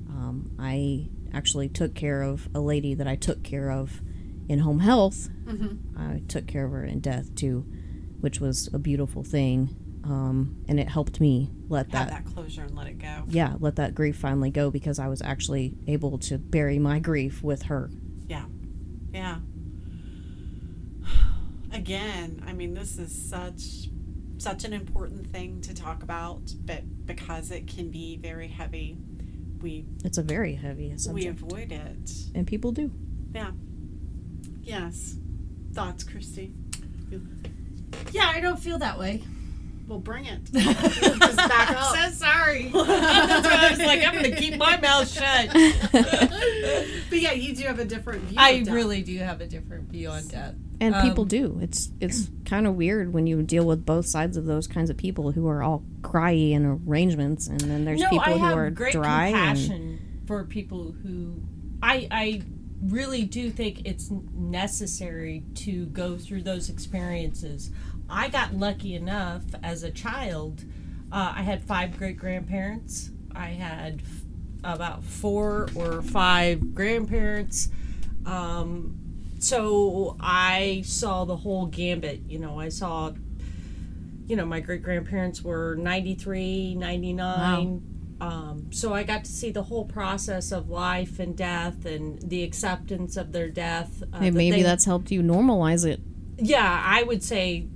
S4: Um, I actually took care of a lady that I took care of in home health.
S3: Mm-hmm.
S4: I took care of her in death too, which was a beautiful thing. Um, and it helped me let that
S3: that closure and let it go.
S4: yeah, let that grief finally go because I was actually able to bury my grief with her.
S3: Yeah. Yeah. [SIGHS] Again, I mean, this is such such an important thing to talk about, but because it can be very heavy, we
S4: It's a very heavy
S3: we avoid it.
S4: and people do.
S3: Yeah. Yes. Thoughts, Christy?
S1: Yeah, I don't feel that way.
S3: Well, bring it. [LAUGHS] Just back up.
S1: so sorry. [LAUGHS] That's why I was like, I'm going to keep my mouth shut. [LAUGHS]
S3: But yeah, you do have a different view.
S1: I
S3: of death.
S1: really do have a different view on death.
S4: And people
S1: Um,
S4: do. It's it's kind of weird when you deal with both sides of those kinds of people who are all cryy in arrangements, and then there's
S1: no,
S4: people
S1: I
S4: who
S1: have
S4: are
S1: great
S4: dry. And,
S1: for people who I I really do think it's necessary to go through those experiences. I got lucky enough as a child. Uh, I had five great grandparents. I had f- about four or five grandparents. Um, so I saw the whole gambit. You know, I saw you know, my great grandparents were 93, 99. Um, so I got to see the whole process of life and death and the acceptance of their death. Uh,
S4: and maybe
S1: they-
S4: that's helped you normalize it.
S1: yeah, I would say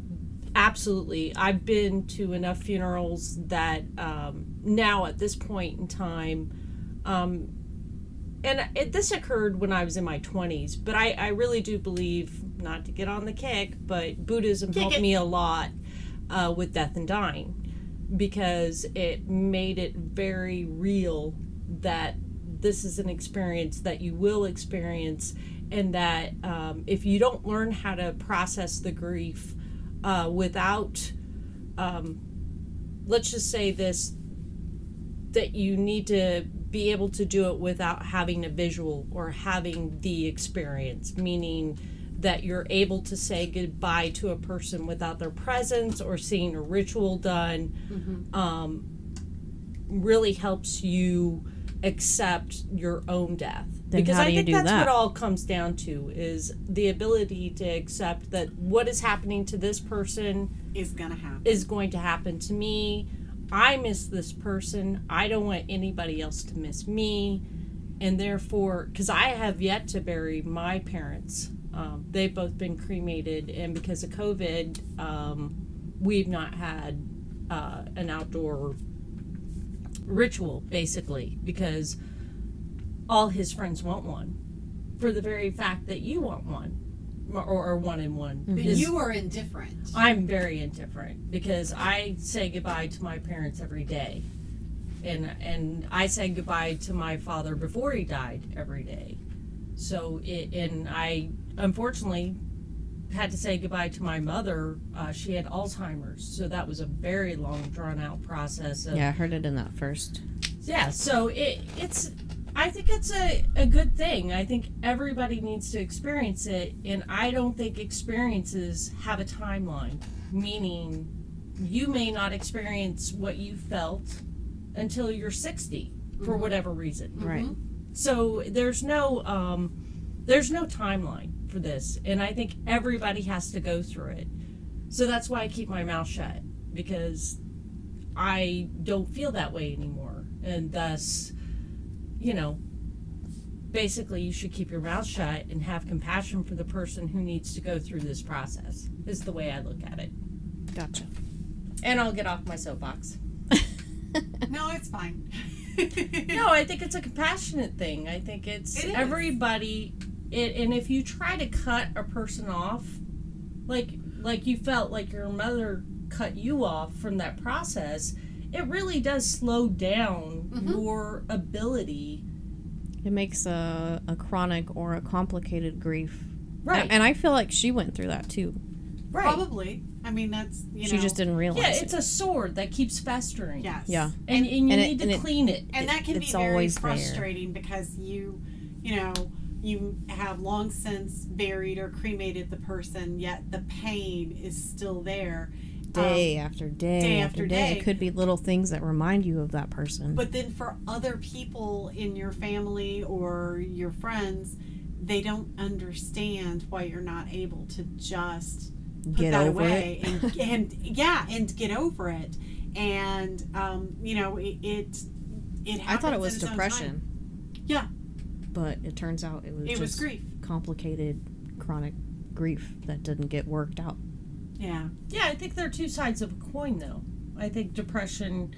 S1: absolutely. I've been to enough funerals that um, now at this point in time, um, and it, this occurred when I was in my 20s, but I, I really do believe, not to get on the kick, but Buddhism helped
S3: it.
S1: me a lot uh, with death and dying because it made it very real that this is an experience that you will experience and that um, if you don't learn how to process the grief uh, without um, let's just say this that you need to be able to do it without having a visual or having the experience meaning that you're able to say goodbye to a person without their presence or seeing a ritual done um, really helps you accept your own death
S4: Then
S1: because i think that's
S4: that?
S1: what all comes down to is the ability to accept that what is happening to this person
S3: Is gonna happen.
S1: is going to happen to me. I miss this person. I don't want anybody else to miss me. And therefore, because I have yet to bury my parents, um, they've both been cremated. And because of COVID, um, we've not had uh, an outdoor ritual, basically, because all his friends want one for the very fact that you want one or, or one in one.
S3: But
S1: Is-
S3: you are indifferent.
S1: I'm very indifferent because I say goodbye to my parents every day. And and I said goodbye to my father before he died every day. So it and I unfortunately had to say goodbye to my mother. Uh, she had Alzheimer's, so that was a very long, drawn out process. Of,
S4: Yeah, I heard it in that first.
S1: yeah so it it's i think it's a, a good thing i think everybody needs to experience it and i don't think experiences have a timeline meaning you may not experience what you felt until you're 60 for whatever reason
S4: Right.
S1: So there's no um, there's no timeline for this and i think everybody has to go through it so that's why i keep my mouth shut because i don't feel that way anymore and thus you know basically you should keep your mouth shut and have compassion for the person who needs to go through this process is the way i look at it
S4: Gotcha.
S1: and i'll get off my soapbox [LAUGHS]
S3: no, it's fine. [LAUGHS]
S1: no, I think it's a compassionate thing. I think it's
S3: It is.
S1: everybody. It, and if you try to cut a person off, like like you felt like your mother cut you off from that process, it really does slow down
S3: Mm-hmm.
S1: your ability.
S4: It makes a, a chronic or a complicated grief
S1: Right.
S4: And I feel like she went through that too.
S1: right.
S3: Probably. I mean, that's you know
S4: she
S3: know.
S4: just didn't realize
S1: Yeah,
S4: it.
S1: it's a sword that keeps festering.
S3: Yes.
S4: Yeah.
S1: And, and you
S4: And
S1: need
S4: and
S1: to
S4: it-
S1: clean it.
S3: and that can be
S4: it's
S3: very
S4: always there.
S3: frustrating because you you know you have long since buried or cremated the person yet the pain is still there
S4: day
S3: Um,
S4: after day,
S3: day
S4: after
S3: after
S4: day.
S3: day.
S4: It could be little things that remind you of that person.
S3: but then for other people in your family or your friends they don't understand why you're not able to just put
S4: Get
S3: that
S4: over
S3: away
S4: it.
S3: and, and yeah and get over it and um, you know it it, it
S4: I thought it was
S3: in its own
S4: depression,
S3: yeah
S4: but it turns out it was
S3: it
S4: just
S3: was grief
S4: complicated chronic grief that didn't get worked out.
S3: yeah
S1: Yeah, I think there are two sides of a coin, though. I think depression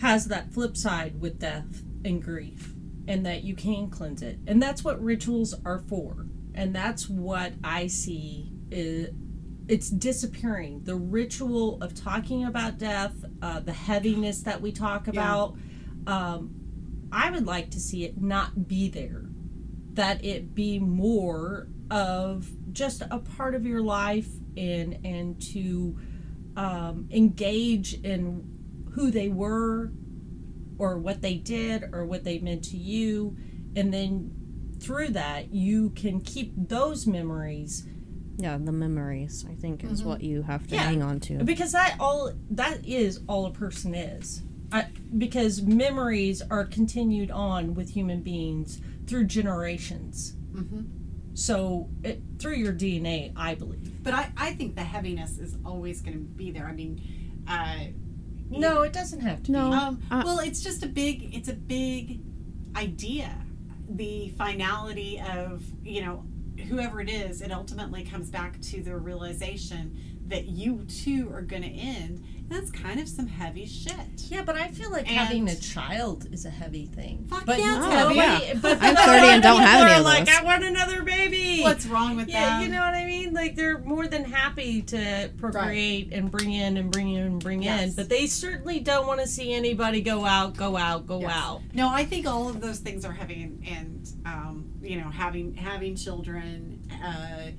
S1: has that flip side with death and grief, and that you can cleanse it. And that's what rituals are for. And that's what I see is it's disappearing. The ritual of talking about death, uh, the heaviness that we talk about, um, I would like to see it not be there. That it be more of just a part of your life and and to um, engage in who they were or what they did or what they meant to you and then through that you can keep those memories
S4: Yeah, the memories I think is what you have to
S1: Yeah.
S4: hang on to.
S1: because that all that is all a person is I, because memories are continued on with human beings through generations
S3: Mhm.
S1: so it, through your dna i believe
S3: But I, I think the heaviness is always going to be there. I mean, uh,
S1: no it doesn't have to
S4: No.
S1: be
S3: um,
S4: Uh,
S3: well, it's just a big, it's a big idea. The finality of, you know, whoever it is, it ultimately comes back to the realization that you too are going to end. And that's kind of some heavy shit.
S1: Yeah, but I feel like
S3: And-
S1: having a child is a heavy thing.
S3: Fuck
S1: but
S3: yeah, it's
S1: nobody-
S4: heavy.
S1: But
S4: I'm 30 and don't have any of
S1: like,
S4: those.
S1: I want another baby.
S3: What's wrong with
S1: yeah,
S3: that?
S1: you know what I mean? Like they're more than happy to procreate and bring in and bring in and bring in, but they certainly don't want to see anybody go out, go out, go
S3: Yes.
S1: out.
S3: No, I think all of those things are heavy, and, and um, you know, having having children, uh,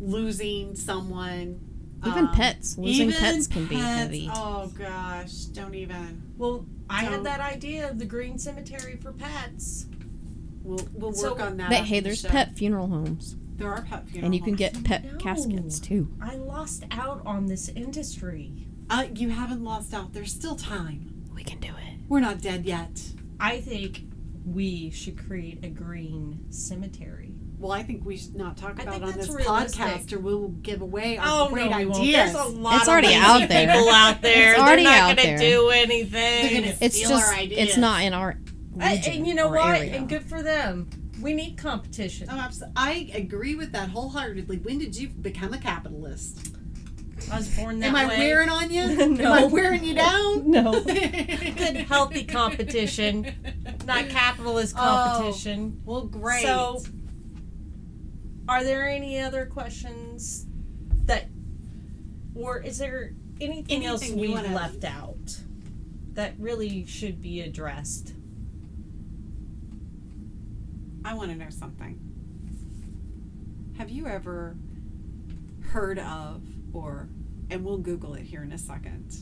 S3: losing someone,
S4: Even
S3: um,
S4: pets. Losing
S3: even
S4: pets can be
S3: pets,
S4: heavy.
S3: Oh gosh, don't even.
S1: Well, I
S3: So-
S1: had that idea of the green cemetery for pets.
S3: We'll we'll
S1: So-
S3: work on that.
S4: But hey, there's
S3: show.
S4: pet funeral homes,
S3: There are pet funeral
S4: and you can
S3: homes.
S4: get pet
S1: No.
S4: caskets too.
S1: I lost out on this industry.
S3: Uh, you haven't lost out. There's still time.
S4: We can do it.
S3: We're not dead yet.
S1: I think we should create a green cemetery.
S3: Well, I think we should not talk
S1: I
S3: about it on this
S1: realistic.
S3: podcast, or we'll give away our
S1: Oh
S3: great
S1: no,
S3: ideas.
S1: There's a lot
S4: It's
S1: of
S4: already out there.
S1: people out there. [LAUGHS]
S4: It's already
S1: They're not gonna
S4: there.
S1: do
S3: They're
S1: anything.
S3: gonna
S4: It's
S3: steal
S4: just
S3: our ideas.
S4: it's not in our
S1: I-
S4: region
S1: and you know
S4: or
S1: what?
S4: area.
S1: And good for them. We need competition.
S3: Oh, abs- I agree with that wholeheartedly. When did you become a capitalist?
S1: I was born that way.
S3: Am I
S1: way.
S3: wearing on you? [LAUGHS]
S1: No.
S3: Am I wearing you down? [LAUGHS]
S1: No. Good healthy competition, not capitalist
S3: Oh.
S1: competition.
S3: Well, great.
S1: So, are there any other questions that, or is there anything, else
S3: Anything you
S1: we've
S3: wanna-
S1: left out that really should be addressed?
S3: I want to know something. Have you ever heard of, or, and we'll Google it here in a second,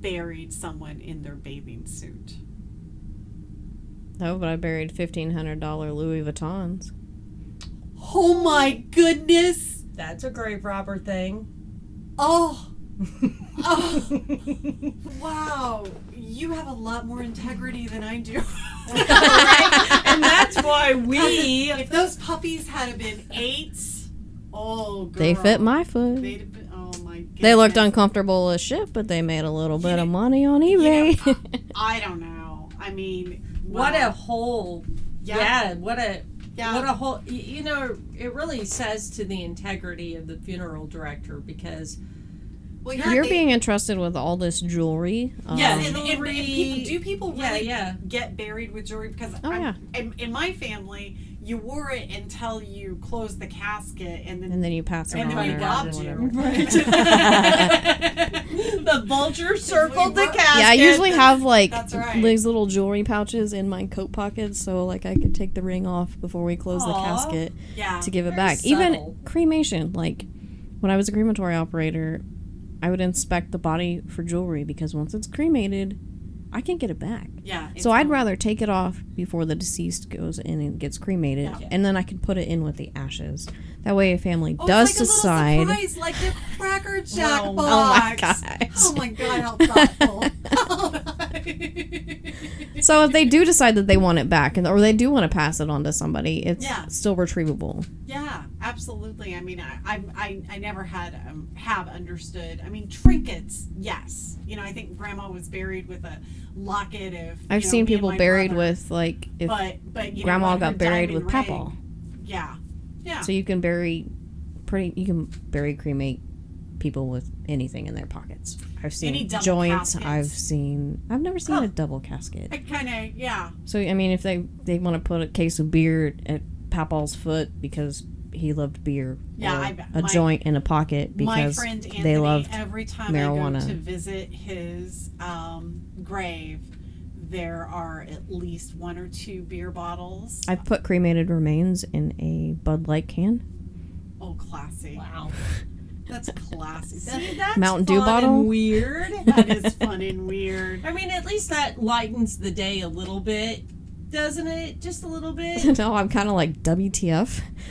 S3: buried someone in their bathing suit?
S4: No, but I buried fifteen hundred dollar Louis Vuittons.
S3: Oh my goodness!
S1: That's a grave robber thing.
S3: Oh, [LAUGHS] oh, wow! You have a lot more integrity than I do.
S1: and that's why [LAUGHS] we.
S3: if those puppies had been eight, oh, girl,
S4: They fit my foot.
S3: They'd have been, oh my.
S4: They looked uncomfortable as shit, but they made a little bit
S3: You
S4: of money on
S3: you know,
S4: eBay.
S3: I [LAUGHS] don't know. I mean,
S1: What
S3: wow.
S1: a whole.
S3: Yeah.
S1: Yeah. What a.
S3: Yeah.
S1: What a whole. You know, it really says to the integrity of the funeral director because.
S3: well, yeah,
S4: You're
S3: they-
S4: being entrusted with all this jewelry. Um,
S3: Yes, and, and, and people, do people really
S1: yeah.
S3: get buried with jewelry? Because
S4: Oh, yeah.
S3: in, in my family, you wore it until you closed the casket, and then
S4: And then you pass it
S3: and
S4: on.
S3: then we
S4: or
S3: robbed
S4: whatever.
S3: you. [LAUGHS]
S1: the vulture circled the casket.
S4: Yeah, I usually have like
S3: That's right.
S4: these little jewelry pouches in my coat pockets, so like I could take the ring off before we close the casket
S3: yeah,
S4: to give it
S1: Very
S4: back.
S1: subtle.
S4: Even cremation, like when I was a crematory operator, I would inspect the body for jewelry because once it's cremated, I can't get it back.
S3: yeah.
S4: So I'd rather take it off before the deceased goes in and gets cremated,
S3: Yeah.
S4: and then I can put it in with the ashes. That way, a family
S3: Oh,
S4: does
S3: it's like
S4: decide.
S3: a little surprise, like the Cracker [LAUGHS] Jack
S1: Wow.
S3: box.
S4: Oh my gosh.
S3: Oh my god, how thoughtful!
S4: So if they do decide that they want it back, and or they do want to pass it on to somebody, it's
S3: Yeah.
S4: still retrievable.
S3: yeah, absolutely. I mean, I I, I, I never had um, have understood. I mean, trinkets, yes. You know, I think Grandma was buried with a locket of.
S4: I've
S3: know,
S4: seen people buried
S3: brother.
S4: with like if
S3: but but you know
S4: grandma
S3: what,
S4: got buried with
S3: ring-
S4: papa.
S3: Yeah, yeah.
S4: So you can bury pretty you can bury cremate people with anything in their pockets. I've seen joints,
S3: caskets?
S4: I've seen I've never seen a double casket.
S3: I kind of yeah.
S4: So I mean if they they want to put a case of beer at Papal's foot because he loved beer
S3: Yeah,
S4: or
S3: I bet-
S4: a
S3: my-
S4: joint in a pocket
S3: my
S4: because
S3: friend Anthony,
S4: they loved
S3: every time I go to visit his um, grave, there are at least one or two beer bottles.
S4: I've put cremated remains in a Bud Light can.
S3: oh, classy!
S1: Wow. [LAUGHS]
S3: That's classy. [LAUGHS]
S1: See,
S3: That,
S1: that's
S4: Mountain Dew
S1: fun
S4: bottle?
S1: and weird.
S3: that is fun and [LAUGHS] weird.
S1: I mean, at least that lightens the day a little bit, doesn't it? Just a little bit. [LAUGHS]
S4: no, I'm kind of like WTF. [LAUGHS]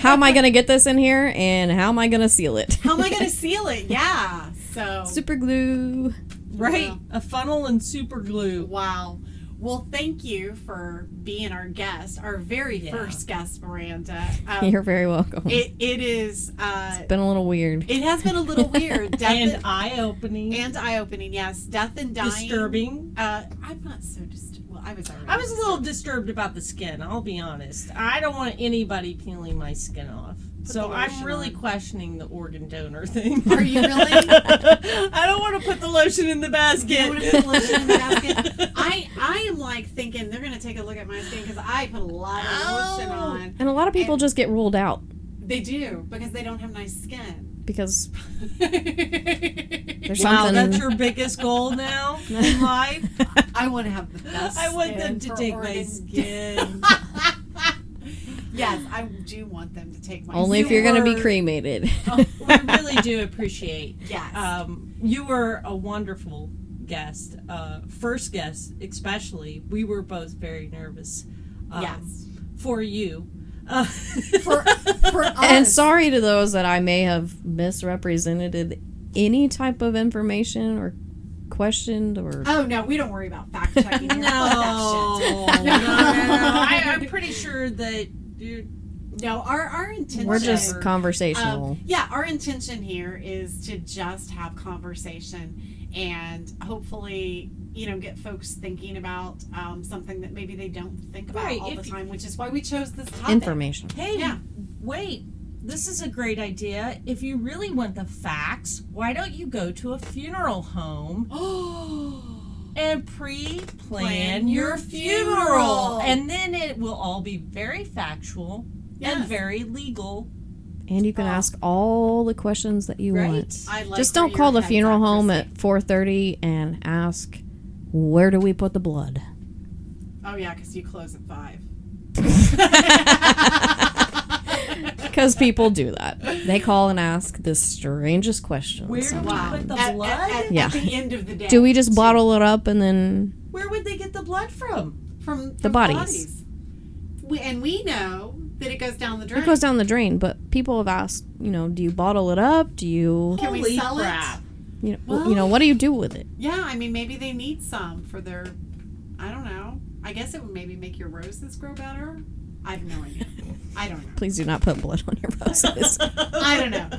S4: How am I gonna get this in here, and how am I gonna seal it?
S3: How am I going [LAUGHS] to seal it? Yeah. So
S4: Super glue.
S1: Right?
S3: Yeah.
S1: A funnel and super glue.
S3: Wow. Well, thank you for being our guest, our very
S1: Yeah.
S3: first guest, Miranda. Um,
S4: You're very welcome.
S3: it, it is. Uh, it's
S4: Been a little weird.
S3: it has been a little weird. [LAUGHS] Death
S1: And
S3: and,
S1: eye opening.
S3: and eye-opening. Yes, death and dying.
S1: disturbing.
S3: Uh, I'm not so disturbed. Well, I was already.
S1: I was a little disturbed about the skin, I'll be honest. I don't want anybody peeling my skin off. So I'm really
S3: on.
S1: questioning the organ donor [LAUGHS] thing.
S3: Are you really? [LAUGHS]
S1: I don't want to put the lotion in the basket.
S3: You don't wanna put the lotion in the basket? [LAUGHS] I I am like thinking they're gonna take a look at my skin because I put a lot of lotion
S1: Oh.
S3: on.
S4: And a lot of people
S3: And-
S4: just get ruled out
S3: They do because they don't have nice skin.
S4: because there's
S1: Wow,
S4: something.
S1: that's your biggest goal now in life.
S3: I want to have the best.
S1: I want them
S3: skin
S1: to
S3: for
S1: take my
S3: organ-
S1: skin.
S3: Yes, I do want them to take my.
S4: Only if
S1: You
S4: you're gonna be
S1: were-
S4: cremated. [LAUGHS] [LAUGHS]
S1: we really do appreciate.
S3: Yes.
S1: Um, you were a wonderful guest, uh, first guest especially. We were both very nervous. Um,
S3: yes.
S1: For you. Uh, [LAUGHS]
S3: For for us.
S4: and sorry to those that I may have misrepresented any type of information or questioned or
S3: Oh no, we don't worry about fact checking.
S1: no, no, no, no. I, I'm pretty sure that you're
S3: No, our our intention.
S4: we're just
S1: Um,
S4: conversational.
S3: Um, yeah, our intention here is to just have conversation and hopefully, you know, get folks thinking about um, something that maybe they don't think about
S1: Right,
S3: all the time, which is why we chose this topic.
S4: information.
S1: Hey,
S3: Yeah.
S1: wait. This is a great idea. If you really want the facts, why don't you go to a funeral home
S3: Oh,
S1: and pre-plan
S3: Plan
S1: your
S3: your
S1: funeral.
S3: funeral.
S1: and then it will all be very factual and very legal,
S4: And you can
S3: Oh.
S4: ask all the questions that you
S1: right?
S4: want.
S3: I like
S4: Just don't call the funeral home at 4:30 and ask where do we put the blood?
S3: Oh yeah, because you close at five. [LAUGHS] [LAUGHS] [LAUGHS]
S4: Because people do that. They call and ask the strangest questions.
S1: Where do we
S3: Wow.
S1: put the
S3: At,
S1: blood?
S3: at, at,
S4: Yeah.
S3: at the end of the day.
S4: Do we just bottle it up and then
S1: Where would they get the blood from?
S3: from, from
S4: the bodies?
S3: We, and we know that it goes down the drain.
S4: it goes down the drain? But people have asked, you know, do you bottle it up? Do you,
S3: Can we sell
S1: crap.
S3: it?
S4: you know,
S3: Well-
S4: you know, what do you do with it?
S3: Yeah, I mean, maybe they need some for their. I don't know. I guess it would maybe make your roses grow better. I have no idea. I don't know.
S4: Please do not put blood on your roses.
S3: I don't know.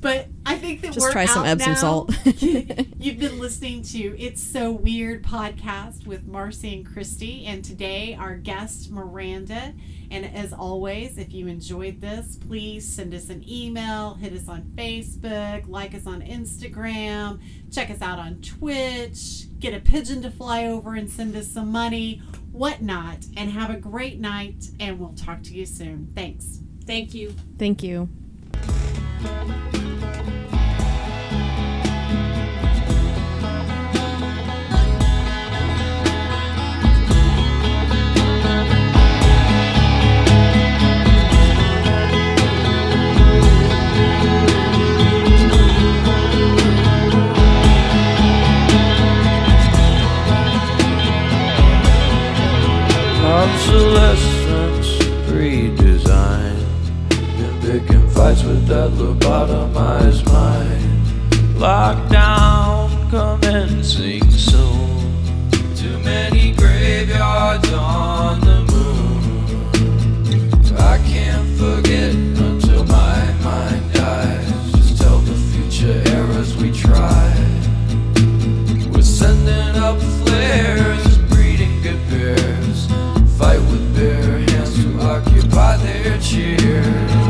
S3: But I think that
S4: Just
S3: we're
S4: try some Epsom
S3: now.
S4: salt. [LAUGHS]
S3: You've been listening to It's So Weird podcast with Marcy and Christy, and today our guest Miranda. And as always, if you enjoyed this, please send us an email, hit us on Facebook, like us on Instagram, check us out on Twitch, get a pigeon to fly over and send us some money, whatnot. And have a great night, and we'll talk to you soon. Thanks.
S1: Thank you.
S4: Thank you.
S2: Obsolescence, redesign. Been picking fights with that lobotomized mind. Lockdown commencing soon. Too many graveyards on occupy their chairs.